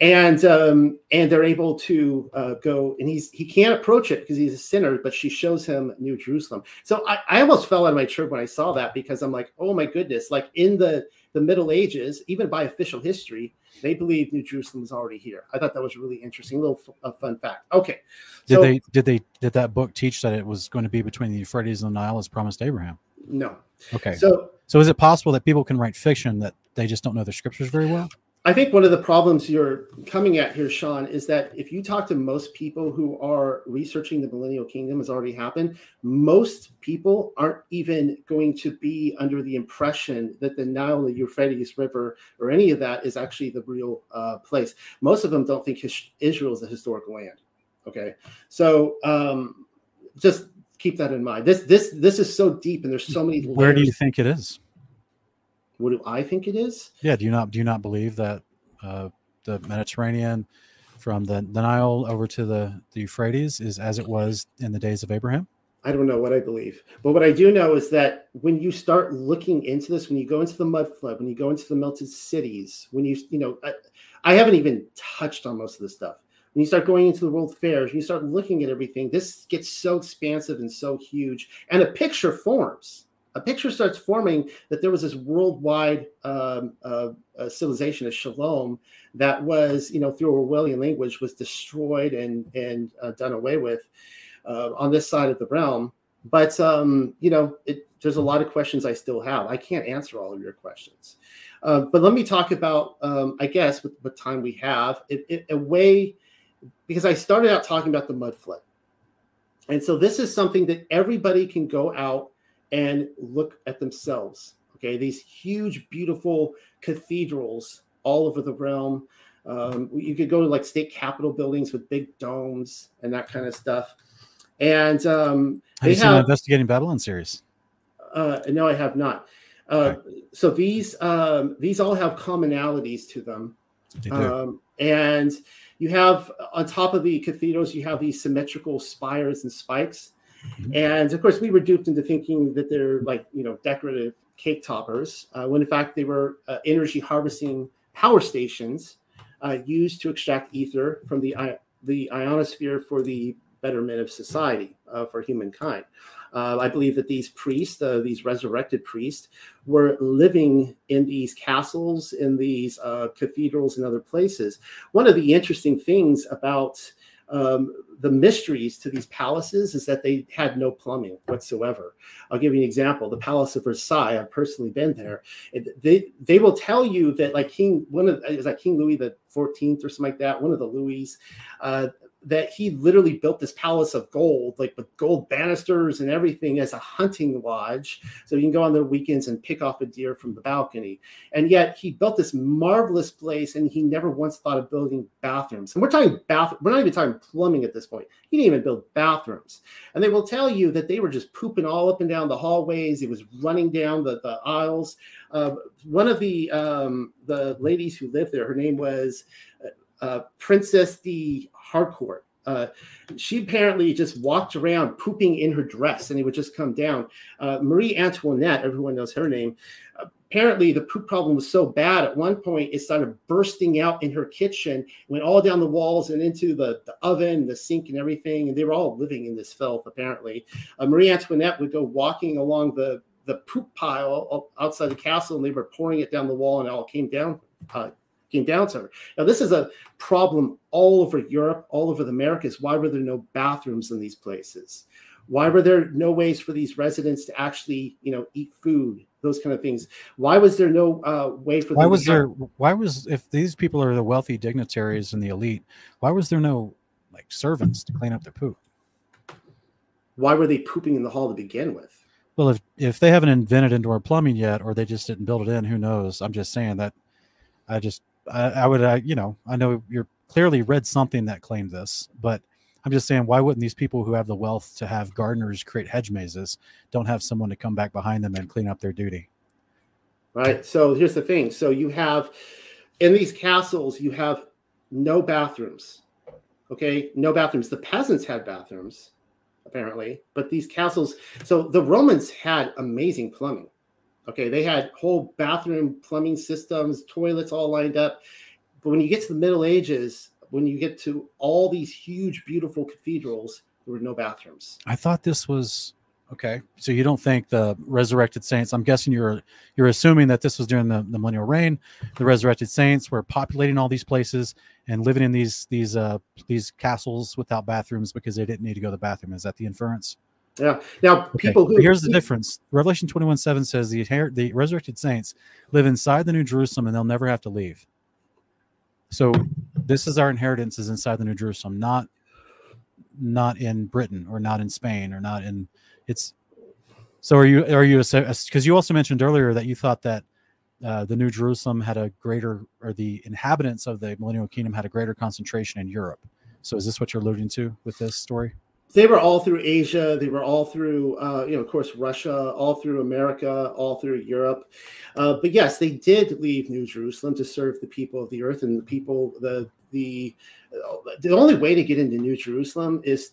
Speaker 2: and um, and they're able to uh, go, and he's he can't approach it because he's a sinner, but she shows him New Jerusalem. So I, I almost fell out of my chair when I saw that because I'm like, oh my goodness! Like in the the Middle Ages, even by official history, they believe New Jerusalem is already here. I thought that was really interesting. A little a fun fact. Okay.
Speaker 1: Did so, they did they did that book teach that it was going to be between the Euphrates and the Nile as promised Abraham?
Speaker 2: No.
Speaker 1: Okay. So so is it possible that people can write fiction that they just don't know the scriptures very well?
Speaker 2: I think one of the problems you're coming at here, Sean, is that if you talk to most people who are researching the millennial kingdom has already happened, most people aren't even going to be under the impression that the Nile, the Euphrates River, or any of that is actually the real uh, place. Most of them don't think his- Israel is a historical land. Okay, so um, just keep that in mind. This this this is so deep, and there's so many.
Speaker 1: Where do you think it is?
Speaker 2: What do I think it is?
Speaker 1: Yeah. Do you not do you not believe that uh, the Mediterranean from the, the Nile over to the, the Euphrates is as it was in the days of Abraham?
Speaker 2: I don't know what I believe, but what I do know is that when you start looking into this, when you go into the mud flood, when you go into the melted cities, when you you know, I, I haven't even touched on most of this stuff. When you start going into the world fairs, when you start looking at everything, this gets so expansive and so huge, and a picture forms a picture starts forming that there was this worldwide um, uh, uh, civilization of shalom that was, you know, through Orwellian language, was destroyed and and uh, done away with uh, on this side of the realm. But um, you know, it, there's a lot of questions I still have. I can't answer all of your questions. Uh, but let me talk about, um, I guess, with what time we have, it, it, a way because I started out talking about the mud flood. And so this is something that everybody can go out and look at themselves. Okay, these huge, beautiful cathedrals all over the realm. Um, you could go to like state capitol buildings with big domes and that kind of stuff. And um,
Speaker 1: have you seen the Investigating Babylon series?
Speaker 2: Uh, no, I have not. Uh, okay. So these um, these all have commonalities to them. Um, and you have on top of the cathedrals, you have these symmetrical spires and spikes Mm-hmm. And of course, we were duped into thinking that they're like, you know, decorative cake toppers, uh, when in fact they were uh, energy harvesting power stations uh, used to extract ether from the, the ionosphere for the betterment of society, uh, for humankind. Uh, I believe that these priests, uh, these resurrected priests, were living in these castles, in these cathedrals, and other places. One of the interesting things about um, the mysteries to these palaces is that they had no plumbing whatsoever. I'll give you an example. The Palace of Versailles, I've personally been there. They they will tell you that like King one of is that King Louis the 14th or something like that, one of the Louis, uh, that he literally built this palace of gold, like with gold banisters and everything, as a hunting lodge. So you can go on the weekends and pick off a deer from the balcony. And yet he built this marvelous place, and he never once thought of building bathrooms. And we're talking bath. We're not even talking plumbing at this point. He didn't even build bathrooms. And they will tell you that they were just pooping all up and down the hallways. It was running down the, the aisles. Uh, one of the um, the ladies who lived there, her name was uh, Princess the Harcourt. Uh, she apparently just walked around pooping in her dress and it would just come down. Uh, Marie Antoinette, everyone knows her name. Apparently, the poop problem was so bad at one point it started bursting out in her kitchen, went all down the walls and into the, the oven, the sink, and everything. And they were all living in this filth, apparently. Uh, Marie Antoinette would go walking along the, the poop pile outside the castle and they were pouring it down the wall and it all came down came down to her. Now, this is a problem all over Europe, all over the Americas. Why were there no bathrooms in these places? Why were there no ways for these residents to actually, you know, eat food, those kind of things? Why was there no uh, way for?
Speaker 1: Them Why was there? Why was if these people are the wealthy dignitaries and the elite? Why was there no like servants to clean up their poop?
Speaker 2: Why were they pooping in the hall to begin with?
Speaker 1: Well, if if they haven't invented indoor plumbing yet, or they just didn't build it in, who knows? I'm just saying that. I just I, I would I, you know I know you're clearly read something that claimed this, but I'm just saying why wouldn't these people who have the wealth to have gardeners create hedge mazes don't have someone to come back behind them and clean up their duty?
Speaker 2: Right. So here's the thing. So you have in these castles you have no bathrooms. Okay, no bathrooms. The peasants had bathrooms apparently, but these castles. So the Romans had amazing plumbing. Okay, they had whole bathroom plumbing systems, toilets all lined up. But when you get to the Middle Ages, when you get to all these huge, beautiful cathedrals, there were no bathrooms.
Speaker 1: I thought this was okay. So you don't think the resurrected saints? I'm guessing you're you're assuming that this was during the, the millennial reign. The resurrected saints were populating all these places and living in these these uh these castles without bathrooms because they didn't need to go to the bathroom. Is that the inference?
Speaker 2: Yeah. Now,
Speaker 1: Okay,
Speaker 2: people who
Speaker 1: here's the difference. Revelation 21 7 says the, inher- the resurrected saints live inside the New Jerusalem and they'll never have to leave. So this is our inheritance is inside the New Jerusalem, not not in Britain or not in Spain or not in it's so are you are you because you also mentioned earlier that you thought that uh, the New Jerusalem had a greater or the inhabitants of the millennial kingdom had a greater concentration in Europe. So is this what you're alluding to with this story?
Speaker 2: They were all through Asia. They were all through, uh, you know, of course, Russia, all through America, all through Europe. Uh, but yes, they did leave New Jerusalem to serve the people of the earth and the people. The the the only way to get into New Jerusalem is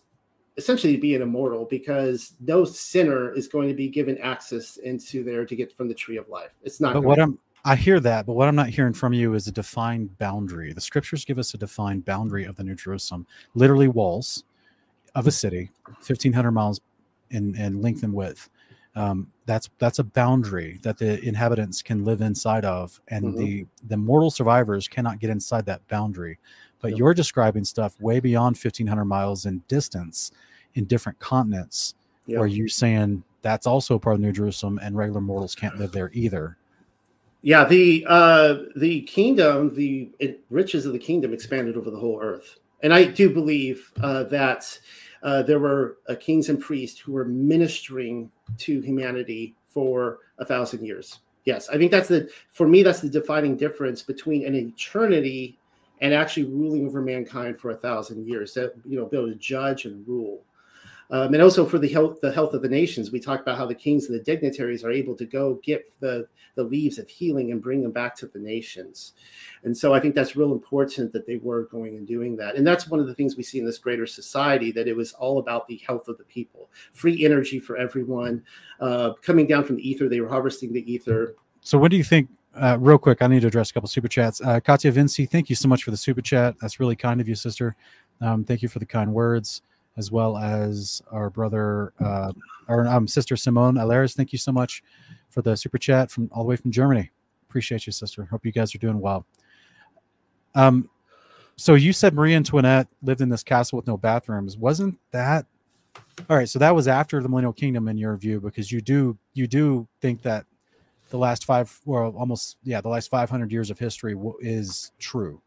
Speaker 2: essentially to be an immortal because no sinner is going to be given access into there to get from the tree of life. It's not.
Speaker 1: But what I'm I hear that, but what I'm not hearing from you is a defined boundary. The scriptures give us a defined boundary of the New Jerusalem, literally walls of a city, 1,500 miles in, in length and width. Um, that's that's a boundary that the inhabitants can live inside of, and
Speaker 2: Mhm.
Speaker 1: the the mortal survivors cannot get inside that boundary. But
Speaker 2: Yep.
Speaker 1: you're describing stuff way beyond 1,500 miles in distance, in different continents,
Speaker 2: Yeah.
Speaker 1: where you're saying that's also part of New Jerusalem, and regular mortals can't live there either.
Speaker 2: Yeah, the uh, the kingdom, the riches of the kingdom expanded over the whole earth, and I do believe uh, that uh, there were uh, kings and priests who were ministering to humanity for a thousand years. Yes, I think that's the for me that's the defining difference between an eternity and actually ruling over mankind for a thousand years. That you know, be able to judge and rule. Um, and also for the health, the health of the nations, we talk about how the kings and the dignitaries are able to go get the the leaves of healing and bring them back to the nations. And so I think that's real important that they were going and doing that. And that's one of the things we see in this greater society that it was all about the health of the people, free energy for everyone, uh, coming down from the ether. They were harvesting the ether.
Speaker 1: So, what do you think? Uh, real quick, I need to address a couple super chats. Uh, Katya Vinci, thank you so much for the super chat. That's really kind of you, sister. Um, thank you for the kind words, as well as our brother, uh, our um, sister Simone Alaris. Thank you so much for the super chat from all the way from Germany. Appreciate you, sister. Hope you guys are doing well. Um, so you said Marie Antoinette lived in this castle with no bathrooms. Wasn't that all right? So that was after the Millennial Kingdom, in your view, because you do you do think that the last five, well, almost yeah, the last five hundred years of history w- is true.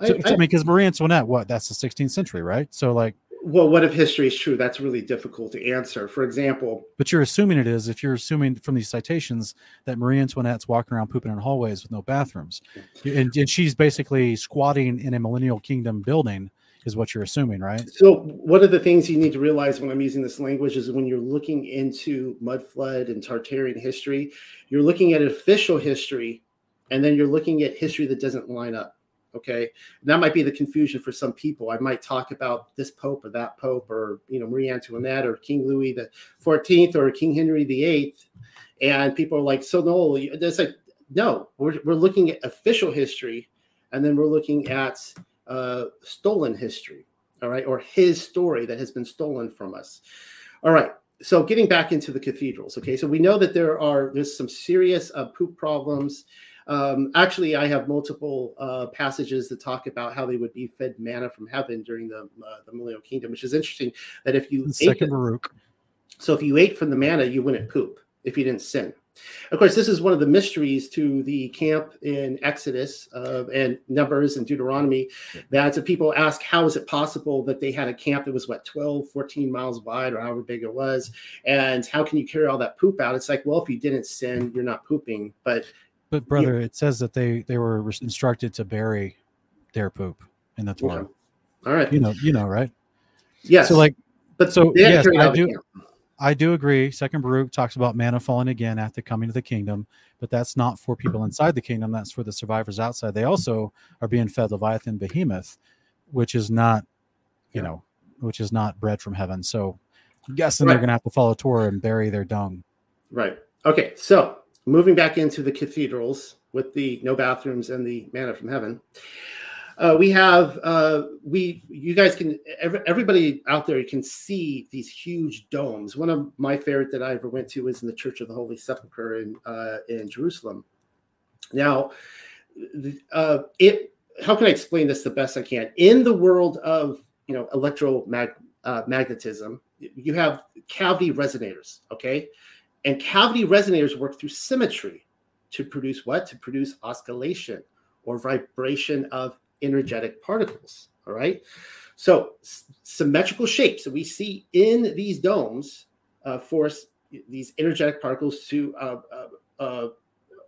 Speaker 2: I-
Speaker 1: I,
Speaker 2: I-
Speaker 1: mean, because Marie Antoinette, what? That's the 16th century, right? So like,
Speaker 2: well, what if history is true? That's really difficult to answer. For example,
Speaker 1: but you're assuming it is if you're assuming from these citations that Marie Antoinette's walking around pooping in hallways with no bathrooms, and, and she's basically squatting in a Millennial Kingdom building, is what you're assuming, right?
Speaker 2: So one of the things you need to realize when I'm using this language is when you're looking into mud flood and Tartarian history, you're looking at official history, and then you're looking at history that doesn't line up. Okay, and that might be the confusion for some people. I might talk about this pope or that pope, or you know Marie Antoinette or King Louis the Fourteenth or King Henry the Eighth, and people are like, "So no, it's like no, we're we're looking at official history, and then we're looking at uh, stolen history." all right, or his story that has been stolen from us. All right. So getting back into the cathedrals, okay. So we know that there are there's some serious uh, poop problems. Um, actually, I have multiple uh, passages that talk about how they would be fed manna from heaven during the uh, the millennial kingdom, which is interesting. That if you ate
Speaker 1: Second
Speaker 2: the-
Speaker 1: Baruch.
Speaker 2: so if you ate from the manna, you wouldn't poop if you didn't sin. Of course, this is one of the mysteries to the camp in Exodus uh, and Numbers and Deuteronomy. That people ask, how is it possible that they had a camp that was, what, 12, 14 miles wide or however big it was? And how can you carry all that poop out? It's like, well, if you didn't sin, you're not pooping. But
Speaker 1: but brother, it says that they they were instructed to bury their poop in the Torah. Okay.
Speaker 2: All right.
Speaker 1: You know, you know, right?
Speaker 2: Yes.
Speaker 1: So like, but so yes, I do. I do agree. Second Baruch talks about manna falling again the coming of the kingdom, but that's not for people inside the kingdom. That's for the survivors outside. They also are being fed Leviathan behemoth, which is not, you yeah. know, which is not bread from heaven. So I'm guessing right. they're going to have to follow Torah and bury their dung.
Speaker 2: Right. Okay. So moving back into the cathedrals with the no bathrooms and the manna from heaven uh, we have uh, we you guys can every, everybody out there can see these huge domes. One of my favorite that I ever went to was in the Church of the Holy Sepulchre in uh, in Jerusalem. Now, uh, it how can I explain this the best I can? In the world of you know electromagnetism, uh, you have cavity resonators, okay, and cavity resonators work through symmetry to produce what? To produce oscillation or vibration of energetic particles. All right. So symmetrical shapes that we see in these domes uh, force these energetic particles to uh, uh, uh,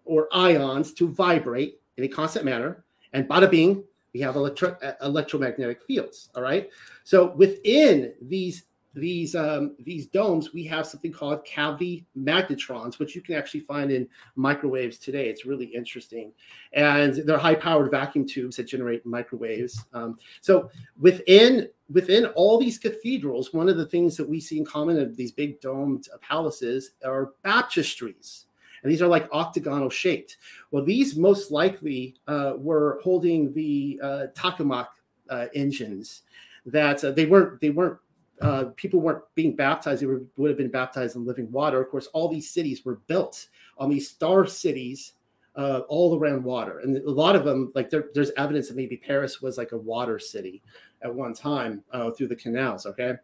Speaker 2: or ions to vibrate in a constant manner. And bada bing, we have electro- electromagnetic fields. All right. So within these these um, these domes, we have something called cavity magnetrons, which you can actually find in microwaves today. It's really interesting, and they're high-powered vacuum tubes that generate microwaves. Um, so within within all these cathedrals, one of the things that we see in common of these big domed palaces are baptistries. And these are like octagonal shaped. Well, these most likely uh, were holding the uh, tokamak uh, engines that uh, they weren't they weren't uh, people weren't being baptized; they were, would have been baptized in living water. Of course, all these cities were built on these star cities uh, all around water, and a lot of them, like there, there's evidence that maybe Paris was like a water city at one time uh, through the canals. Okay,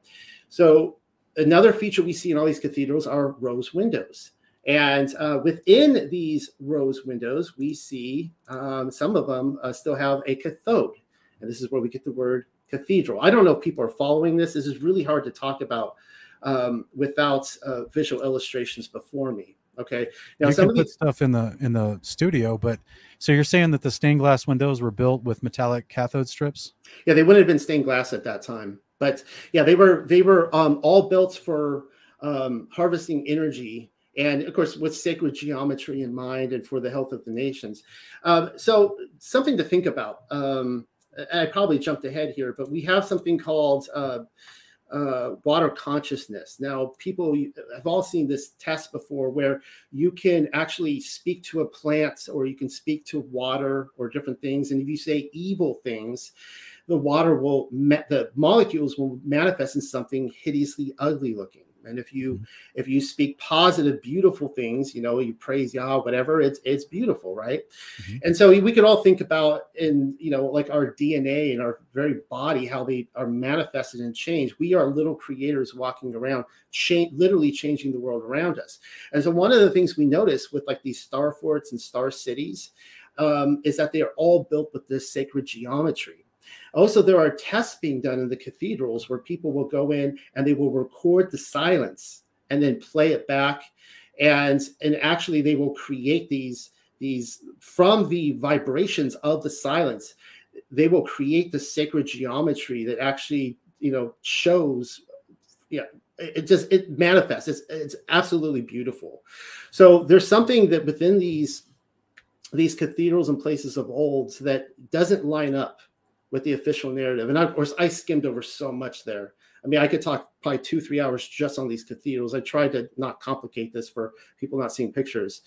Speaker 2: so another feature we see in all these cathedrals are rose windows. And uh, within these rose windows, we see um, some of them uh, still have a cathode. And this is where we get the word cathedral. I don't know if people are following this. This is really hard to talk about um, without uh, visual illustrations before me. Okay.
Speaker 1: Now, you some can put stuff in the in the studio, but so you're saying that the stained glass windows were built with metallic cathode strips?
Speaker 2: Yeah, they wouldn't have been stained glass at that time, but yeah, they were they were um, all built for um, harvesting energy and of course with sacred geometry in mind and for the health of the nations um, so something to think about um, I probably jumped ahead here, but we have something called uh, uh, water consciousness. Now, people have all seen this test before where you can actually speak to a plant or you can speak to water or different things. And if you say evil things, the water will, the molecules will manifest in something hideously ugly looking. And if you mm-hmm. if you speak positive, beautiful things, you know, you praise Yah, whatever, it's it's beautiful, right? Mm-hmm. And so we could all think about in you know like our DNA and our very body, how they are manifested and changed. We are little creators walking around, change, literally changing the world around us. And so one of the things we notice with like these star forts and star cities um, is that they are all built with this sacred geometry. Also, there are tests being done in the cathedrals where people will go in and they will record the silence and then play it back. And, and actually, they will create these, these from the vibrations of the silence, they will create the sacred geometry that actually, you know, shows, yeah, it just it manifests. It's it's absolutely beautiful. So there's something that within these these cathedrals and places of old that doesn't line up with the official narrative. And of course, I skimmed over so much there. I mean, I could talk probably two, three hours just on these cathedrals. I tried to not complicate this for people not seeing pictures,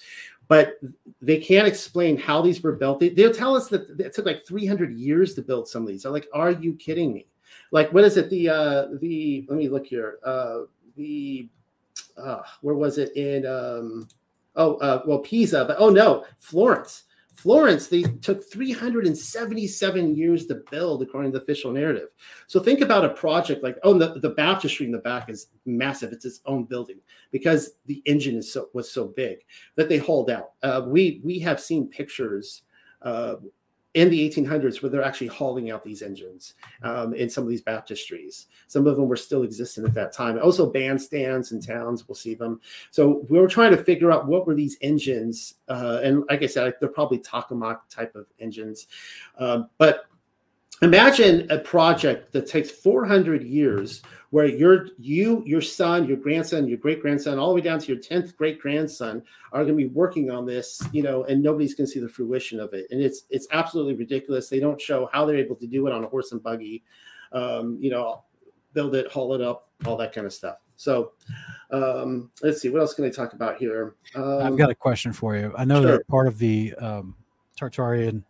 Speaker 2: but they can't explain how these were built. They, will tell us that it took like 300 years to build some of these. I'm like, are you kidding me? Like, what is it? The, uh, the, let me look here. Uh, the, uh, where was it in, um, oh, uh, well, Pisa, but oh no, Florence. Florence, they took 377 years to build, according to the official narrative. So think about a project like, oh, the, the baptistry in the back is massive. It's its own building because the engine is so was so big that they hauled out. Uh, we we have seen pictures uh, in the 1800s where they're actually hauling out these engines um, in some of these baptistries. Some of them were still existent at that time. Also, bandstands in towns, we'll see them. So we were trying to figure out what were these engines. Uh, and like I said, they're probably tokamak type of engines. Um, but imagine a project that takes 400 years where your you your son your grandson your great grandson all the way down to your 10th great grandson are going to be working on this you know and nobody's going to see the fruition of it. And it's it's absolutely ridiculous. They don't show how they're able to do it on a horse and buggy um, you know build it haul it up all that kind of stuff. So um, let's see what else can i talk about here?
Speaker 1: Um, i've got a question for you. I know sure. that part of the um, tartarian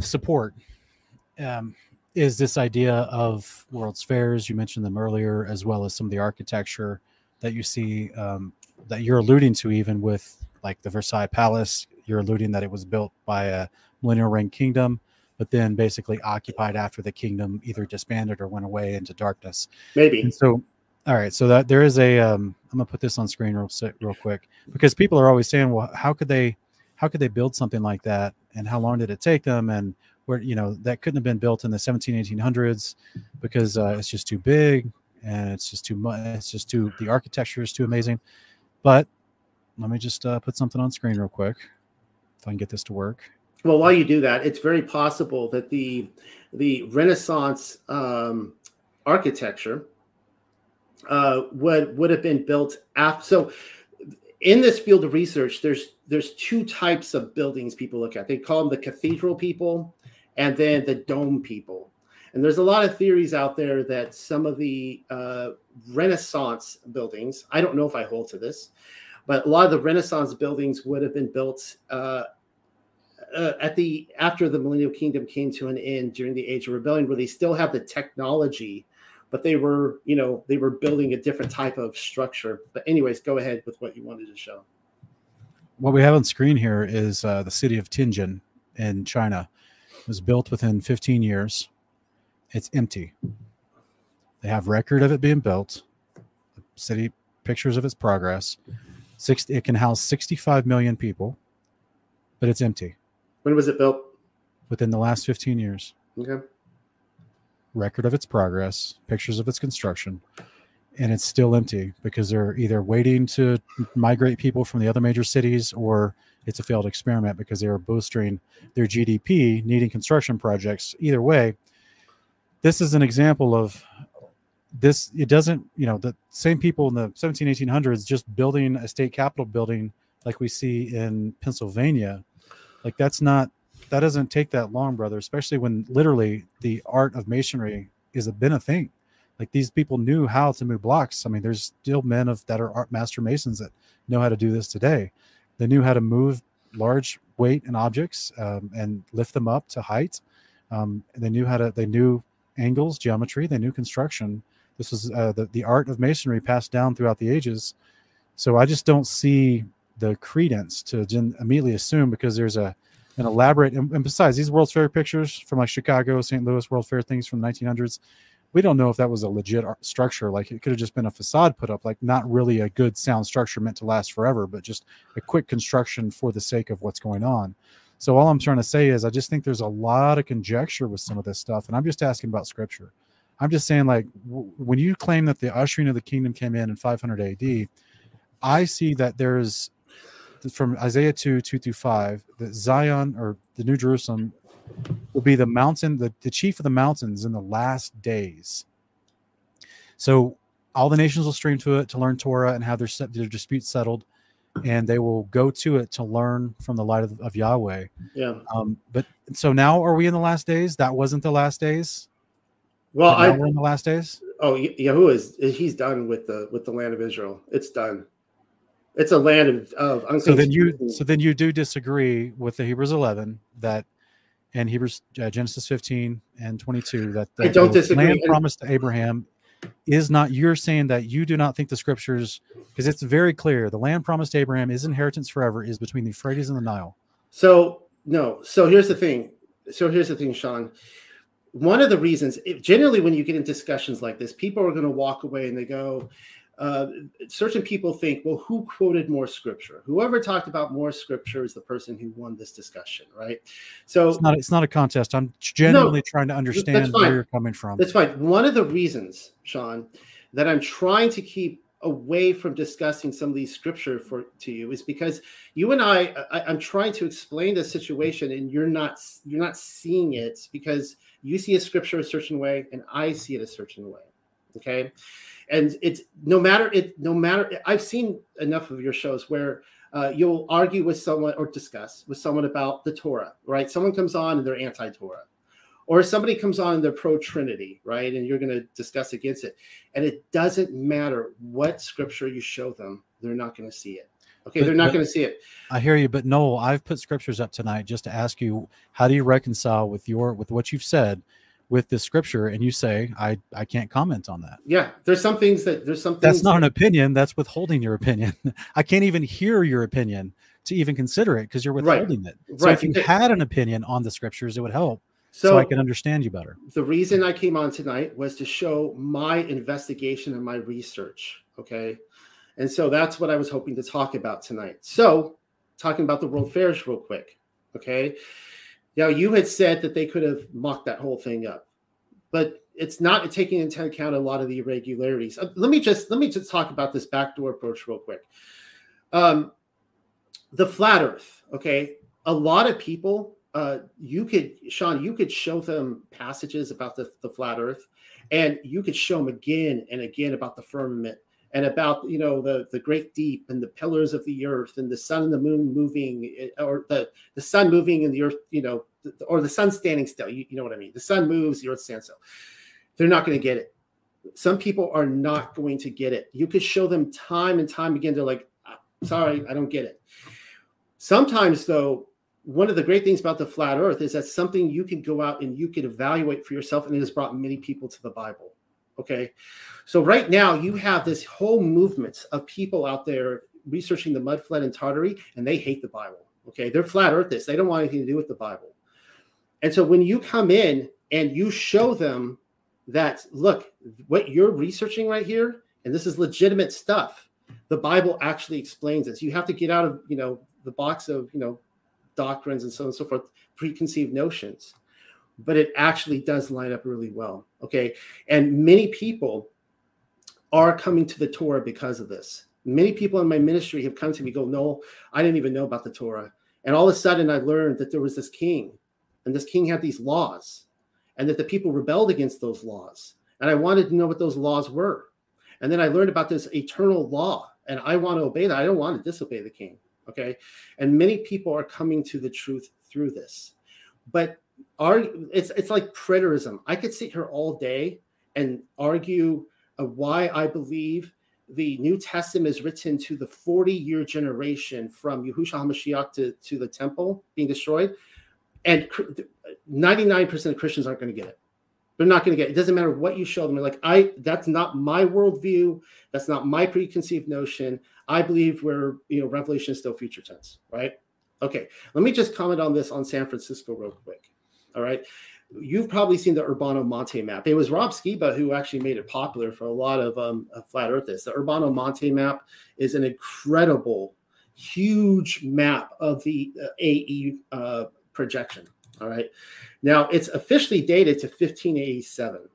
Speaker 1: support um, is this idea of world's fairs. You mentioned them earlier, as well as some of the architecture that you see um, that you're alluding to, even with like the Versailles Palace. You're alluding that it was built by a millennial reign kingdom, but then basically occupied after the kingdom either disbanded or went away into darkness.
Speaker 2: Maybe.
Speaker 1: And so, all right. So that there is a. Um, I'm gonna put this on screen real real quick because people are always saying, well, how could they, how could they build something like that, and how long did it take them, and where you know that couldn't have been built in the 17 1800s because uh, it's just too big and it's just too much it's just too the architecture is too amazing. But let me just uh, put something on screen real quick if i can get this to work.
Speaker 2: Well while you do that it's very possible that the the renaissance um, architecture uh, would would have been built after so in this field of research there's there's two types of buildings people look at. They call them the cathedral people and then the dome people. And there's a lot of theories out there that some of the uh, Renaissance buildings, I don't know if I hold to this, but a lot of the Renaissance buildings would have been built uh, uh, at the after the Millennial Kingdom came to an end during the Age of Rebellion, where they still have the technology, but they were, you know, they were building a different type of structure. But anyways, go ahead with what you wanted to show.
Speaker 1: What we have on screen here is uh, the city of Tianjin in China was built within 15 years. It's empty. They have record of it being built, city pictures of its progress. Six, it can house 65 million people, but it's empty.
Speaker 2: When was it built?
Speaker 1: Within the last 15 years.
Speaker 2: Okay.
Speaker 1: Record of its progress, pictures of its construction, and it's still empty because they're either waiting to migrate people from the other major cities or it's a failed experiment because they were boosting their GDP, needing construction projects. Either way, this is an example of this. It doesn't, you know, the same people in the 17, 1800s just building a state capitol building like we see in Pennsylvania. Like that's not, that doesn't take that long, brother, especially when literally the art of masonry is a, been a thing. Like these people knew how to move blocks. I mean, there's still men of that are art master masons that know how to do this today. They knew how to move large weight and objects um, and lift them up to height. Um, they knew how to. They knew angles, geometry. They knew construction. This was uh, the the art of masonry passed down throughout the ages. So I just don't see the credence to immediately assume because there's a an elaborate and, and besides these World's Fair pictures from like Chicago, St. Louis World Fair things from the 1900s we don't know if that was a legit structure. Like it could have just been a facade put up, like not really a good sound structure meant to last forever, but just a quick construction for the sake of what's going on. So all I'm trying to say is I just think there's a lot of conjecture with some of this stuff, and I'm just asking about scripture. I'm just saying, like, when you claim that the ushering of the kingdom came in in 500 AD, I see that there's from Isaiah 2, 2 through 5, that Zion or the New Jerusalem will be the mountain, the, the chief of the mountains in the last days. So all the nations will stream to it to learn Torah and have their, their disputes settled, and they will go to it to learn from the light of, of Yahweh.
Speaker 2: Yeah.
Speaker 1: Um, but so now are we in the last days? That wasn't the last days.
Speaker 2: Well, I
Speaker 1: we're in the last days.
Speaker 2: Oh, Yahuwah is he's done with the with the land of Israel. It's done. It's a land of, of
Speaker 1: so then you so then you do disagree with the Hebrews 11 that and Hebrews uh, Genesis 15 and 22 that the,
Speaker 2: I don't disagree.
Speaker 1: land promised to Abraham is not you're saying that you do not think the scriptures because it's very clear the land promised to Abraham is inheritance forever is between the Euphrates and the Nile.
Speaker 2: So no. So here's the thing. So here's the thing, Sean. One of the reasons, if, generally, when you get in discussions like this, people are going to walk away and they go, uh, certain people think, well, who quoted more scripture? Whoever talked about more scripture is the person who won this discussion, right? So
Speaker 1: it's not it's not a contest. I'm genuinely no, trying to understand where you're coming from.
Speaker 2: That's fine. One of the reasons, Sean, that I'm trying to keep away from discussing some of these scripture for to you is because you and I, I I'm trying to explain the situation and you're not you're not seeing it because you see a scripture a certain way and I see it a certain way. Okay? And it's no matter it no matter i've seen enough of your shows where uh, you'll argue with someone or discuss with someone about the torah right? Someone comes on and they're anti-torah. Or somebody comes on and they're pro-trinity right? And you're going to discuss against it. And it doesn't matter what scripture you show them they're not going to see it. Okay but, they're not going to see it.
Speaker 1: I hear you but no i've put scriptures up tonight just to ask you how do you reconcile with your with what you've said with the scripture and you say i i can't comment on that
Speaker 2: yeah there's some things that there's some
Speaker 1: that's not
Speaker 2: that,
Speaker 1: an opinion that's withholding your opinion i can't even hear your opinion to even consider it because you're withholding right. it so right. if you had an opinion on the scriptures it would help so, so, I can understand you better.
Speaker 2: The reason I came on tonight was to show my investigation and my research. Okay. And so that's what I was hoping to talk about tonight. So, talking about the World Fairs real quick. Okay. Now, you had said that they could have mocked that whole thing up, but it's not taking into account a lot of the irregularities. Uh, let me just let me just talk about this backdoor approach real quick. Um, the flat Earth, okay. A lot of people, uh, you could, Sean, you could show them passages about the, the flat Earth, and you could show them again and again about the firmament and about you know the the great deep and the pillars of the earth and the sun and the moon moving eh, or the the sun moving and the earth you know or the sun standing still you, you know what i mean? The sun moves the earth stands still. They're not going to get it. Some people are not going to get it. You could show them time and time again they're like ah, sorry i don't get it. Sometimes though one of the great things about the flat earth is that something you can go out and you can evaluate for yourself and it has brought many people to the bible Okay. So right now you have this whole movement of people out there researching the mud flood and Tartary, and they hate the Bible. Okay. They're flat earthists. They don't want anything to do with the Bible. And so when you come in and you show them that, look, what you're researching right here, and this is legitimate stuff, the Bible actually explains this. You have to get out of, you know, the box of, you know, doctrines and so on and so forth, preconceived notions but it actually does line up really well. Okay. And many people are coming to the Torah because of this. Many people in my ministry have come to me, go, No, I didn't even know about the Torah. And all of a sudden, I learned that there was this king, and this king had these laws, and that the people rebelled against those laws. And I wanted to know what those laws were. And then I learned about this eternal law, and I want to obey that. I don't want to disobey the king. Okay. And many people are coming to the truth through this. But argue it's it's like preterism. I could sit here all day and argue uh, why I believe the New Testament is written to the 40 year generation from Yahushua HaMashiach to, to the temple being destroyed. And 99% of Christians aren't going to get it. They're not going to get it. It doesn't matter what you show them. They're like, I that's not my worldview. That's not my preconceived notion. I believe we're, you know, Revelation is still future tense, right? Okay. Let me just comment on this on San Francisco real quick. All right. You've probably seen the Urbano Monte map. It was Rob Skiba who actually made it popular for a lot of um, flat earthers. The Urbano Monte map is an incredible, huge map of the uh, AE uh, projection. All right. Now it's officially dated to 1587.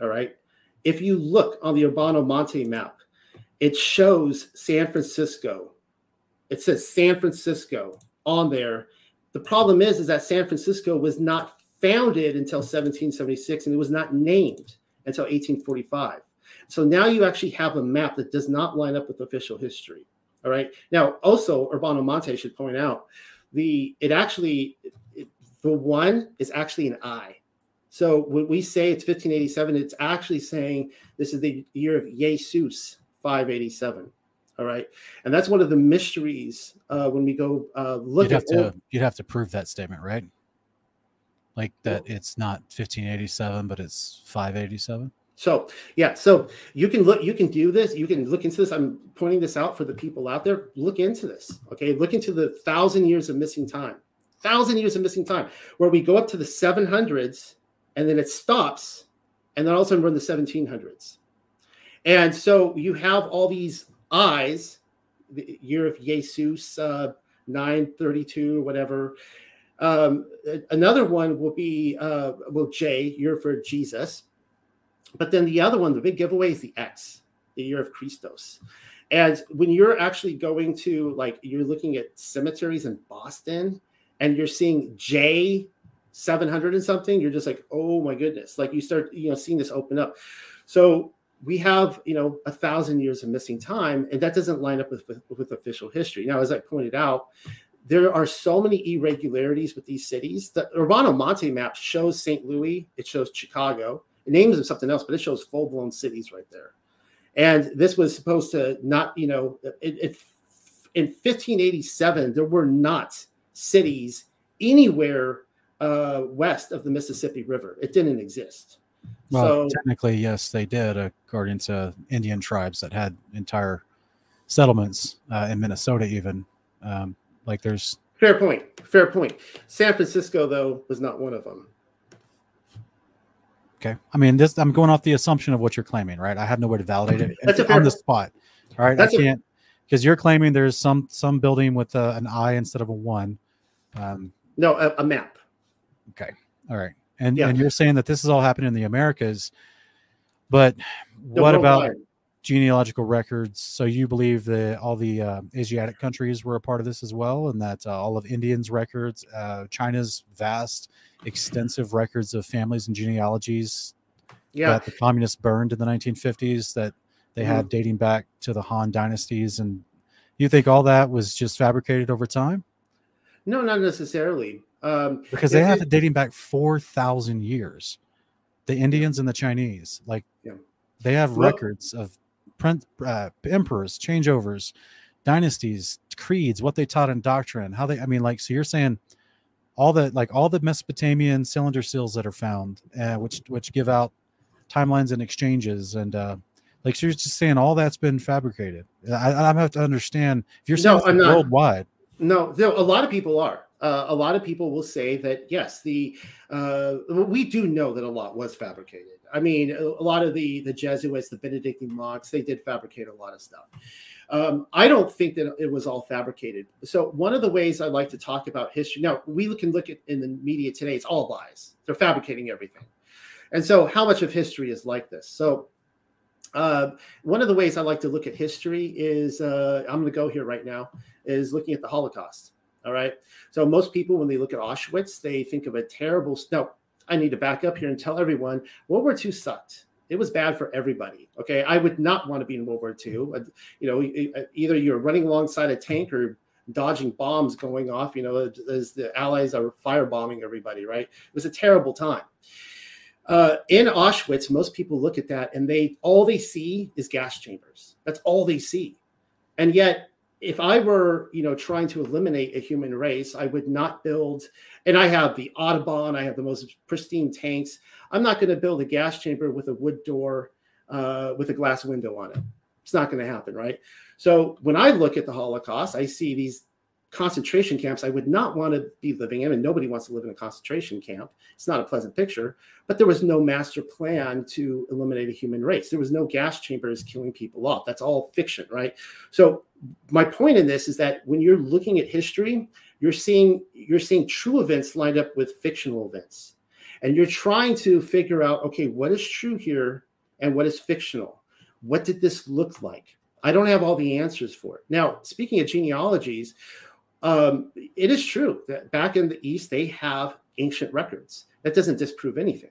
Speaker 2: All right. If you look on the Urbano Monte map, it shows San Francisco. It says San Francisco on there the problem is, is that San Francisco was not founded until 1776 and it was not named until 1845. So now you actually have a map that does not line up with official history. All right. Now, also, Urbano Monte should point out the it actually it, the one is actually an I. So when we say it's 1587, it's actually saying this is the year of Jesus 587. All right, and that's one of the mysteries uh, when we go uh, look
Speaker 1: you'd have
Speaker 2: at.
Speaker 1: To, old... You'd have to prove that statement, right? Like that it's not 1587, but it's 587.
Speaker 2: So yeah, so you can look, you can do this, you can look into this. I'm pointing this out for the people out there. Look into this. Okay, look into the thousand years of missing time, thousand years of missing time, where we go up to the 700s and then it stops, and then all of a sudden we're in the 1700s. And so you have all these eyes, the year of Jesus, uh, 932, whatever. Um, another one will be, uh, well, J, year for Jesus but then the other one, the big giveaway is the X, the year of Christos. And when you're actually going to like you're looking at cemeteries in Boston and you're seeing J 700 and something, you're just like, oh my goodness. Like you start, you know, seeing this open up. So we have, you know, a thousand years of missing time, and that doesn't line up with, with, official history. Now, as I pointed out, there are so many irregularities with these cities. The Urbano Monte map shows St. Louis, it shows Chicago, it names them something else, but it shows full blown cities right there. And this was supposed to not, you know, it, it, in 1587 there were not cities anywhere uh, west of the Mississippi River. It didn't exist.
Speaker 1: Well, so, technically, yes, they did, according to Indian tribes that had entire settlements uh, in Minnesota, even. Um, like there's
Speaker 2: fair point. Fair point. San Francisco, though, was not one of them.
Speaker 1: Okay. I mean, this I'm going off the assumption of what you're claiming, right? I have no way to validate it
Speaker 2: That's
Speaker 1: on the spot. All right. That's I can't because you're claiming there's some some building with a, an I instead of a one.
Speaker 2: Um, no, a, a map.
Speaker 1: Okay. All right. And yeah. and you're saying that this is all happening in the Americas, but the what about genealogical records? So you believe that all the uh, Asiatic countries were a part of this as well, and that uh, all of Indians' records, uh, China's vast extensive records of families and genealogies yeah. that the communists burned in the 1950s that they mm-hmm. had dating back to the Han dynasties. And you think all that was just fabricated over time?
Speaker 2: No, not necessarily. Um,
Speaker 1: because they it, have it dating back 4,000 years. The Indians and the Chinese, like, yeah. they have well, records of uh, emperors, changeovers, dynasties, creeds, what they taught in doctrine, how they, I mean, like, so you're saying all the like all the Mesopotamian cylinder seals that are found, uh, which which give out timelines and exchanges, and uh, like so you're just saying all that's been fabricated. I, I have to understand if you're saying no, I'm not, worldwide.
Speaker 2: No, no, a lot of people are. Uh, a lot of people will say that yes, the uh, we do know that a lot was fabricated. I mean, a, a lot of the the Jesuits, the Benedictine monks, they did fabricate a lot of stuff. Um, I don't think that it was all fabricated. So one of the ways I like to talk about history now, we can look at in the media today, it's all lies. They're fabricating everything. And so how much of history is like this? So uh, one of the ways I like to look at history is uh, I'm going to go here right now is looking at the Holocaust. All right. So most people, when they look at Auschwitz, they think of a terrible. No, I need to back up here and tell everyone World War II sucked it was bad for everybody. Okay, I would not want to be in World War II. Uh, you know, either you're running alongside a tank or dodging bombs going off. You know, as the Allies are firebombing everybody. Right? It was a terrible time. Uh, in Auschwitz, most people look at that and they all they see is gas chambers. That's all they see, and yet if I were, you know, trying to eliminate a human race, I would not build. And I have the Audubon, I have the most pristine tanks. I'm not going to build a gas chamber with a wood door uh, with a glass window on it. It's not going to happen, right? So when I look at the Holocaust, I see these concentration camps I would not want to be living in, and nobody wants to live in a concentration camp. It's not a pleasant picture, but there was no master plan to eliminate a human race. There was no gas chambers killing people off. That's all fiction, right? So my point in this is that when you're looking at history, you're seeing you're seeing true events lined up with fictional events. And you're trying to figure out, okay, what is true here and what is fictional? What did this look like? I don't have all the answers for it. Now, speaking of genealogies, um, it is true that back in the East, they have ancient records. That doesn't disprove anything.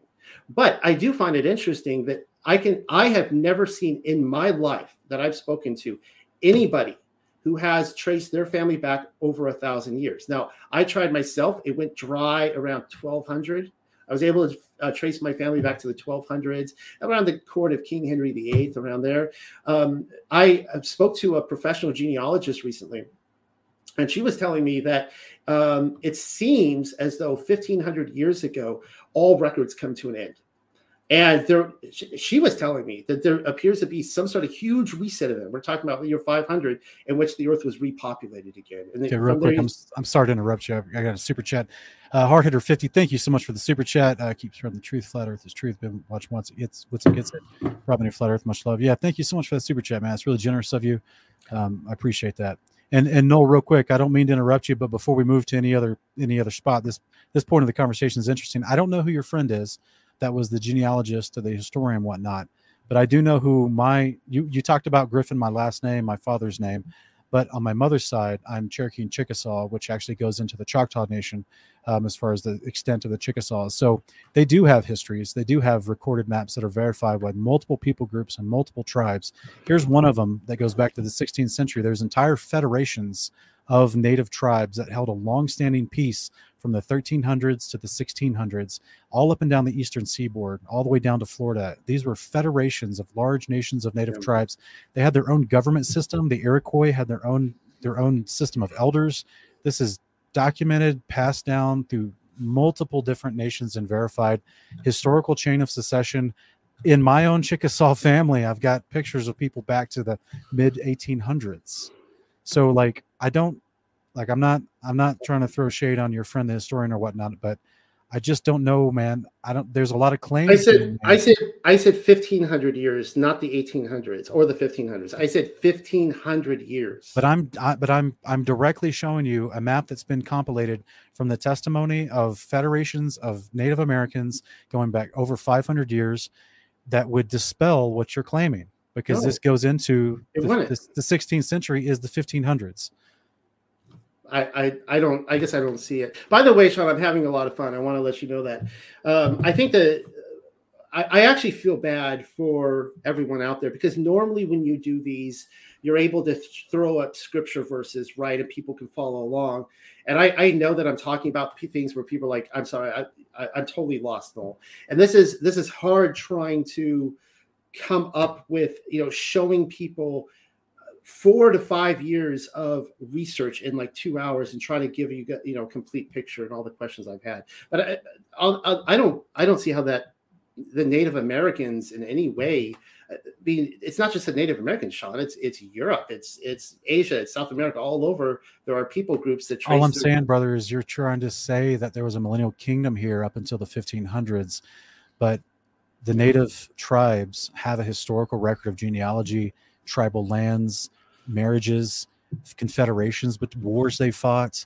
Speaker 2: But I do find it interesting that I can I have never seen in my life that I've spoken to anybody who has traced their family back over a thousand years. Now, I tried myself, it went dry around 1200. I was able to uh, trace my family back to the 1200s, around the court of King Henry VIII, around there. Um, I spoke to a professional genealogist recently and she was telling me that um, it seems as though 1500 years ago all records come to an end And there, she was telling me that there appears to be some sort of huge reset event. We're talking about the year 500, in which the Earth was repopulated again.
Speaker 1: And okay, real quick, I'm, I'm sorry to interrupt you. I got a super chat. Uh, Hard Hitter 50, thank you so much for the super chat. Uh, keep spreading the truth. Flat Earth is truth. Been watch once it gets what's it gets it. Robin Flat Earth, much love. Yeah, thank you so much for the super chat, man. It's really generous of you. Um, I appreciate that. And and Noel, real quick, I don't mean to interrupt you, but before we move to any other any other spot, this this point of the conversation is interesting. I don't know who your friend is that was the genealogist or the historian whatnot but i do know who my you you talked about griffin my last name my father's name but on my mother's side i'm cherokee and chickasaw which actually goes into the choctaw nation um, as far as the extent of the chickasaws. So they do have histories. They do have recorded maps that are verified by multiple people groups and multiple tribes. Here's one of them that goes back to the 16th century. There's entire federations of native tribes that held a long-standing peace from the 1300s to the 1600s, all up and down the eastern seaboard, all the way down to Florida. These were federations of large nations of native yeah. tribes. They had their own government system. The Iroquois had their own their own system of elders. This is documented, passed down through multiple different nations and verified historical chain of succession in my own Chickasaw family, I've got pictures of people back to the mid 1800s. So, like, I don't like I'm not I'm not trying to throw shade on your friend the historian or whatnot, but I just don't know, man. I don't. There's a lot of claims.
Speaker 2: I said I said I said 1500 years, not the 1800s or the 1500s. I said 1500 years.
Speaker 1: But I'm I, but I'm I'm directly showing you a map that's been compilated from the testimony of federations of Native Americans going back over 500 years that would dispel what you're claiming because no, this goes into the, the, the 16th century is the 1500s.
Speaker 2: I, I, I don't I guess I don't see it. By the way, Sean, I'm having a lot of fun. I want to let you know that. Um, I think that I, I actually feel bad for everyone out there because normally when you do these, you're able to throw up scripture verses, right, and people can follow along. And I, I know that I'm talking about things where people are like, I'm sorry, I, I, I'm totally lost, Noel. And this is this is hard trying to come up with, you know, showing people four to five years of research in like two hours and try to give you you know complete picture and all the questions I've had. But I, I'll, I don't I don't see how that the Native Americans in any way. Uh, I mean, it's not just the Native Americans, Sean. It's it's Europe, it's it's Asia, it's South America, all over. There are people groups that.
Speaker 1: all I'm their- saying, brother, is you're trying to say that there was a millennial kingdom here up until the 1500s, but the native tribes have a historical record of genealogy tribal lands, marriages, confederations, but wars they fought.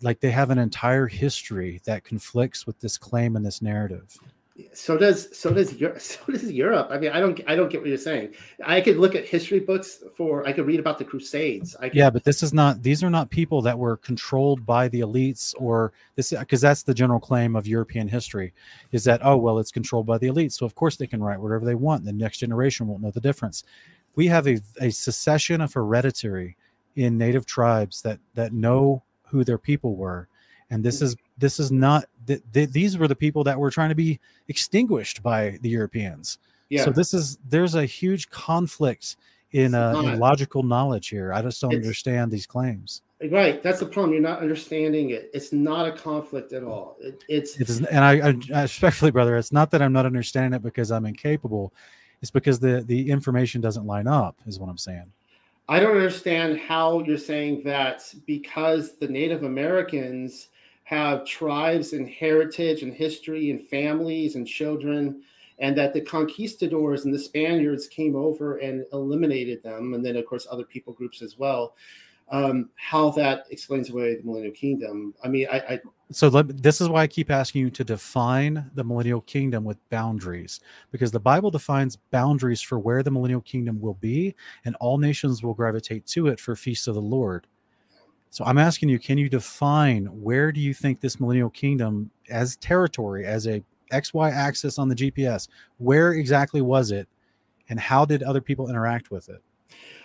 Speaker 1: Like they have an entire history that conflicts with this claim and this narrative.
Speaker 2: So does so does Europe. So does Europe. I mean, I don't I don't get what you're saying. I could look at history books for I could read about the Crusades. I could,
Speaker 1: yeah, but this is not. These are not people that were controlled by the elites or this because that's the general claim of European history, is that oh well it's controlled by the elites, so of course they can write whatever they want. The next generation won't know the difference we have a, a succession of hereditary in native tribes that that know who their people were. And this is this is not th- th- these were the people that were trying to be extinguished by the europeans. Yeah. so this is there's a huge conflict in, uh, in logical knowledge here. I just don't it's, understand these claims.
Speaker 2: Right. That's the problem. You're not understanding it. It's not a conflict at all. It, it's
Speaker 1: it is, and I, I, I respectfully brother it's not that i'm not understanding it because i'm incapable it's because the the information doesn't line up is what i'm saying.
Speaker 2: I don't understand how you're saying that because the native americans have tribes and heritage and history and families and children and that the conquistadors and the spaniards came over and eliminated them and then of course other people groups as well um, how that explains away the millennial kingdom. I mean i, I
Speaker 1: so let, this is why I keep asking you to define the millennial kingdom with boundaries, because the Bible defines boundaries for where the millennial kingdom will be, and all nations will gravitate to it for feasts of the Lord. So I'm asking you, can you define where do you think this millennial kingdom, as territory, as a XY axis on the GPS, where exactly was it, and how did other people interact with it?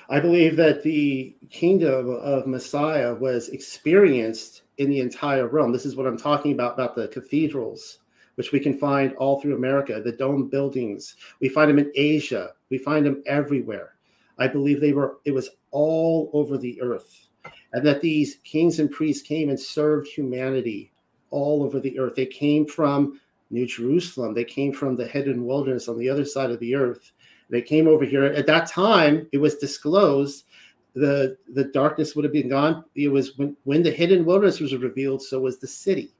Speaker 2: I believe that the kingdom of Messiah was experienced in the entire realm. This is what I'm talking about about the cathedrals, which we can find all through America, the dome buildings. We find them in Asia. We find them everywhere. I believe they were it was all over the earth. And that these kings and priests came and served humanity all over the earth. They came from New Jerusalem. They came from the hidden wilderness on the other side of the earth. They came over here. At that time, it was disclosed the the darkness would have been gone. It was when, when the hidden wilderness was revealed, so was the city.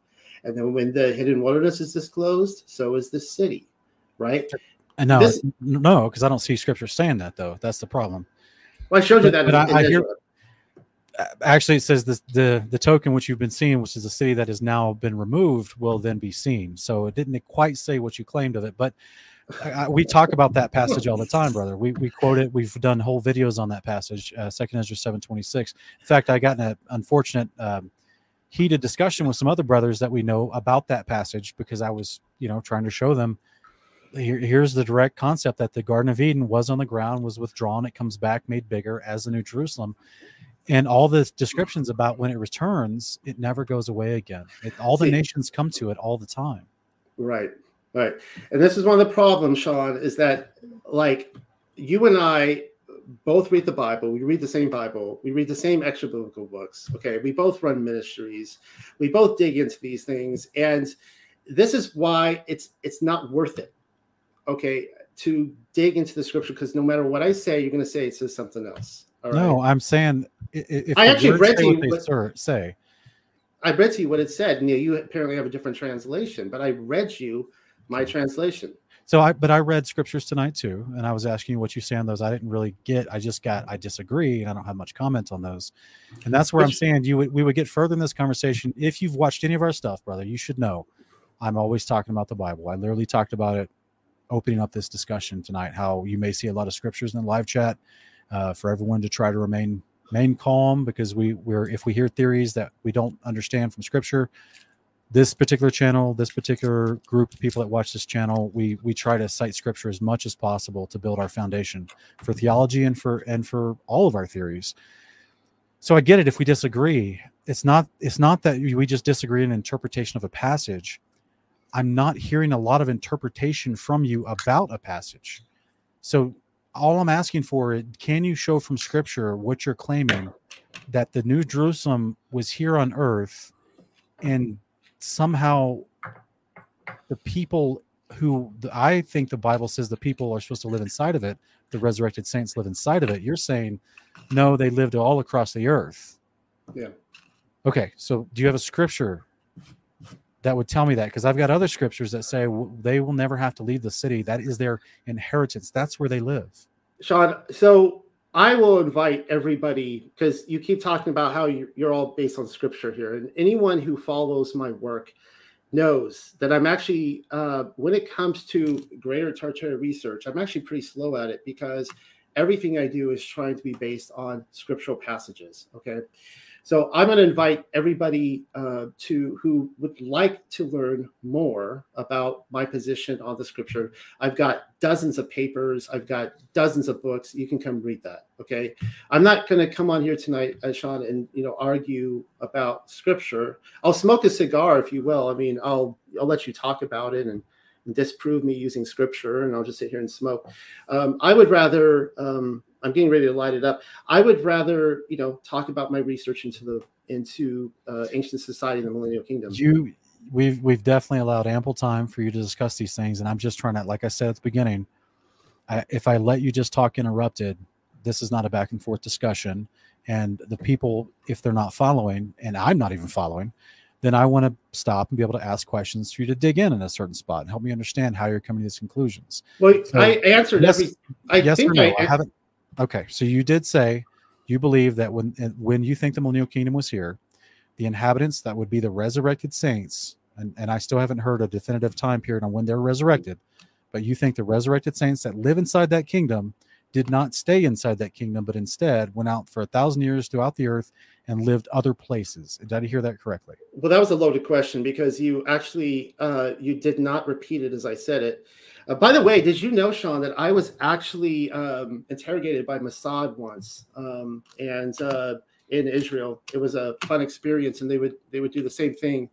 Speaker 2: And then when the hidden wilderness is disclosed, so is the city, right?
Speaker 1: And no, this, no, because I don't see scripture saying that though. That's the problem.
Speaker 2: Well, I showed you that.
Speaker 1: But in, I, in I hear, actually, it says this, the the token which you've been seeing, which is a city that has now been removed, will then be seen. So it didn't quite say what you claimed of it, but I, we talk about that passage all the time, brother. We, we quote it. We've done whole videos on that passage, uh, Second Ezra seven twenty six. In fact, I got in an unfortunate um, heated discussion with some other brothers that we know about that passage because I was, you know, trying to show them here, here's the direct concept that the Garden of Eden was on the ground, was withdrawn, it comes back made bigger as the New Jerusalem. And all the descriptions about when it returns, it never goes away again. It, all the See, nations come to it all the time.
Speaker 2: Right. Right. And this is one of the problems, Sean, is that like you and I both read the Bible. We read the same Bible. We read the same extra biblical books. Okay. We both run ministries. We both dig into these things. And this is why it's it's not worth it. Okay. To dig into the scripture because no matter what I say, you're going to say it says something else.
Speaker 1: no, I'm saying if I actually read to you what they say.
Speaker 2: I read to you what it said. And you apparently have a different translation, but I read you my translation.
Speaker 1: So I, but I read scriptures tonight too, and I was asking you what you say on those. I didn't really get. I just got. I disagree, and I don't have much comment on those. And that's where Which, I'm saying you. would. We would get further in this conversation if you've watched any of our stuff, brother. You should know, I'm always talking about the Bible. I literally talked about it, opening up this discussion tonight. How you may see a lot of scriptures in the live chat, uh, for everyone to try to remain remain calm because we we're if we hear theories that we don't understand from scripture this particular channel, this particular group of people that watch this channel, we we try to cite scripture as much as possible to build our foundation for theology and for and for all of our theories. So I get it if we disagree. It's not it's not that we just disagree in interpretation of a passage. I'm not hearing a lot of interpretation from you about a passage. So all I'm asking for, is can you show from scripture what you're claiming that the New Jerusalem was here on earth and somehow the people who I think the Bible says the people are supposed to live inside of it, the resurrected saints live inside of it. You're saying, no, they lived all across the earth.
Speaker 2: Yeah.
Speaker 1: Okay. So do you have a scripture that would tell me that? Because I've got other scriptures that say they will never have to leave the city. That is their inheritance. That's where they live.
Speaker 2: Sean, so I will invite everybody because you keep talking about how you're, all based on scripture here, and anyone who follows my work knows that I'm actually, uh, when it comes to greater Tartary research, I'm actually pretty slow at it because everything I do is trying to be based on scriptural passages. Okay. So I'm going to invite everybody uh, to who would like to learn more about my position on the scripture. I've got dozens of papers. I've got dozens of books. You can come read that. Okay. I'm not going to come on here tonight, uh, Sean, and you know argue about scripture. I'll smoke a cigar, if you will. I mean, I'll I'll let you talk about it and, and disprove me using scripture, and I'll just sit here and smoke. Um, I would rather. Um, I'm getting ready to light it up. I would rather, you know, talk about my research into the into uh, ancient society and the millennial kingdom.
Speaker 1: You, we've we've definitely allowed ample time for you to discuss these things, and I'm just trying to, like I said at the beginning, I, if I let you just talk interrupted, this is not a back and forth discussion, and the people, if they're not following, and I'm not even following, then I want to stop and be able to ask questions for you to dig in in a certain spot and help me understand how you're coming to these conclusions.
Speaker 2: Well, so, I answered yes, every. I
Speaker 1: yes or no? I, I haven't. Okay, so you did say you believe that when when you think the millennial kingdom was here, the inhabitants that would be the resurrected saints, and, and I still haven't heard a definitive time period on when they're resurrected, but you think the resurrected saints that live inside that kingdom did not stay inside that kingdom, but instead went out for a thousand years throughout the earth and lived other places. Did I hear that correctly?
Speaker 2: Well, that was a loaded question because you actually uh, you did not repeat it as I said it. Uh, by the way, did you know, Sean, that I was actually um, interrogated by Mossad once, um, and uh, in Israel, it was a fun experience, and they would they would do the same thing.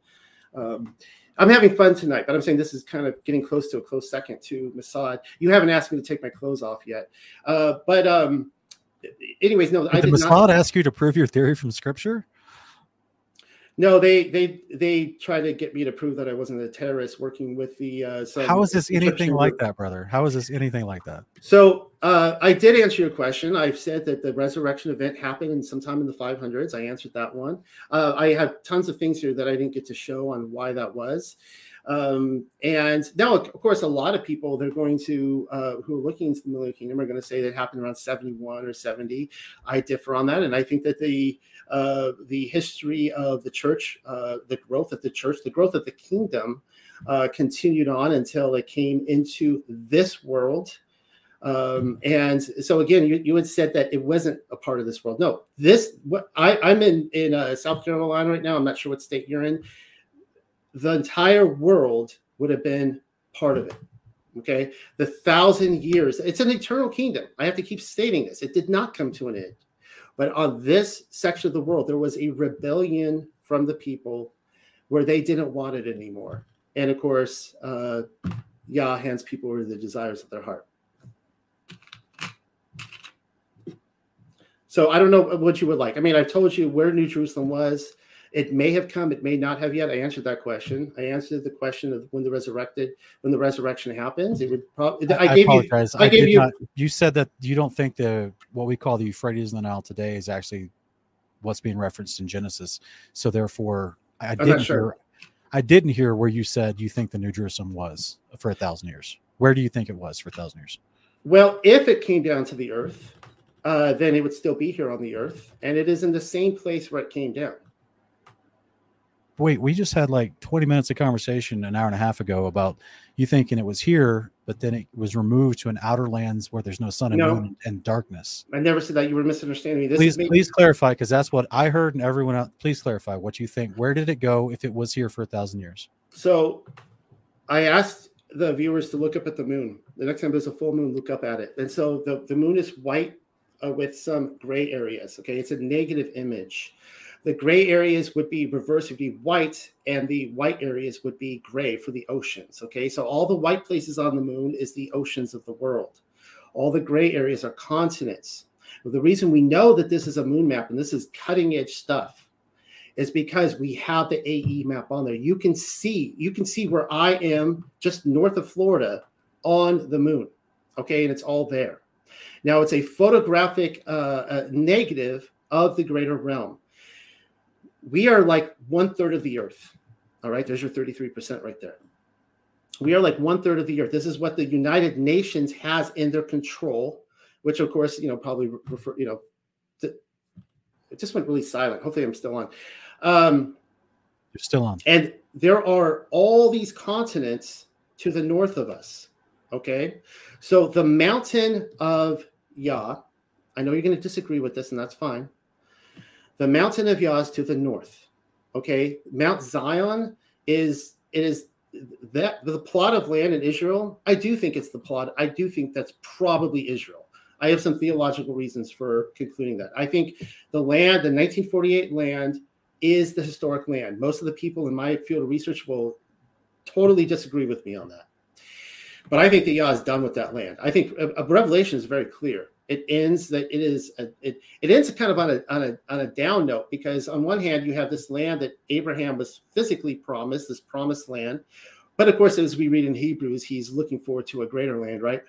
Speaker 2: Um, I'm having fun tonight, but I'm saying this is kind of getting close to a close second to Mossad. You haven't asked me to take my clothes off yet, uh, but um, anyways, no,
Speaker 1: did I did Mossad not... ask you to prove your theory from Scripture?
Speaker 2: No, they they they tried to get me to prove that I wasn't a terrorist working with the. Uh,
Speaker 1: How is this anything like that, brother? How is this anything like that?
Speaker 2: So uh, I did answer your question. I've said that the resurrection event happened in sometime in the 500s. I answered that one. Uh, I have tons of things here that I didn't get to show on why that was. Um, and now, of course, a lot of people they're going to uh, who are looking into the Millennial Kingdom are going to say that happened around 71 or 70. I differ on that, and I think that the uh, the history of the church, uh, the growth of the church, the growth of the kingdom, uh, continued on until it came into this world. Um, and so again, you, you had said that it wasn't a part of this world. No, this what I, I'm in in uh, South Carolina right now. I'm not sure what state you're in the entire world would have been part of it. Okay. The thousand years, it's an eternal kingdom. I have to keep stating this. It did not come to an end. But on this section of the world, there was a rebellion from the people where they didn't want it anymore. And of course, uh, Yah hands people over the desires of their heart. So I don't know what you would like. I mean, I've told you where New Jerusalem was. It may have come, it may not have yet. I answered that question. I answered the question of when the resurrected, when the resurrection happens. It would probably. I,
Speaker 1: I,
Speaker 2: gave
Speaker 1: apologize.
Speaker 2: you. I, I gave you.
Speaker 1: Not, you said that you don't think the what we call the Euphrates and the Nile today is actually what's being referenced in Genesis. So therefore, I didn't sure. hear. I didn't hear where you said you think the New Jerusalem was for a thousand years. Where do you think it was for a thousand years?
Speaker 2: Well, if it came down to the earth, uh, then it would still be here on the earth, and it is in the same place where it came down
Speaker 1: wait, we just had like 20 minutes of conversation an hour and a half ago about you thinking it was here, but then it was removed to an outer lands where there's no sun and no, moon and darkness.
Speaker 2: I never said that. You were misunderstanding me.
Speaker 1: This please, please clarify because that's what I heard and everyone else. Please clarify what you think. Where did it go if it was here for a thousand years?
Speaker 2: So I asked the viewers to look up at the moon. The next time there's a full moon, look up at it. And so the, the moon is white uh, with some gray areas. Okay. It's a negative image. The gray areas would be reverse, would be white, and the white areas would be gray for the oceans. Okay, so all the white places on the moon is the oceans of the world. All the gray areas are continents. Well, the reason we know that this is a moon map and this is cutting edge stuff is because we have the AE map on there. You can see, you can see where I am just north of Florida on the moon. Okay, and it's all there. Now it's a photographic uh, uh, negative of the greater realm we are like one third of the earth. All right, there's your 33% right there. We are like one third of the earth. This is what the United Nations has in their control, which of course, you know, probably refer, you know, it just went really silent. Hopefully, I'm still on. Um,
Speaker 1: You're still on.
Speaker 2: And there are all these continents to the north of us. Okay. So the mountain of Yah, I know you're going to disagree with this, and that's fine. The mountain of Yah is to the north. Okay, Mount Zion is it is that the plot of land in Israel. I do think it's the plot. I do think that's probably Israel. I have some theological reasons for concluding that. I think the land, the 1948 land, is the historic land. Most of the people in my field of research will totally disagree with me on that. But I think that Yah is done with that land. I think a, a Revelation is very clear it ends that it is a, it it ends kind of on a on a on a down note because on one hand you have this land that Abraham was physically promised, this promised land, but of course as we read in Hebrews, he's looking forward to a greater land, right?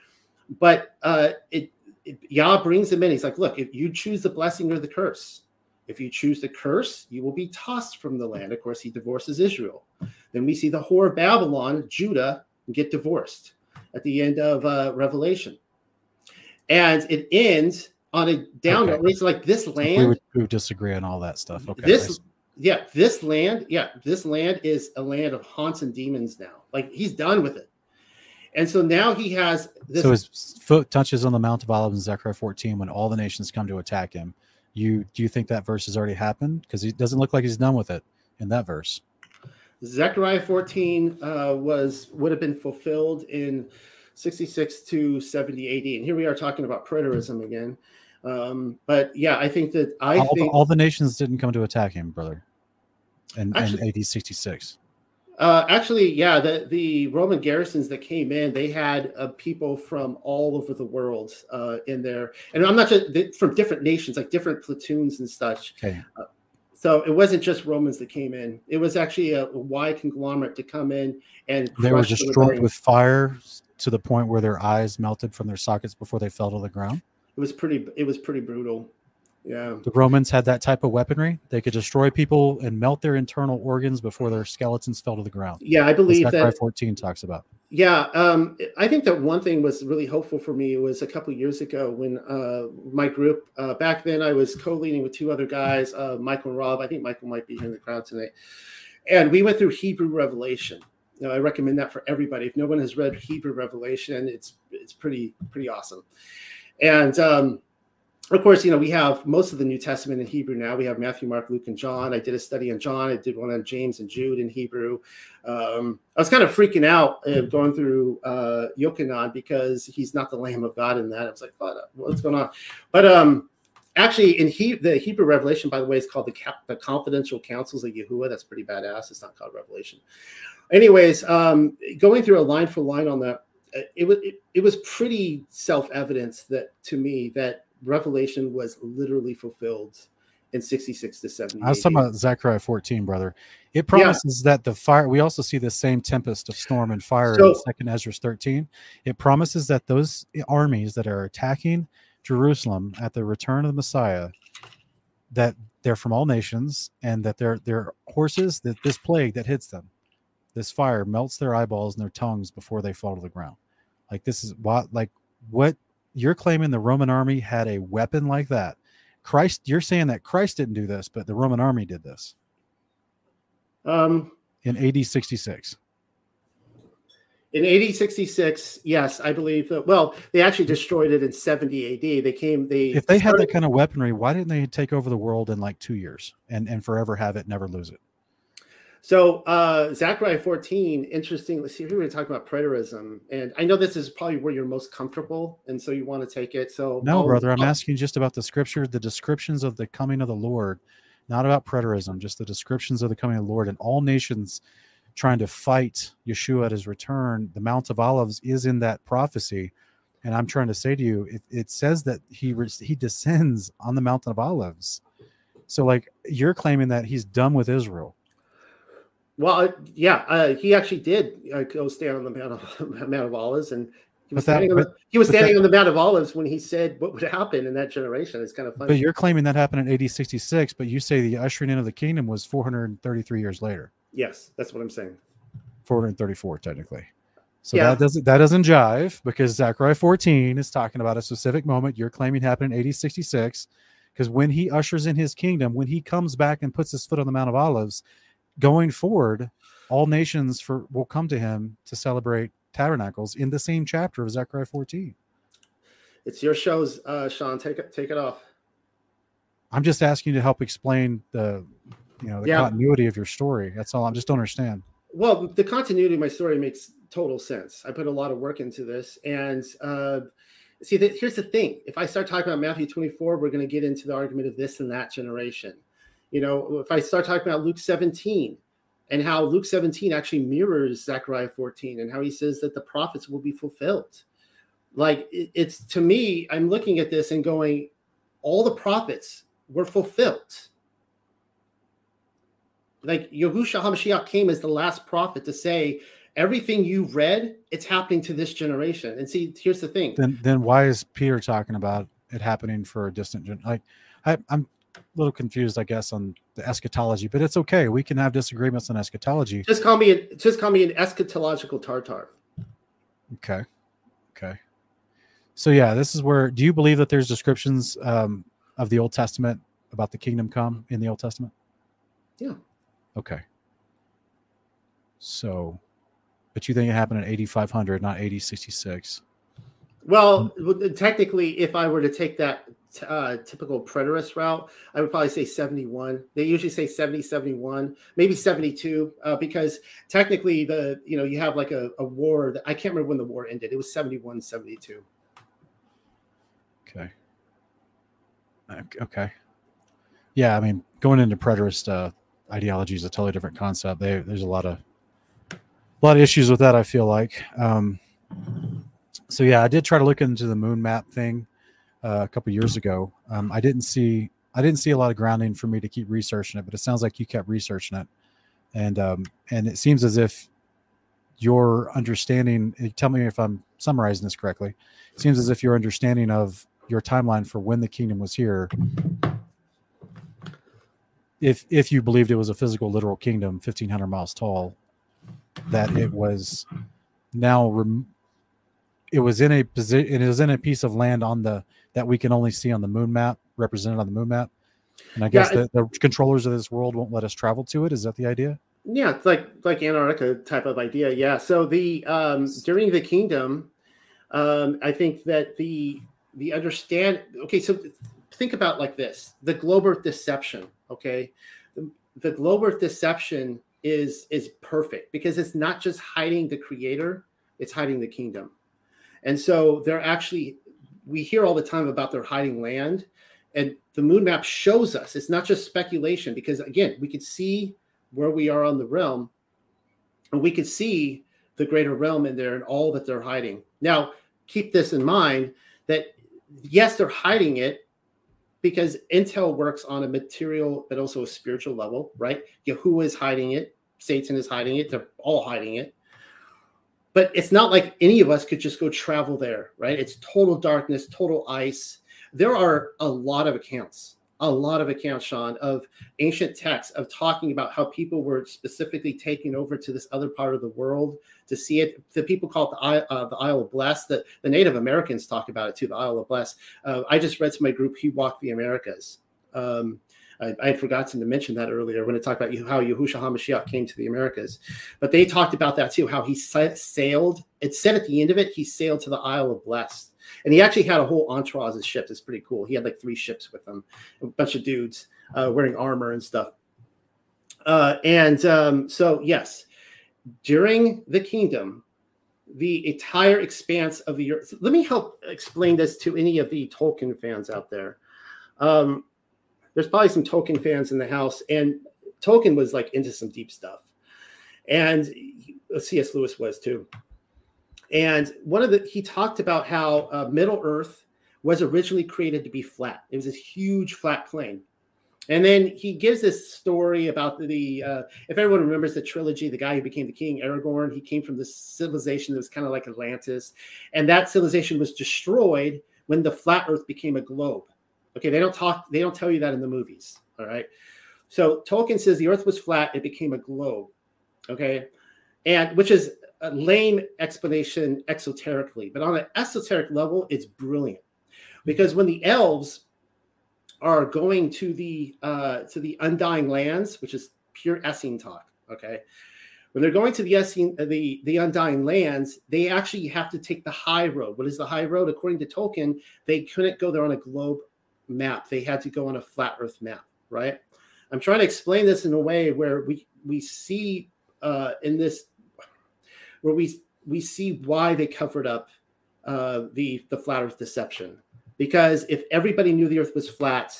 Speaker 2: But uh, it, it Yah brings him in. He's like, look, if you choose the blessing or the curse, if you choose the curse, you will be tossed from the land. Of course, he divorces Israel. Then we see the whore of Babylon, Judah, get divorced at the end of uh, Revelation and it ends on a down okay. note. It's like this land.
Speaker 1: We would, disagree on all that stuff. Okay.
Speaker 2: This, yeah, this land, yeah, this land is a land of haunts and demons now. Like he's done with it, and so now he has. This,
Speaker 1: so his foot touches on the Mount of Olives in Zechariah 14 when all the nations come to attack him. You do you think that verse has already happened? Because he doesn't look like he's done with it in that verse.
Speaker 2: Zechariah 14 uh, was would have been fulfilled in 66 to 70 AD. And here we are talking about preterism again. Um, but yeah, I think that I
Speaker 1: all,
Speaker 2: think
Speaker 1: all the nations didn't come to attack him, brother. In, actually, in AD 66.
Speaker 2: Uh, actually, yeah, the, the Roman garrisons that came in, they had uh, people from all over the world uh, in there, and I'm not just from different nations, like different platoons and such.
Speaker 1: Okay.
Speaker 2: Uh, So it wasn't just Romans that came in. It was actually a, a wide conglomerate to come in and
Speaker 1: They were
Speaker 2: crush the
Speaker 1: destroyed with fire to the point where their eyes melted from their sockets before they fell to the ground.
Speaker 2: It was pretty. It was pretty brutal. Yeah.
Speaker 1: The Romans had that type of weaponry. They could destroy people and melt their internal organs before their skeletons fell to the ground.
Speaker 2: Yeah, I believe that.
Speaker 1: 14 talks about.
Speaker 2: Yeah, um, I think that one thing was really hopeful for me was a couple years ago when uh, my group uh, back then I was co-leading with two other guys, uh, Michael and Rob. I think Michael might be here in the crowd tonight, and we went through Hebrew Revelation. I recommend that for everybody. If no one has read Hebrew Revelation, it's it's pretty pretty awesome. And um, of course, you know we have most of the New Testament in Hebrew now. We have Matthew, Mark, Luke, and John. I did a study on John. I did one on James and Jude in Hebrew um, I was kind of freaking out uh, going through uh, Yochanan because he's not the Lamb of God in that. I was like, what, what's going on? But um, actually, in he- the Hebrew Revelation, by the way, is called the, the Confidential Councils of Yahuwah. That's pretty badass. It's not called Revelation. Anyways, um, going through a line for line on that, it was it, it was pretty self evident that to me that Revelation was literally fulfilled in 66 to 70.
Speaker 1: I was talking about Zechariah 14, brother. It promises that the fire, we also see the same tempest of storm and fire in second Ezra 13. It promises that those armies that are attacking Jerusalem at the return of the Messiah, that they're from all nations and that they're, they're horses, that this plague that hits them, this fire melts their eyeballs and their tongues before they fall to the ground. Like this is what, like what you're claiming the Roman army had a weapon like that. Christ, you're saying that Christ didn't do this, but the Roman army did this
Speaker 2: Um,
Speaker 1: in AD 66.
Speaker 2: In AD 66, yes, I believe that. Well, they actually destroyed it in 70 AD. They came, they
Speaker 1: If they had that kind of weaponry, why didn't they take over the world in like two years and, and forever have it, never lose it?
Speaker 2: So uh Zechariah 14, interesting. Let's see, here we're talking about preterism. And I know this is probably where you're most comfortable, and so you want to take it. So
Speaker 1: No,
Speaker 2: I'll-
Speaker 1: brother, I'm
Speaker 2: I'll-
Speaker 1: asking just about the scripture, the descriptions of the coming of the Lord, not about preterism, just the descriptions of the coming of the Lord and all nations trying to fight Yeshua at his return. The Mount of Olives is in that prophecy. And I'm trying to say to you, it, it says that he re- he descends on the Mountain of Olives. So, like, you're claiming that he's done with Israel.
Speaker 2: Well, uh, yeah, uh, he actually did uh, go stand on the Mount of, Mount of Olives, and he was
Speaker 1: that-
Speaker 2: standing, on the, he was
Speaker 1: but that-
Speaker 2: on the Mount of Olives when he said what would happen in that generation. It's kind of funny.
Speaker 1: But you're claiming that happened in AD 66, but you say the ushering in of the kingdom was 433 years later,
Speaker 2: yes, that's what I'm saying.
Speaker 1: 434 technically. So
Speaker 2: Yeah.
Speaker 1: that doesn't that doesn't jive because Zechariah 14 is talking about a specific moment you're claiming happened in AD 66. Because when he ushers in his kingdom, when he comes back and puts his foot on the Mount of Olives, going forward, all nations for will come to him to celebrate tabernacles in the same chapter of Zechariah 14.
Speaker 2: It's your shows, uh, Sean. Take it, take it off.
Speaker 1: I'm just asking you to help explain the you know the
Speaker 2: Yeah.
Speaker 1: continuity of your story. That's all. I'm just don't understand.
Speaker 2: Well, the continuity of my story makes total sense. I put a lot of work into this, and uh, see, that here's the thing: if I start talking about Matthew 24, we're going to get into the argument of this and that generation. You know, if I start talking about Luke 17 and how Luke 17 actually mirrors Zechariah 14 and how he says that the prophets will be fulfilled, like it- it's to me, I'm looking at this and going, all the prophets were fulfilled like Yahushua HaMashiach came as the last prophet to say, everything you've read, it's happening to this generation. And see, here's the thing.
Speaker 1: Then then why is Peter talking about it happening for a distant gen- like I, I'm little confused, I guess, on the eschatology, but it's okay. We can have disagreements on eschatology.
Speaker 2: Just call me an, just call me an eschatological tartar.
Speaker 1: Okay. Okay. So yeah, this is where do you believe that there's descriptions um, of the Old Testament about the kingdom come in the Old Testament?
Speaker 2: Yeah.
Speaker 1: Okay. So, but you think it happened in AD 500, not AD 66.
Speaker 2: Well, technically, if I were to take that uh, typical preterist route, I would probably say 71. They usually say 70, 71, maybe 72, uh, because technically the, you know, you have like a, a war that I can't remember when the war ended. It was 71, 72.
Speaker 1: Okay. Ok- Okay. Yeah, I mean, going into preterist uh, ideology is a totally different concept. They, there's a lot of a lot of issues with that. I feel like. Um, so yeah, I did try to look into the moon map thing uh, a couple years ago. Um, I didn't see I didn't see a lot of grounding for me to keep researching it, but it sounds like you kept researching it, and um, and it seems as if your understanding. Eh, tell me if I'm summarizing this correctly. It seems as if your understanding of your timeline for when the kingdom was here if if you believed it was a physical literal kingdom 1500 miles tall that it was now rem- it was in a position it was in a piece of land on the that we can only see on the moon map represented on the moon map. And i guess yeah, the, the controllers of this world won't let us travel to it. Is that the idea?
Speaker 2: Yeah it's like like antarctica type of idea. Yeah. So the um during the kingdom um i think that the the understand okay so think about like this the globe earth deception okay? The, the globe earth deception is is perfect because it's not just hiding the creator it's hiding the kingdom. And so they're actually we hear all the time about their hiding land and the moon map shows us it's not just speculation because again we could see where we are on the realm and we could see the greater realm in there and all that they're hiding now keep this in mind that yes they're hiding it because Intel works on a material but also a spiritual level, right? Yahuwah is hiding it, Satan is hiding it, they're all hiding it. But it's not like any of us could just go travel there, right? It's total darkness, total ice. There are a lot of accounts a lot of accounts, Sean, of ancient texts of talking about how people were specifically taken over to this other part of the world to see it. The people call it the, uh, the Isle of Bless. The, the Native Americans talk about it too, the Isle of Bless. Uh, I just read to my group, He Walked the Americas. Um, I, I, had forgotten to mention that earlier when I talked about how Yahushua HaMashiach came to the Americas. But they talked about that too, how he sailed. It said at the end of it, he sailed to the Isle of Blessed and he actually had a whole entourage of ships. It's pretty cool. He had like three ships with him, a bunch of dudes uh, wearing armor and stuff. Uh, and um, so, yes, during the kingdom, the entire expanse of the earth. Let me help explain this to any of the Tolkien fans out there. Um, there's probably some Tolkien fans in the house, and Tolkien was like into some deep stuff, and C.S. Lewis was too. And one of the he talked about how uh, Middle Earth was originally created to be flat. It was this huge flat plane. And then he gives this story about the, uh, if everyone remembers the trilogy, the guy who became the king, Aragorn, he came from this civilization that was kind of like Atlantis. And that civilization was destroyed when the flat earth became a globe. Okay, they don't talk, they don't tell you that in the movies. All right. So Tolkien says the earth was flat, it became a globe. Okay. And which is a lame explanation exoterically, but on an esoteric level, it's brilliant because when the elves are going to the uh, to the undying lands, which is pure Essene talk, okay, when they're going to the Essene, uh, the the undying lands, they actually have to take the high road. What is the high road? According to Tolkien, they couldn't go there on a globe map; they had to go on a flat Earth map, right? I'm trying to explain this in a way where we we see uh, in this where we we see why they covered up uh, the the flat Earth deception. Because if everybody knew the Earth was flat,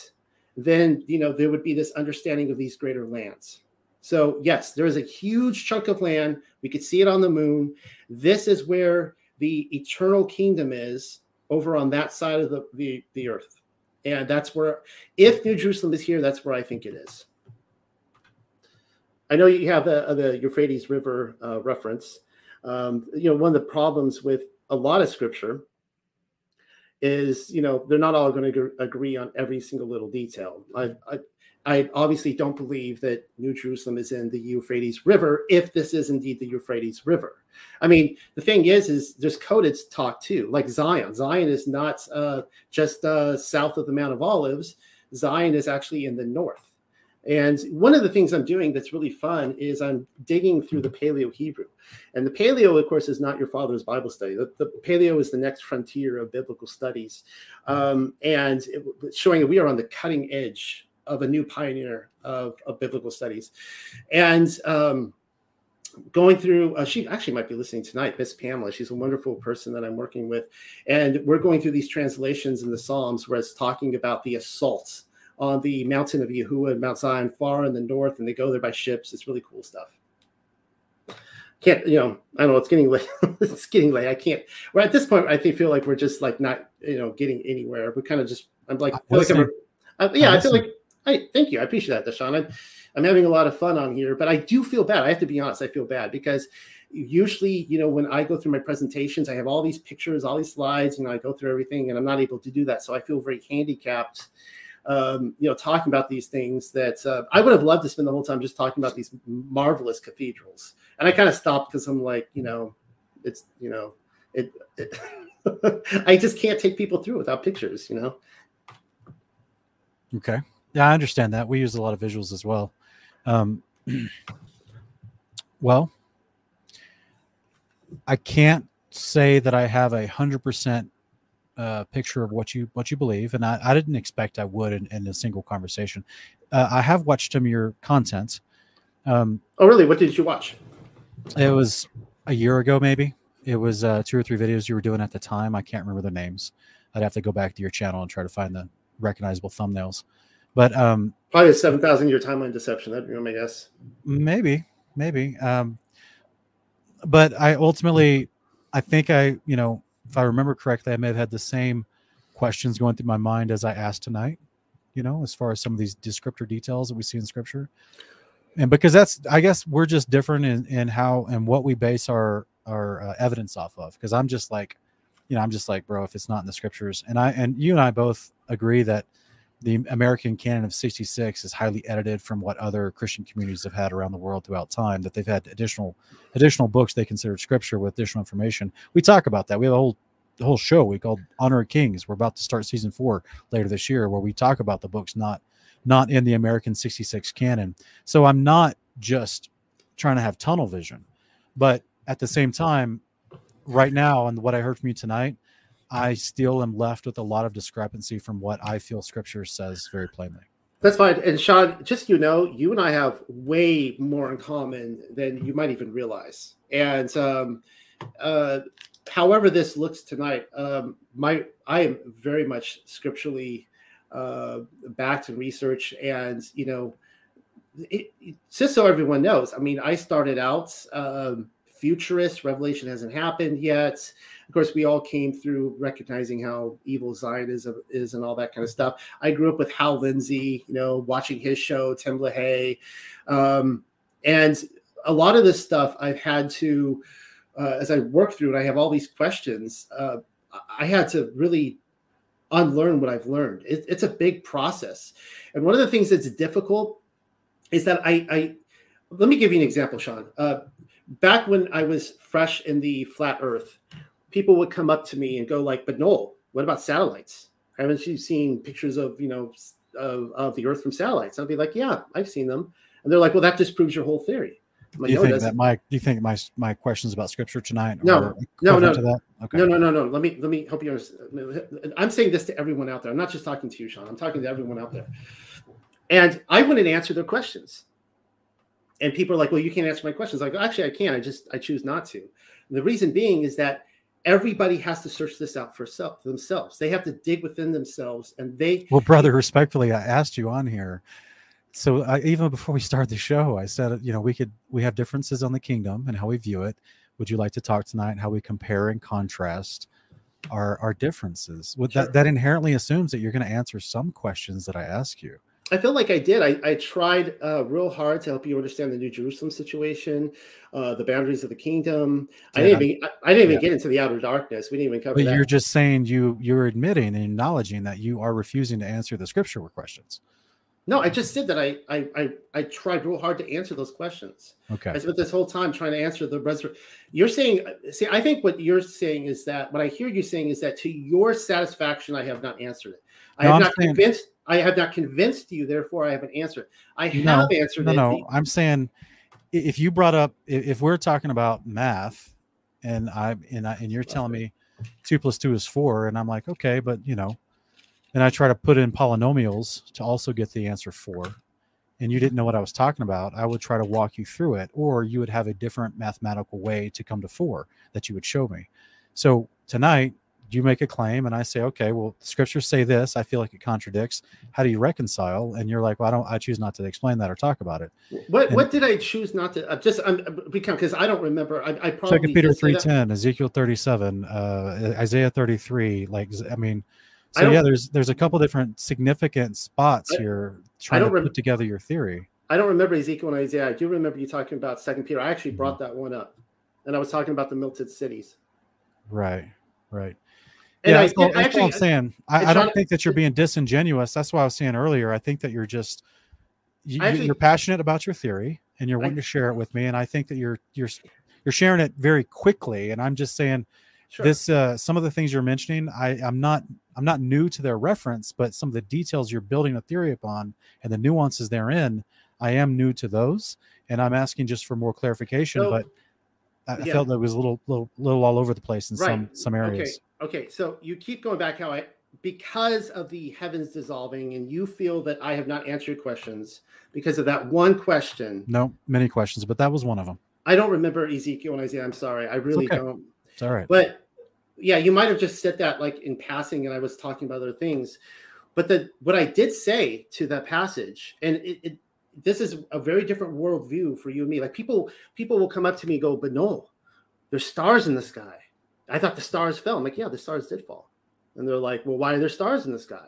Speaker 2: then you know there would be this understanding of these greater lands. So yes, there is a huge chunk of land. We could see it on the moon. This is where the eternal kingdom is over on that side of the, the, the earth. And that's where, if New Jerusalem is here, that's where I think it is. I know you have the, the Euphrates River uh, reference. Um, you know, one of the problems with a lot of scripture is, you know, they're not all going to agree on every single little detail. I, I, I obviously don't believe that New Jerusalem is in the Euphrates River if this is indeed the Euphrates River. I mean, the thing is, is there's coded talk too, like Zion. Zion is not uh, just uh, south of the Mount of Olives. Zion is actually in the north. And one of the things I'm doing that's really fun is I'm digging through the Paleo Hebrew. And the Paleo, of course, is not your father's Bible study. The, the Paleo is the next frontier of biblical studies. Um, and it, showing that we are on the cutting edge of a new pioneer of, of biblical studies. And um, going through, uh, she actually might be listening tonight, Miss Pamela. She's a wonderful person that I'm working with. And we're going through these translations in the Psalms where it's talking about the assaults on the mountain of Yahuwah, and Mount Zion, far in the north, and they go there by ships. It's really cool stuff. Can't you know? I don't know. It's getting late. it's getting late. I can't. Well, at this point, I think feel like we're just like not you know getting anywhere. We're kind of just. I'm like, I'm, like I'm, Uh, yeah, I feel like I thank you. I appreciate that, Deshaun. I'm, I'm having a lot of fun on here, but I do feel bad. I have to be honest. I feel bad because usually, you know, when I go through my presentations, I have all these pictures, all these slides, and I go through everything, and I'm not able to do that. So I feel very handicapped, um, you know, talking about these things that uh, I would have loved to spend the whole time just talking about these marvelous cathedrals. And I kind of stopped because I'm like, you know, it's, you know, it, it I just can't take people through without pictures, you know?
Speaker 1: Okay. Yeah, I understand that. We use a lot of visuals as well. Um, well, I can't say that I have a hundred percent uh, picture of what you what you believe, and I, I didn't expect I would in, in a single conversation. Uh, I have watched some of your content.
Speaker 2: Um, oh, really? What did you watch?
Speaker 1: It was a year ago, maybe. It was uh, two or three videos you were doing at the time. I can't remember the names. I'd have to go back to your channel and try to find the recognizable thumbnails. But um,
Speaker 2: probably a seven thousand year timeline deception. That'd be my guess.
Speaker 1: Maybe, maybe. Um, but I ultimately, I think I, you know, if I remember correctly, I may have had the same questions going through my mind as I asked tonight. You know, as far as some of these descriptor details that we see in Scripture, and because that's, I guess, we're just different in, in how and what we base our our uh, evidence off of. Because I'm just like, you know, I'm just like, bro, if it's not in the Scriptures, and I and you and I both agree that the American canon of 66 is highly edited from what other Christian communities have had around the world throughout time. That they've had additional additional books they consider scripture with additional information. We talk about that. We have a whole whole show we called Honor of Kings. We're about to start season four later this year, where we talk about the books not not in the American 66 canon. So I'm not just trying to have tunnel vision, but at the same time, right now, and what I heard from you tonight, I still am left with a lot of discrepancy from what I feel scripture says very plainly.
Speaker 2: That's fine. And Sean, just you know, you and I have way more in common than you might even realize. And um, uh, however this looks tonight, um, my I am very much scripturally uh, backed in research, and you know, it, it, just so everyone knows, I mean, I started out um, futurist. Revelation hasn't happened yet of course, we all came through recognizing how evil Zionism is and all that kind of stuff. I grew up with Hal Lindsey, you know, watching his show, Tim LaHaye. Um, and a lot of this stuff I've had to, uh, as I work through it, I have all these questions. Uh, I had to really unlearn what I've learned. It, it's a big process. And one of the things that's difficult is that I, I let me give you an example, Sean. Uh, back when I was fresh in the flat earth, people would come up to me and go like, "But Noel, what about satellites? Haven't you seen pictures of you know of, of the Earth from satellites?" I'd be like, "Yeah, I've seen them," and they're like, "Well, that just proves your whole theory."
Speaker 1: Like, do you no, think that my do you think my my questions about scripture tonight?
Speaker 2: No, no, no, okay. no, no, no, no. Let me let me help you understand. I'm saying this to everyone out there. I'm not just talking to you, Sean. I'm talking to everyone out there. And I wouldn't answer their questions. And people are like, "Well, you can't answer my questions." Like, actually, I can. I just I choose not to. And the reason being is that everybody has to search this out for self themselves. They have to dig within themselves, and they.
Speaker 1: Well, brother, respectfully, I asked you on here. So I, even before we started the show, I said, uh, you know, we could we have differences on the kingdom and how we view it. Would you like to talk tonight? How we compare and contrast our our differences? With sure. that that inherently assumes that you're going to answer some questions that I ask you.
Speaker 2: I feel like I did. I, I tried uh, real hard to help you understand the New Jerusalem situation, uh, the boundaries of the kingdom. Yeah. I didn't even I, I didn't even yeah. get into the outer darkness. We didn't even cover.
Speaker 1: But
Speaker 2: that.
Speaker 1: you're just saying you you're admitting and acknowledging that you are refusing to answer the scripture questions.
Speaker 2: No, I just said that I I I, I tried real hard to answer those questions.
Speaker 1: Okay. I
Speaker 2: spent this whole time trying to answer the resurrection. You're saying, see, I think what you're saying is that what I hear you saying is that to your satisfaction, I have not answered it. I no, have I'm not saying, convinced. I have not convinced you, therefore I haven't answered. I have no, answered.
Speaker 1: No, no, I'm saying if you brought up if we're talking about math, and I and I, and you're telling me two plus two is four, and I'm like, okay, but you know, and I try to put in polynomials to also get the answer four, and you didn't know what I was talking about, I would try to walk you through it, or you would have a different mathematical way to come to four that you would show me. So tonight, you make a claim and I say, okay, well, the scriptures say this. I feel like it contradicts. How do you reconcile? And you're like, well, I don't. I choose not to explain that or talk about it.
Speaker 2: What and, What did I choose not to? Uh, just I'm because I don't remember. I, I probably
Speaker 1: Second Peter three ten, Ezekiel thirty seven, uh, Isaiah thirty three. Like I mean, So yeah, there's there's a couple different significant spots I, here trying to rem- put together your theory.
Speaker 2: I don't remember Ezekiel and Isaiah. I do remember you talking about Second Peter. I actually brought mm-hmm. that one up, and I was talking about the melted cities.
Speaker 1: Right, right. And yeah, I, all, that's actually, all I'm saying. I, I don't think that you're being disingenuous. That's what I was saying earlier. I think that you're just you, are passionate about your theory and you're wanting to share it with me. And I think that you're you're you're sharing it very quickly. And I'm just saying sure. this uh, some of the things you're mentioning, I, I'm not I'm not new to their reference, but some of the details you're building a theory upon and the nuances therein, I am new to those. And I'm asking just for more clarification, so, but I yeah. felt that it was a little little little all over the place in right. some some areas.
Speaker 2: Okay. Okay. So you keep going back how I because of the heavens dissolving and you feel that I have not answered questions because of that one question.
Speaker 1: No, many questions, but that was one of them.
Speaker 2: I don't remember Ezekiel and Isaiah. I'm sorry. I really
Speaker 1: okay.
Speaker 2: don't.
Speaker 1: It's all right.
Speaker 2: But yeah, you might have just said that like in passing and I was talking about other things. But the what I did say to that passage, and it, it this is a very different worldview for you and me. Like people, people will come up to me and go, but no, there's stars in the sky. I thought the stars fell. I'm like, yeah, the stars did fall. And they're like, well, why are there stars in the sky?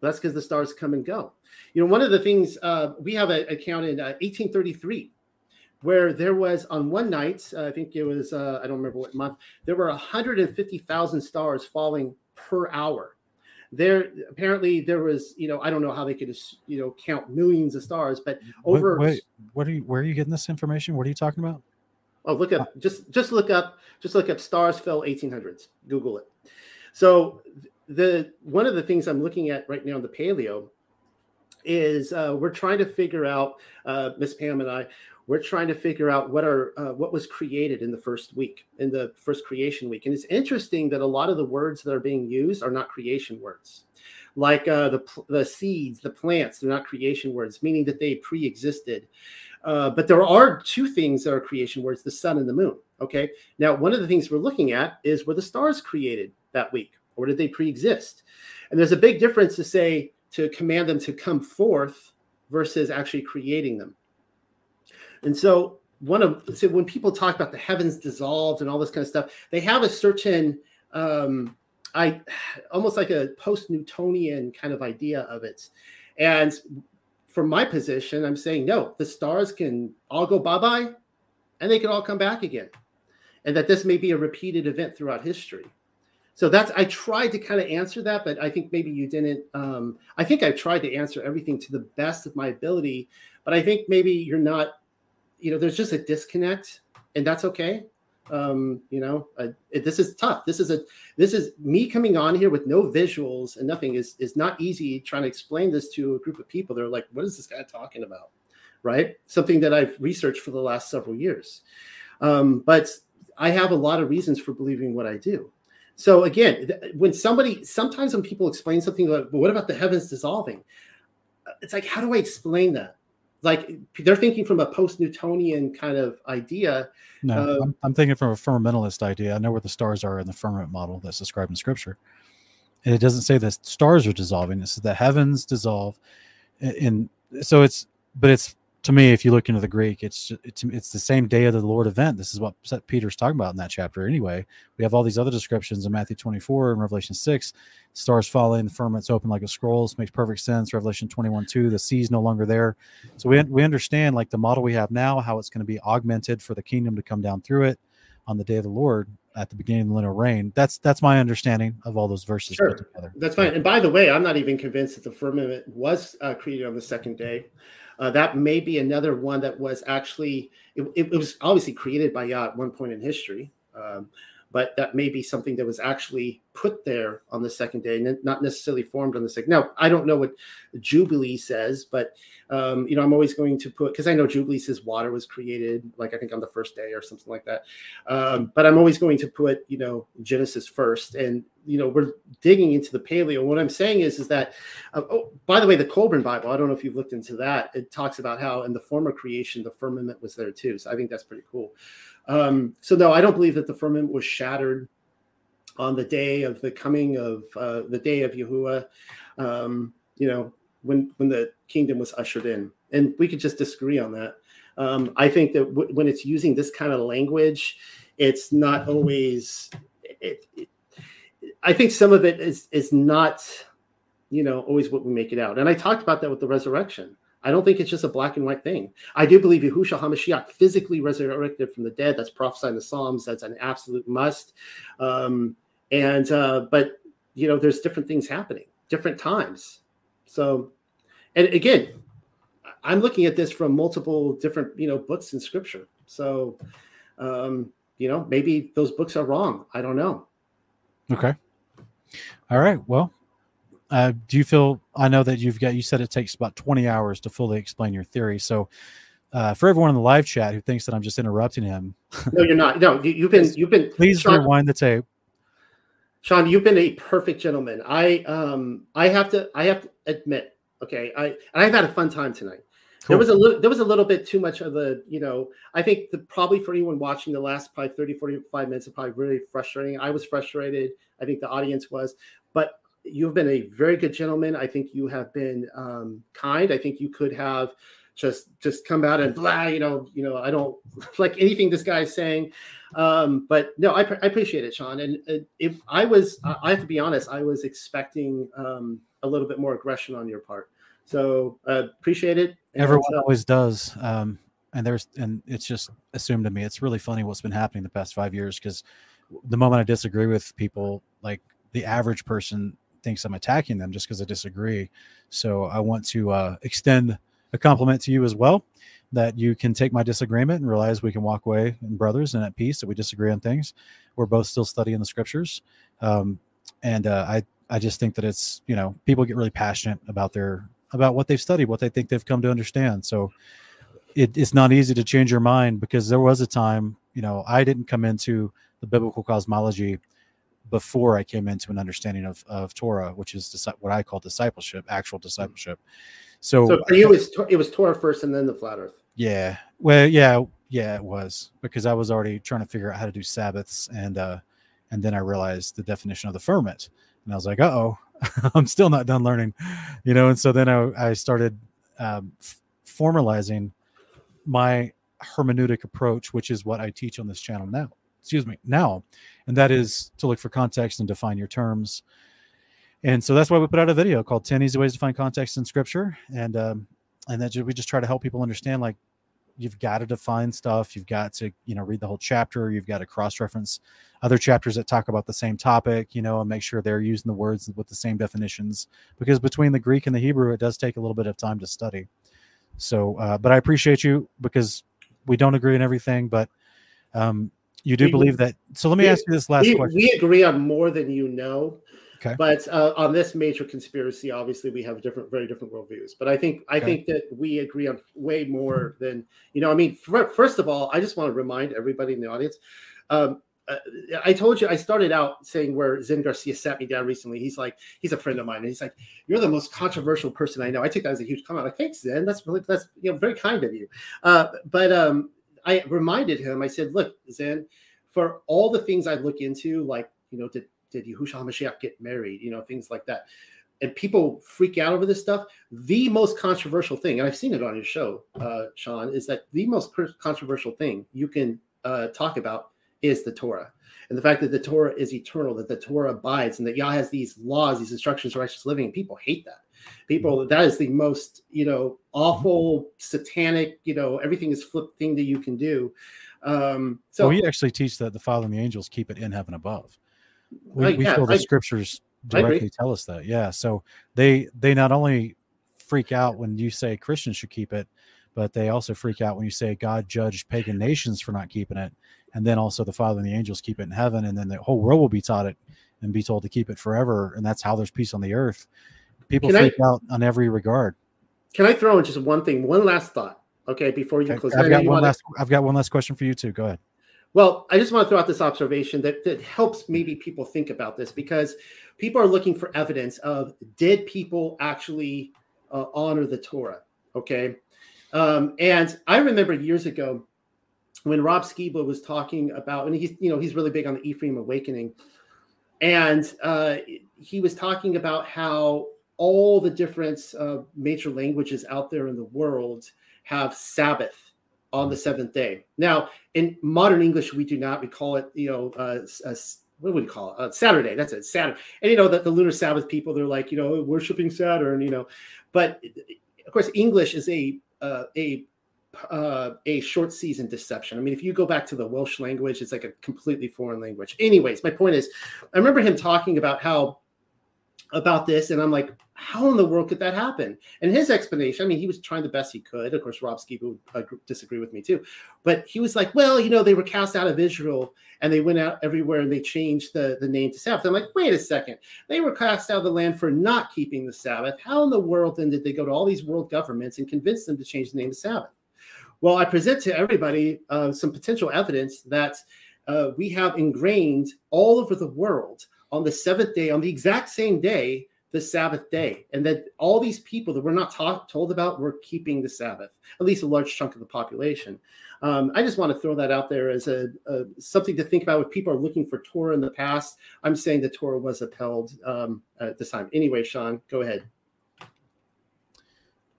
Speaker 2: That's because the stars come and go. You know, one of the things uh, we have an account in uh, 1833 where there was on one night, uh, I think it was, uh, I don't remember what month, there were 150,000 stars falling per hour. There apparently there was, you know, I don't know how they could, you know, count millions of stars, but over.
Speaker 1: Wait, wait what are you? Where are you getting this information? What are you talking about?
Speaker 2: Oh, look up, just just look up, just look up stars fell 1800s. Google it. So the one of the things I'm looking at right now in the paleo is uh, we're trying to figure out uh, Miss Pam and I we're trying to figure out what are uh, what was created in the first week in the first creation week and it's interesting that a lot of the words that are being used are not creation words like uh, the the seeds the plants they're not creation words meaning that they pre-existed uh, but there are two things that are creation words the sun and the moon okay? Now one of the things we're looking at is were the stars created that week or did they pre-exist? And there's a big difference to say to command them to come forth versus actually creating them. And so one of so when people talk about the heavens dissolved and all this kind of stuff they have a certain um i almost like a post-newtonian kind of idea of it. And from my position i'm saying no the stars can all go bye-bye and they can all come back again. And that this may be a repeated event throughout history. So that's i tried to kind of answer that but i think maybe you didn't um, i think I've tried to answer everything to the best of my ability but i think maybe you're not you know there's just a disconnect and that's okay um you know uh, it, this is tough. This is a this is me coming on here with no visuals and nothing is is not easy trying to explain this to a group of people. They're like what is this guy talking about? Right? Something that i've researched for the last several years. Um but i have a lot of reasons for believing what i do. So again, when somebody sometimes when people explain something like, well, what about the heavens dissolving? It's like, how do I explain that? Like they're thinking from a post-Newtonian kind of idea.
Speaker 1: No, uh, I'm, I'm, thinking from a firmamentalist idea. I know where the stars are in the firmament model that's described in Scripture, and it doesn't say that stars are dissolving. It says the heavens dissolve, and so it's but it's to me, if you look into the Greek, it's it's it's the same day of the Lord event. This is what Peter's talking about in that chapter. Anyway, we have all these other descriptions in Matthew 24 and Revelation 6. Stars falling, the firmament's open like a scroll. This makes perfect sense. Revelation 21 2, the sea's no longer there. So we we understand like the model we have now, how it's going to be augmented for the kingdom to come down through it on the day of the Lord at the beginning of the millennial reign. That's that's my understanding of all those verses
Speaker 2: sure. That's fine. And by the way, I'm not even convinced that the firmament was uh, created on the second day. Uh, that may be another one that was actually it, it, was obviously created by Yah at one point in history, um, but that may be something that was actually put there on the second day, and not necessarily formed on the second. Now, I don't know what Jubilee says, but um, you know, I'm always going to put because I know Jubilee says water was created, like I think on the first day or something like that. Um, but I'm always going to put you know Genesis first, and you know we're digging into the paleo. What I'm saying is is that uh, oh, by the way, the Kolbrin Bible. I don't know if you've looked into that. It talks about how in the former creation the firmament was there too. So I think that's pretty cool. Um, so no, I don't believe that the firmament was shattered on the day of the coming of uh, the day of Yahuwah. Um, you know, when when the kingdom was ushered in, and we could just disagree on that. Um, I think that w- when it's using this kind of language, it's not always. It, it, I think some of it is is not, you know, always what we make it out. And I talked about that with the resurrection. I don't think it's just a black and white thing. I do believe Yahushua HaMashiach physically resurrected from the dead. That's prophesied in the Psalms. That's an absolute must. Um, and uh, but you know, there's different things happening, different times. So, and again, I'm looking at this from multiple different you know books in Scripture. So, um, you know, maybe those books are wrong. I don't know.
Speaker 1: Okay. All right. Well, uh, do you feel? I know that you've got. You said it takes about 20 hours to fully explain your theory. So, uh, for everyone in the live chat who thinks that I'm just interrupting him,
Speaker 2: no, you're not. No, you, have been. You've been.
Speaker 1: Please Sean, rewind the tape.
Speaker 2: Sean, you've been a perfect gentleman. I um I have to I have to admit, okay, I and I've had a fun time tonight. Cool. There was a little there was a little bit too much of the, you know, I think the probably for anyone watching the last probably 30, 45 minutes is probably really frustrating. I was frustrated. I think the audience was, but you've been a very good gentleman. I think you have been um, kind. I think you could have just just come out and blah, you know, you know, I don't like anything this guy's saying. Um, but no, I, I appreciate it, Sean. And if I was, I have to be honest, I was expecting um, a little bit more aggression on your part. So uh, appreciate it.
Speaker 1: Everyone uh, always does. Um, and there's, and it's just assumed to me. It's really funny what's been happening the past five years because the moment I disagree with people, like the average person thinks I'm attacking them just because I disagree. So I want to uh, extend a compliment to you as well that you can take my disagreement and realize we can walk away in brothers and at peace that we disagree on things. We're both still studying the scriptures. Um, and uh, I, I just think that it's, you know, people get really passionate about their, about what they've studied, what they think they've come to understand. So it, it's not easy to change your mind because there was a time, you know, I didn't come into the biblical cosmology before I came into an understanding of, of Torah, which is what I call discipleship, actual discipleship. So,
Speaker 2: so for you, it was, it was Torah first and then the flat earth.
Speaker 1: Yeah. Well, yeah, yeah, it was because I was already trying to figure out how to do Sabbaths and, uh, and then I realized the definition of the firmament and I was like, uh oh, I'm still not done learning, you know? And so then I, I started, um, f- formalizing my hermeneutic approach, which is what I teach on this channel now. Excuse me, now, and that is to look for context and define your terms. And so that's why we put out a video called 10 easy ways to find context in scripture. And um, and that we just try to help people understand like you've got to define stuff. You've got to you know read the whole chapter. You've got to cross reference other chapters that talk about the same topic you know and make sure they're using the words with the same definitions. Because between the greek and the hebrew it does take a little bit of time to study. So uh, but i appreciate you because we don't agree on everything but um, you do we, believe that so let me
Speaker 2: we,
Speaker 1: ask you this last
Speaker 2: we,
Speaker 1: question
Speaker 2: we agree on more than you know Okay. But uh, on this major conspiracy, obviously we have different, very different worldviews. But I think I think that we agree on way more than you know. I mean, for, first of all, I just want to remind everybody in the audience. Um, uh, I told you I started out saying where Zen Garcia sat me down recently. He's like, he's a friend of mine, and he's like, "You're the most controversial person I know." I take that as a huge comment. Like, thanks, Zen. That's really that's you know very kind of you. Uh, but um, I reminded him. I said, "Look, Zen, for all the things I look into, like you know, did did Yahushua HaMashiach get married? You know, things like that. And people freak out over this stuff. The most controversial thing, and I've seen it on your show, uh, Sean, is that the most controversial thing you can uh, talk about is the Torah. And the fact that the Torah is eternal, that the Torah abides, and that Yah has these laws, these instructions for righteous living. And people hate that. People, that is the most, you know, awful, satanic, you know, everything is flipped thing that you can do. Um, so
Speaker 1: well, we actually teach that the Father and the angels keep it in heaven above. We, we yeah, feel the I, scriptures directly tell us that. Yeah. So they they not only freak out when you say Christians should keep it, but they also freak out when you say God judged pagan nations for not keeping it, and then also the Father and the angels keep it in heaven, and then the whole world will be taught it and be told to keep it forever, and that's how there's peace on the earth. People can freak I, out on every regard.
Speaker 2: Can I throw in just one thing, one last thought? Okay, before you close.
Speaker 1: I've got one last. I've got one last question for you too. Go ahead.
Speaker 2: Well, I just want to throw out this observation that, that helps maybe people think about this because people are looking for evidence of did people actually uh, honor the Torah? Okay. Um, and I remember years ago when Rob Skiba was talking about, and he's, you know, he's really big on the Ephraim awakening. And uh, he was talking about how all the different uh, major languages out there in the world have Sabbath on the seventh day. Now, in modern English, we do not. We call it, you know, uh, what would we call it? Uh, Saturday. That's it. Saturday. And you know that the lunar Sabbath people, they're like, you know, worshiping Saturn. You know, but of course, English is a uh, a uh, a short season deception. I mean, if you go back to the Welsh language, it's like a completely foreign language. Anyways, my point is, I remember him talking about how about this, and I'm like, how in the world could that happen? And his explanation, I mean, he was trying the best he could. Of course, Rob Skiba would uh, disagree with me too, but he was like, well, you know, they were cast out of Israel and they went out everywhere and they changed the, the name to Sabbath. I'm like, wait a second, they were cast out of the land for not keeping the Sabbath. How in the world then did they go to all these world governments and convince them to change the name to Sabbath? Well, I present to everybody uh, some potential evidence that uh, we have ingrained all over the world on the seventh day, on the exact same day, the Sabbath day, and that all these people that we're not told about were keeping the Sabbath, at least a large chunk of the population. Um, I just want to throw that out there as a, a, something to think about. If people are looking for Torah in the past, I'm saying the Torah was upheld um, at this time. Anyway, Sean, go ahead.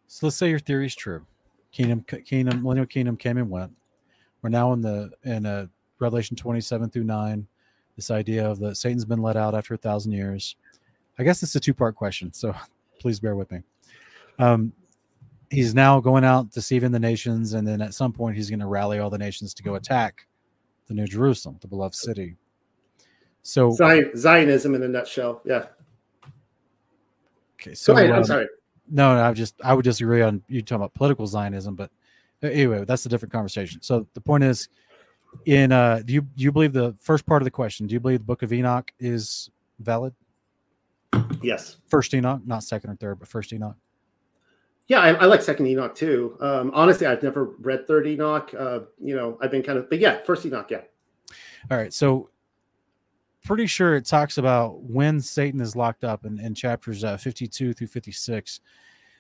Speaker 1: So let's say your theory is true kingdom kingdom millennial kingdom came and went we're now in the in a revelation 27 through 9 this idea of that satan's been let out after a thousand years i guess it's a two part question so please bear with me um, he's now going out deceiving the nations and then at some point he's going to rally all the nations to go attack the new jerusalem the beloved city so
Speaker 2: zionism in a nutshell yeah
Speaker 1: okay so
Speaker 2: ahead, i'm um, sorry
Speaker 1: no, I just I would disagree on you talking about political Zionism, but anyway, that's a different conversation. So the point is, in uh, do you do you believe the first part of the question? Do you believe the Book of Enoch is valid?
Speaker 2: Yes.
Speaker 1: First Enoch, not second or third, but first Enoch.
Speaker 2: Yeah, I, I like Second Enoch too. Um, honestly, I've never read Third Enoch. Uh, you know, I've been kind of, but yeah, First Enoch, yeah.
Speaker 1: All right, so pretty sure it talks about when Satan is locked up in, in chapters uh, 52 through 56.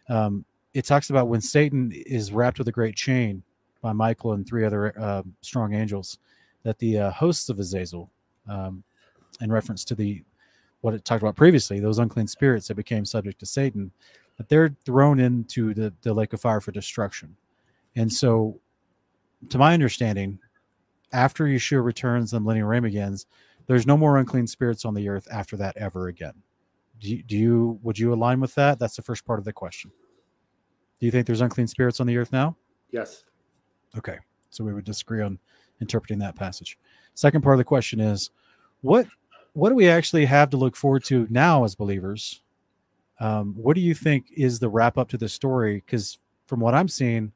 Speaker 1: Um, it talks about when Satan is wrapped with a great chain by Michael and three other uh, strong angels, that the uh, hosts of Azazel, um, in reference to the what it talked about previously, those unclean spirits that became subject to Satan, that they're thrown into the, the lake of fire for destruction. And so, to my understanding, after Yeshua returns and the millennial reign begins, there's no more unclean spirits on the earth after that ever again. Do you, do you would you align with that? That's the first part of the question. Do you think there's unclean spirits on the earth now?
Speaker 2: Yes.
Speaker 1: Okay. So we would disagree on interpreting that passage. Second part of the question is what what do we actually have to look forward to now as believers? Um, what do you think is the wrap up to the story? Because from what I'm seeing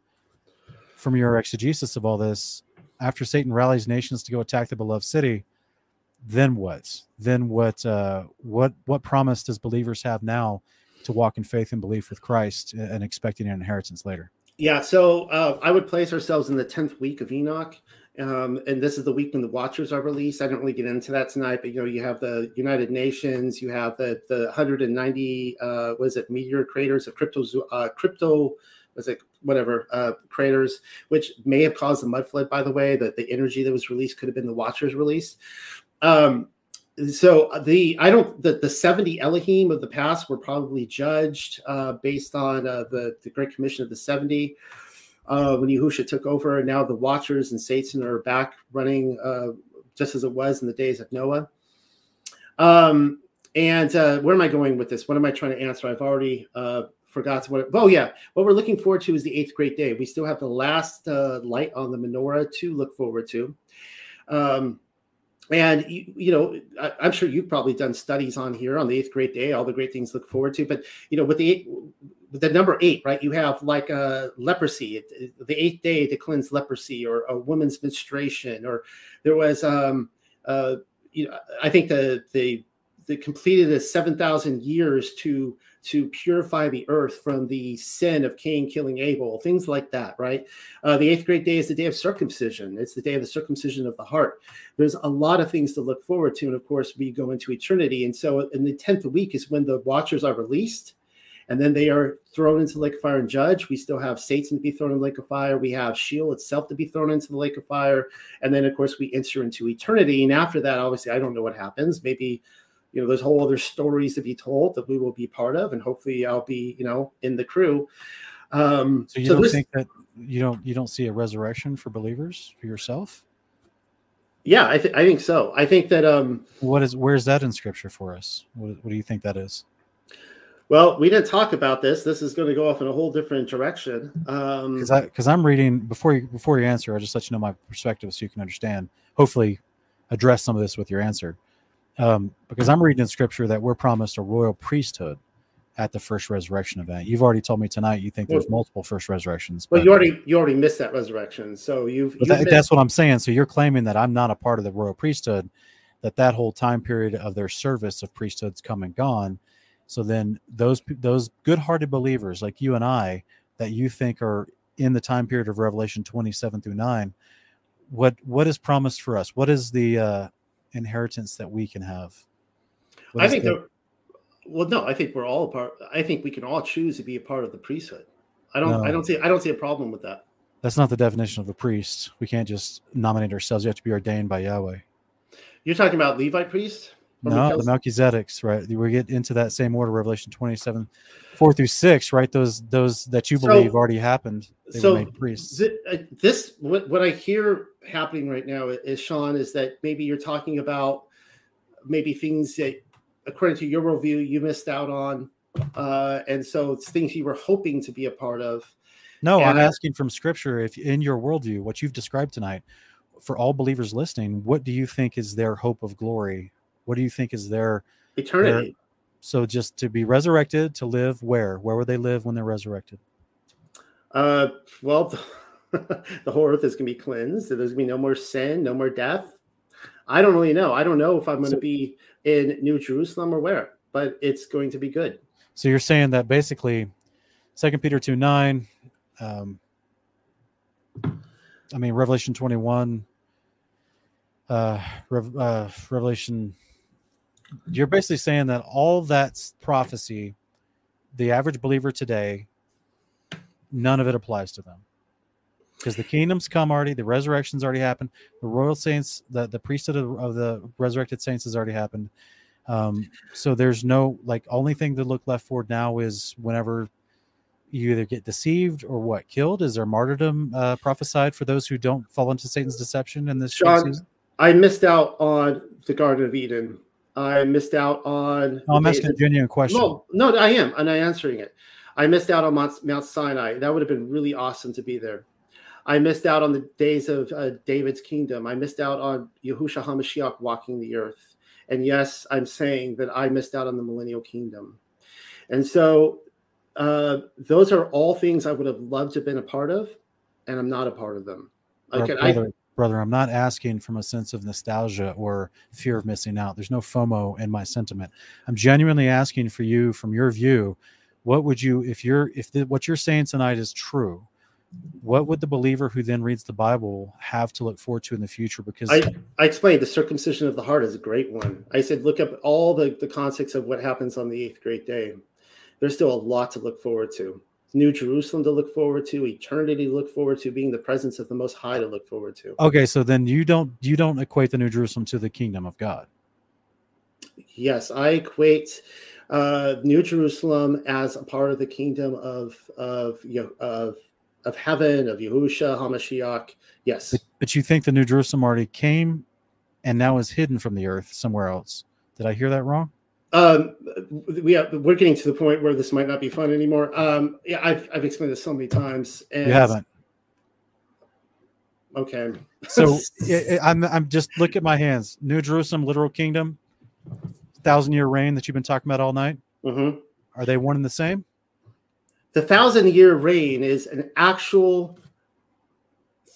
Speaker 1: from your exegesis of all this, after Satan rallies nations to go attack the beloved city, then what? Then what? Uh, what? What promise does believers have now to walk in faith and belief with Christ and expecting an inheritance later?
Speaker 2: Yeah, so uh, I would place ourselves in the tenth week of Enoch, um, and this is the week when the Watchers are released. I don't really get into that tonight, but you know, you have the United Nations, you have the the 190 uh, was it meteor craters of crypto uh, crypto was it whatever uh, craters, which may have caused the mud flood. By the way, that the energy that was released could have been the Watchers release. Um, so the I don't the, the 70 Elohim of the past were probably judged uh, based on uh, the the Great Commission of the 70 uh, when Yahusha took over, and now the Watchers and Satan are back running uh, just as it was in the days of Noah. Um, and uh, where am I going with this? What am I trying to answer? I've already uh, forgot what. oh yeah, what we're looking forward to is the eighth great day. We still have the last light on the menorah to look forward to. Um, and you, you know I, am sure you've probably done studies on here on the eighth great day all the great things look forward to but you know with the the number eight right you have like a uh, leprosy the eighth day to cleanse leprosy or a woman's menstruation or there was um uh you know i think the the the completed a 7000 years to to purify the earth from the sin of Cain killing Abel, things like that, right? Uh, the eighth great day is the day of circumcision. It's the day of the circumcision of the heart. There's a lot of things to look forward to. And of course, we go into eternity. And so in the 10th week is when the watchers are released. And then they are thrown into the lake of fire and judge. We still have Satan to be thrown in the lake of fire. We have Sheol itself to be thrown into the lake of fire. And then, of course, we enter into eternity. And after that, obviously, I don't know what happens. Maybe you know, there's whole other stories to be told that we will be part of, and hopefully, I'll be, you know, in the crew. Um,
Speaker 1: so you so don't this, think that you don't you don't see a resurrection for believers for yourself?
Speaker 2: Yeah, I, th- I think so. I think that um
Speaker 1: what is where's that in scripture for us? What, what do you think that is?
Speaker 2: Well, we didn't talk about this. This is going to go off in a whole different direction. Um,
Speaker 1: Because I because I'm reading before you before you answer, I'll just let you know my perspective so you can understand. Hopefully, address some of this with your answer. Um, because I'm reading in scripture that we're promised a royal priesthood at the first resurrection event. You've already told me tonight you think there's
Speaker 2: Well-
Speaker 1: multiple first resurrections.
Speaker 2: well,
Speaker 1: but-
Speaker 2: you already you already missed that resurrection, so you've, you've
Speaker 1: that, that's what I'm saying. So you're claiming that I'm not a part of the royal priesthood, that that whole time period of their service of priesthoods come and gone. So then those those good-hearted believers like you and I that you think are in the time period of Revelation 27 through 9, what what is promised for us? What is the uh, inheritance that we can have?
Speaker 2: I think
Speaker 1: the-.
Speaker 2: Well, no, I think we're all a part. I think we can all choose to be a part of the priesthood. I don't. I don't see. I don't see a problem with that.
Speaker 1: that's not the definition of a priest. We can't just nominate ourselves. You have to be ordained by Yahweh.
Speaker 2: You're talking about Levite priests.
Speaker 1: No, the Melchizedeks, right? We get into that same order, Revelation 27, 4 through 6, right? Those those that you
Speaker 2: So-
Speaker 1: believe already happened. They
Speaker 2: so
Speaker 1: were made priests.
Speaker 2: Uh, This what what I hear happening right now is Sean is that maybe you're talking about maybe things that according to your worldview you missed out on, uh, and so it's things you were hoping to be a part of.
Speaker 1: No, I'm
Speaker 2: I-
Speaker 1: asking from scripture if in your worldview, what you've described tonight, for all believers listening, what do you think is their hope of glory? What do you think is their
Speaker 2: Eternity.
Speaker 1: so just to be resurrected, to live where? Where would they live when they're resurrected?
Speaker 2: Uh, well, the whole earth is going to be cleansed. There's going to be no more sin, no more death. I don't really know. I don't know if I'm going to be in New Jerusalem or where, but it's going to be good.
Speaker 1: So you're saying that basically, Second Peter two nine, um, I mean Revelation twenty one, uh, Rev, uh, Revelation. You're basically saying that all that's prophecy, the average believer today, none of it applies to them, because the kingdoms come already, the resurrection's already happened, the royal saints, the the priesthood of, of the resurrected saints has already happened. Um, so there's no like only thing to look left forward now is whenever you either get deceived or what killed. Is there martyrdom uh, prophesied for those who don't fall into Satan's deception in this
Speaker 2: Sean,
Speaker 1: season?
Speaker 2: I missed out on the Garden of Eden. I missed out on.
Speaker 1: No, I'm asking a genuine question.
Speaker 2: No, no, I am, and I'm answering it. I missed out on Mount, Mount Sinai. That would have been really awesome to be there. I missed out on the days of uh, David's kingdom. I missed out on Yahushua HaMashiach walking the earth. And yes, I'm saying that I missed out on the millennial kingdom. And so uh, those are all things I would have loved to have been a part of, and I'm not a part of them. Okay, I,
Speaker 1: brother, I'm not asking from a sense of nostalgia or fear of missing out. There's no FOMO in my sentiment. I'm genuinely asking for you, from your view, what would you, if you're, if the, what you're saying tonight is true, what would the believer who then reads the Bible have to look forward to in the future? Because
Speaker 2: I, I explained the circumcision of the heart is a great one. I said, look up all the, the context of what happens on the eighth great day. There's still a lot to look forward to. New Jerusalem to look forward to, eternity to look forward to, being the presence of the Most High to look forward to.
Speaker 1: okay, so then you don't you don't equate the New Jerusalem to the kingdom of God.
Speaker 2: Yes, I equate uh, New Jerusalem as a part of the kingdom of of of of heaven of Yahusha Hamashiach. Yes,
Speaker 1: But, but you think the New Jerusalem already came and now is hidden from the earth somewhere else. Did I hear that wrong?
Speaker 2: Um, we have, we're getting to the point where this might not be fun anymore. Um, yeah, I've I've explained this so many times. And
Speaker 1: You haven't.
Speaker 2: Okay.
Speaker 1: So i I- I'm I'm just look at my hands. New Jerusalem, literal kingdom, thousand year reign that you've been talking about all night.
Speaker 2: Mhm.
Speaker 1: Are they one and the same?
Speaker 2: The thousand year reign is an actual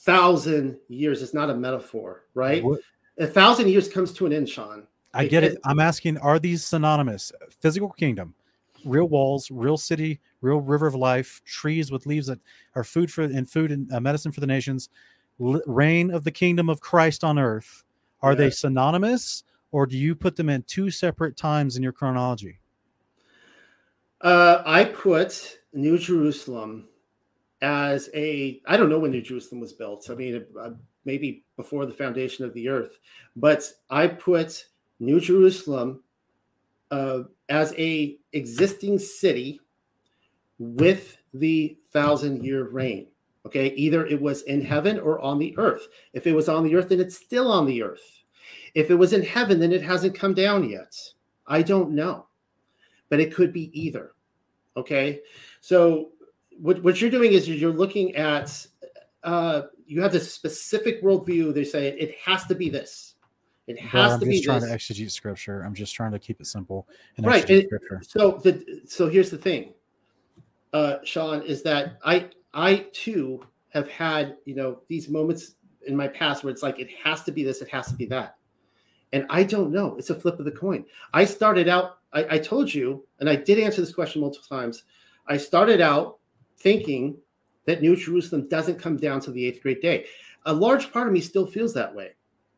Speaker 2: thousand years. It's not a metaphor, right?
Speaker 1: What-
Speaker 2: A thousand years comes to an end, Sean.
Speaker 1: I get it. I'm asking, are these synonymous? Physical kingdom, real walls, real city, real river of life, trees with leaves that are food for and food and uh, medicine for the nations, l- reign of the kingdom of Christ on earth. Are they synonymous, or do you put them in two separate times in your chronology?
Speaker 2: Uh, I put New Jerusalem as a. I don't know when New Jerusalem was built. I mean, uh, maybe before the foundation of the earth, but I put New Jerusalem uh, as a existing city with the thousand year reign. Okay, either it was in heaven or on the earth. If it was on the earth, then it's still on the earth. If it was in heaven, then it hasn't come down yet. I don't know, but it could be either. Okay, so what, what you're doing is you're looking at uh, you have this specific worldview. They say it has to be this. It has
Speaker 1: I'm
Speaker 2: to
Speaker 1: just
Speaker 2: be
Speaker 1: trying
Speaker 2: this.
Speaker 1: to exegete scripture. I'm just trying to keep it simple and
Speaker 2: Right, So the so here's the thing, uh, Sean, is that I I too have had you know these moments in my past where it's like it has to be this, it has to be that, and I don't know. It's a flip of the coin. I started out. I, I told you, and I did answer this question multiple times. I started out thinking that New Jerusalem doesn't come down to the eighth great day. A large part of me still feels that way,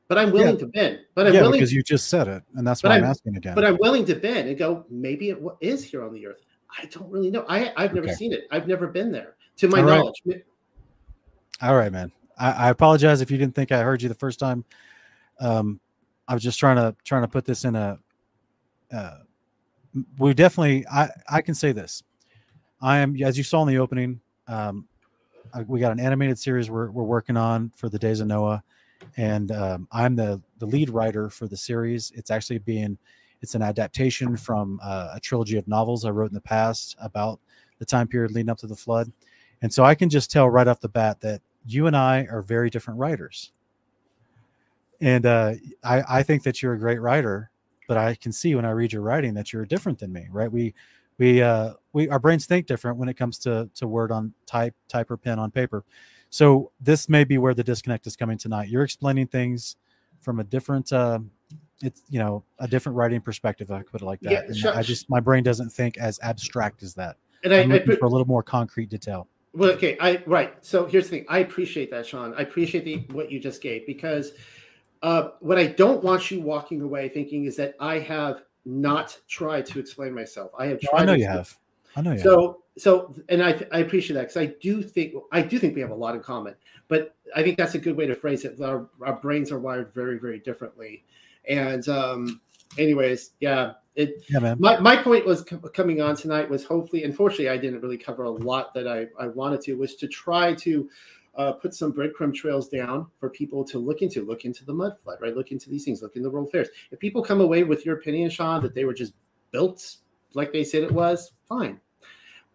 Speaker 2: but I'm willing to bend. But I'm
Speaker 1: yeah,
Speaker 2: willing
Speaker 1: because you just said it, and that's why I'm,
Speaker 2: I'm-
Speaker 1: asking again.
Speaker 2: but I'm willing to bend and go, maybe it wa- here on the earth. I don't really know. I, I've never
Speaker 1: Okay.
Speaker 2: seen it. I've never been there, to my
Speaker 1: All right.
Speaker 2: knowledge.
Speaker 1: All right, man. I, I apologize if you didn't think I heard you the first time. Um, I was just trying to trying to put this in a. Uh, we definitely. I I can say this. I am as you saw in the opening. Um, I, we got an animated series we're we're working on for the Days of Noah, and um, I'm the the lead writer for the series. It's actually being it's an adaptation from uh, a trilogy of novels I wrote in the past about the time period leading up to the flood. And so I can just tell right off the bat that you and I are very different writers. And uh, I, I think that you're a great writer, but I can see when I read your writing that you're different than me, right? We, we, uh, we, our brains think different when it comes to to word on type, type or pen on paper. So this may be where the disconnect is coming tonight. You're explaining things from a different, uh, it's you know a different writing perspective. I could put it like that.
Speaker 2: Yeah, sure.
Speaker 1: I just my brain doesn't think as abstract as that.
Speaker 2: And I,
Speaker 1: I'm
Speaker 2: I
Speaker 1: for a little more concrete detail.
Speaker 2: well, okay, I right. So here's the thing. I appreciate that, Sean. I appreciate the what you just gave because uh, what I don't want you walking away thinking is that I have not tried to explain myself. I have
Speaker 1: No. I know you have. I know you have.
Speaker 2: So and I I appreciate that because I do think I do think we have a lot in common. But I think that's a good way to phrase it. Our our brains are wired very very differently. And um anyways, yeah, it
Speaker 1: Yeah, man.
Speaker 2: my, my point was co- coming on tonight was hopefully unfortunately I didn't really cover a lot that I, I wanted to was to try to uh, put some breadcrumb trails down for people to look into look into the mud flood right look into these things look into the world fairs if people come away with your opinion Sean that they were just built like they said it was fine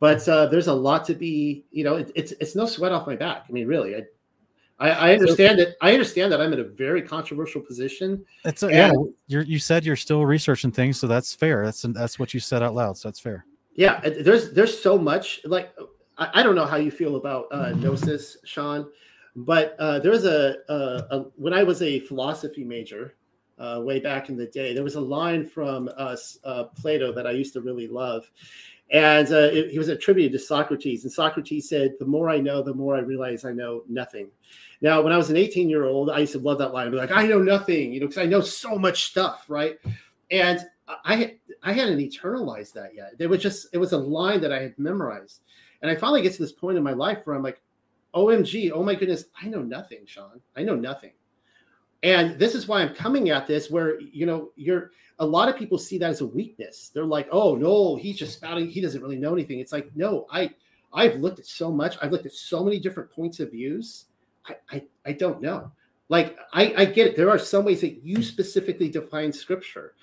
Speaker 2: but uh, there's a lot to be you know it, it's it's no sweat off my back I mean really I I, I understand that I understand that I'm in a very controversial position
Speaker 1: It's a, yeah. You're, you said you're still researching things, so that's fair. That's that's what you said out loud, so that's fair.
Speaker 2: Yeah, there's there's so much like I, I don't know how you feel about uh, gnosis, Sean, but uh, there's a, a, a when I was a philosophy major uh, way back in the day, there was a line from uh, uh, Plato that I used to really love, and uh, it, he was attributed to Socrates, and Socrates said, "The more I know, the more I realize I know nothing." Now, when I was an 18 year old, I used to love that line. I'd be like, "I know nothing," you know, because I know so much stuff, right? And I I hadn't internalized that yet. There was just it was a line that I had memorized, and I finally get to this point in my life where I'm like, "OMG! Oh my goodness! I know nothing, Sean. I know nothing." And this is why I'm coming at this, where you know you're a lot of people see that as a weakness. They're like, "Oh no, he's just spouting. He doesn't really know anything." It's like, no, I I've looked at so much. I've looked at so many different points of views. I I, I don't know. Like I, I get it. There are some ways that you specifically define scripture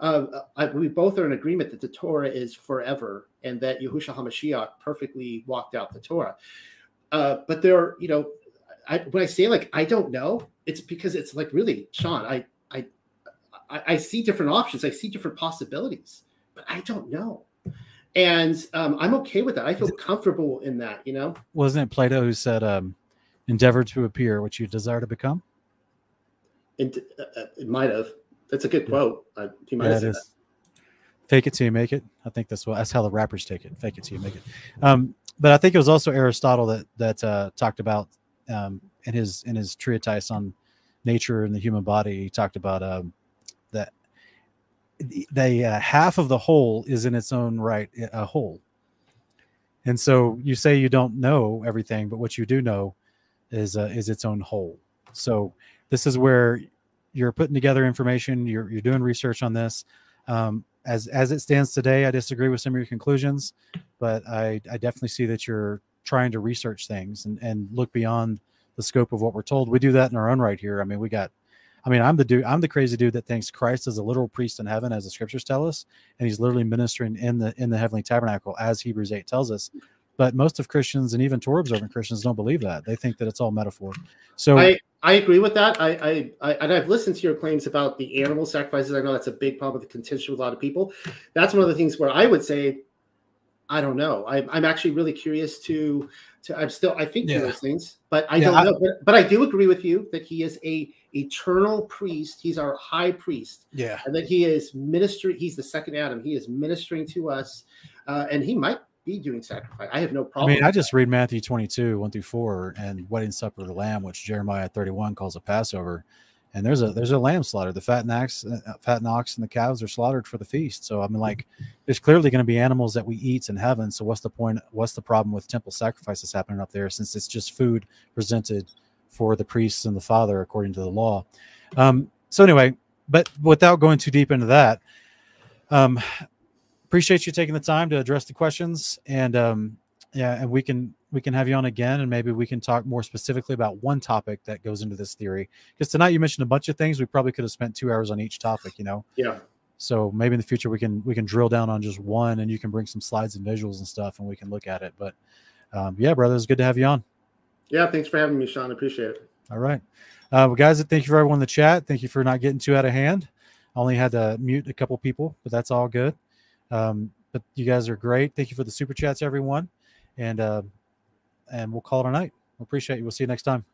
Speaker 2: uh, I, we both are in agreement that the Torah is forever and that Yahushua HaMashiach perfectly walked out the Torah. Uh, but there, are, you know, I, when I say like I don't know, it's because it's like really, Sean, I, I, I, see different options, I see different possibilities, but I don't know, and um, I'm okay with that. I feel comfortable in that, you know.
Speaker 1: Wasn't it Plato who said, um, "Endeavor to appear what you desire to become"?
Speaker 2: And uh, uh, it might have. That's a good
Speaker 1: Yeah.
Speaker 2: quote. Uh, he might
Speaker 1: Yeah,
Speaker 2: have said that.
Speaker 1: is. Fake it till you make it. I think that's what that's how the rappers take it. Fake it till you make it. Um, but I think it was also Aristotle that that uh, talked about um, in his in his treatise on nature and the human body. He talked about um, that the- uh, half of the whole is in its own right a whole. And so you say you don't know everything, but what you do know is uh, is its own whole. So this is where you're putting together information. You're you're doing research on this. Um, as as it stands today, I disagree with some of your conclusions, but I I definitely see that you're trying to research things and, and look beyond the scope of what we're told. We do that in our own right here. I mean, we got I mean, I'm the dude, I'm the crazy dude that thinks Christ is a literal priest in heaven, as the scriptures tell us, and he's literally ministering in the in the heavenly tabernacle, as Hebrews 8 tells us. But most of Christians and even Torah observant Christians don't believe that. They think that it's all metaphor. So
Speaker 2: I, I agree with that. I, I, I and I've listened to your claims about the animal sacrifices. I know that's a big problem with the contention with a lot of people. That's one of the things where I would say, I don't know. I, I'm actually really curious to to. I'm still I think yeah. those things, but I yeah, don't know. But, but I do agree with you that he is a eternal priest. He's our high priest.
Speaker 1: Yeah,
Speaker 2: and that he is ministering. He's the second Adam. He is ministering to us, uh, and he might be doing sacrifice. I have no problem.
Speaker 1: I mean, I just read Matthew 22, 1 through 4, and wedding supper of the lamb, which Jeremiah 31 calls a Passover. And there's a there's a lamb slaughter. The fat and ox, uh, fat and ox, and the cows are slaughtered for the feast. So I mean, like, there's clearly going to be animals that we eat in heaven. So what's the point? What's the problem with temple sacrifices happening up there? Since it's just food presented for the priests and the father according to the law. Um, so anyway, but without going too deep into that, um, appreciate you taking the time to address the questions and um, yeah and we can we can have you on again and maybe we can talk more specifically about one topic that goes into this theory. Because tonight you mentioned a bunch of things we probably could have spent two hours on each topic you know?
Speaker 2: Yeah.
Speaker 1: So maybe in the future we can we can drill down on just one and you can bring some slides and visuals and stuff and we can look at it but um, yeah brother it's good to have you on.
Speaker 2: Yeah thanks for having me sean appreciate it.
Speaker 1: All right. Uh, well, guys thank you for everyone in the chat thank you for not getting too out of hand. I only had to mute a couple people but that's all good. Um, but you guys are great. Thank you for the super chats, everyone. And uh, and we'll call it a night. We appreciate you. We'll see you next time.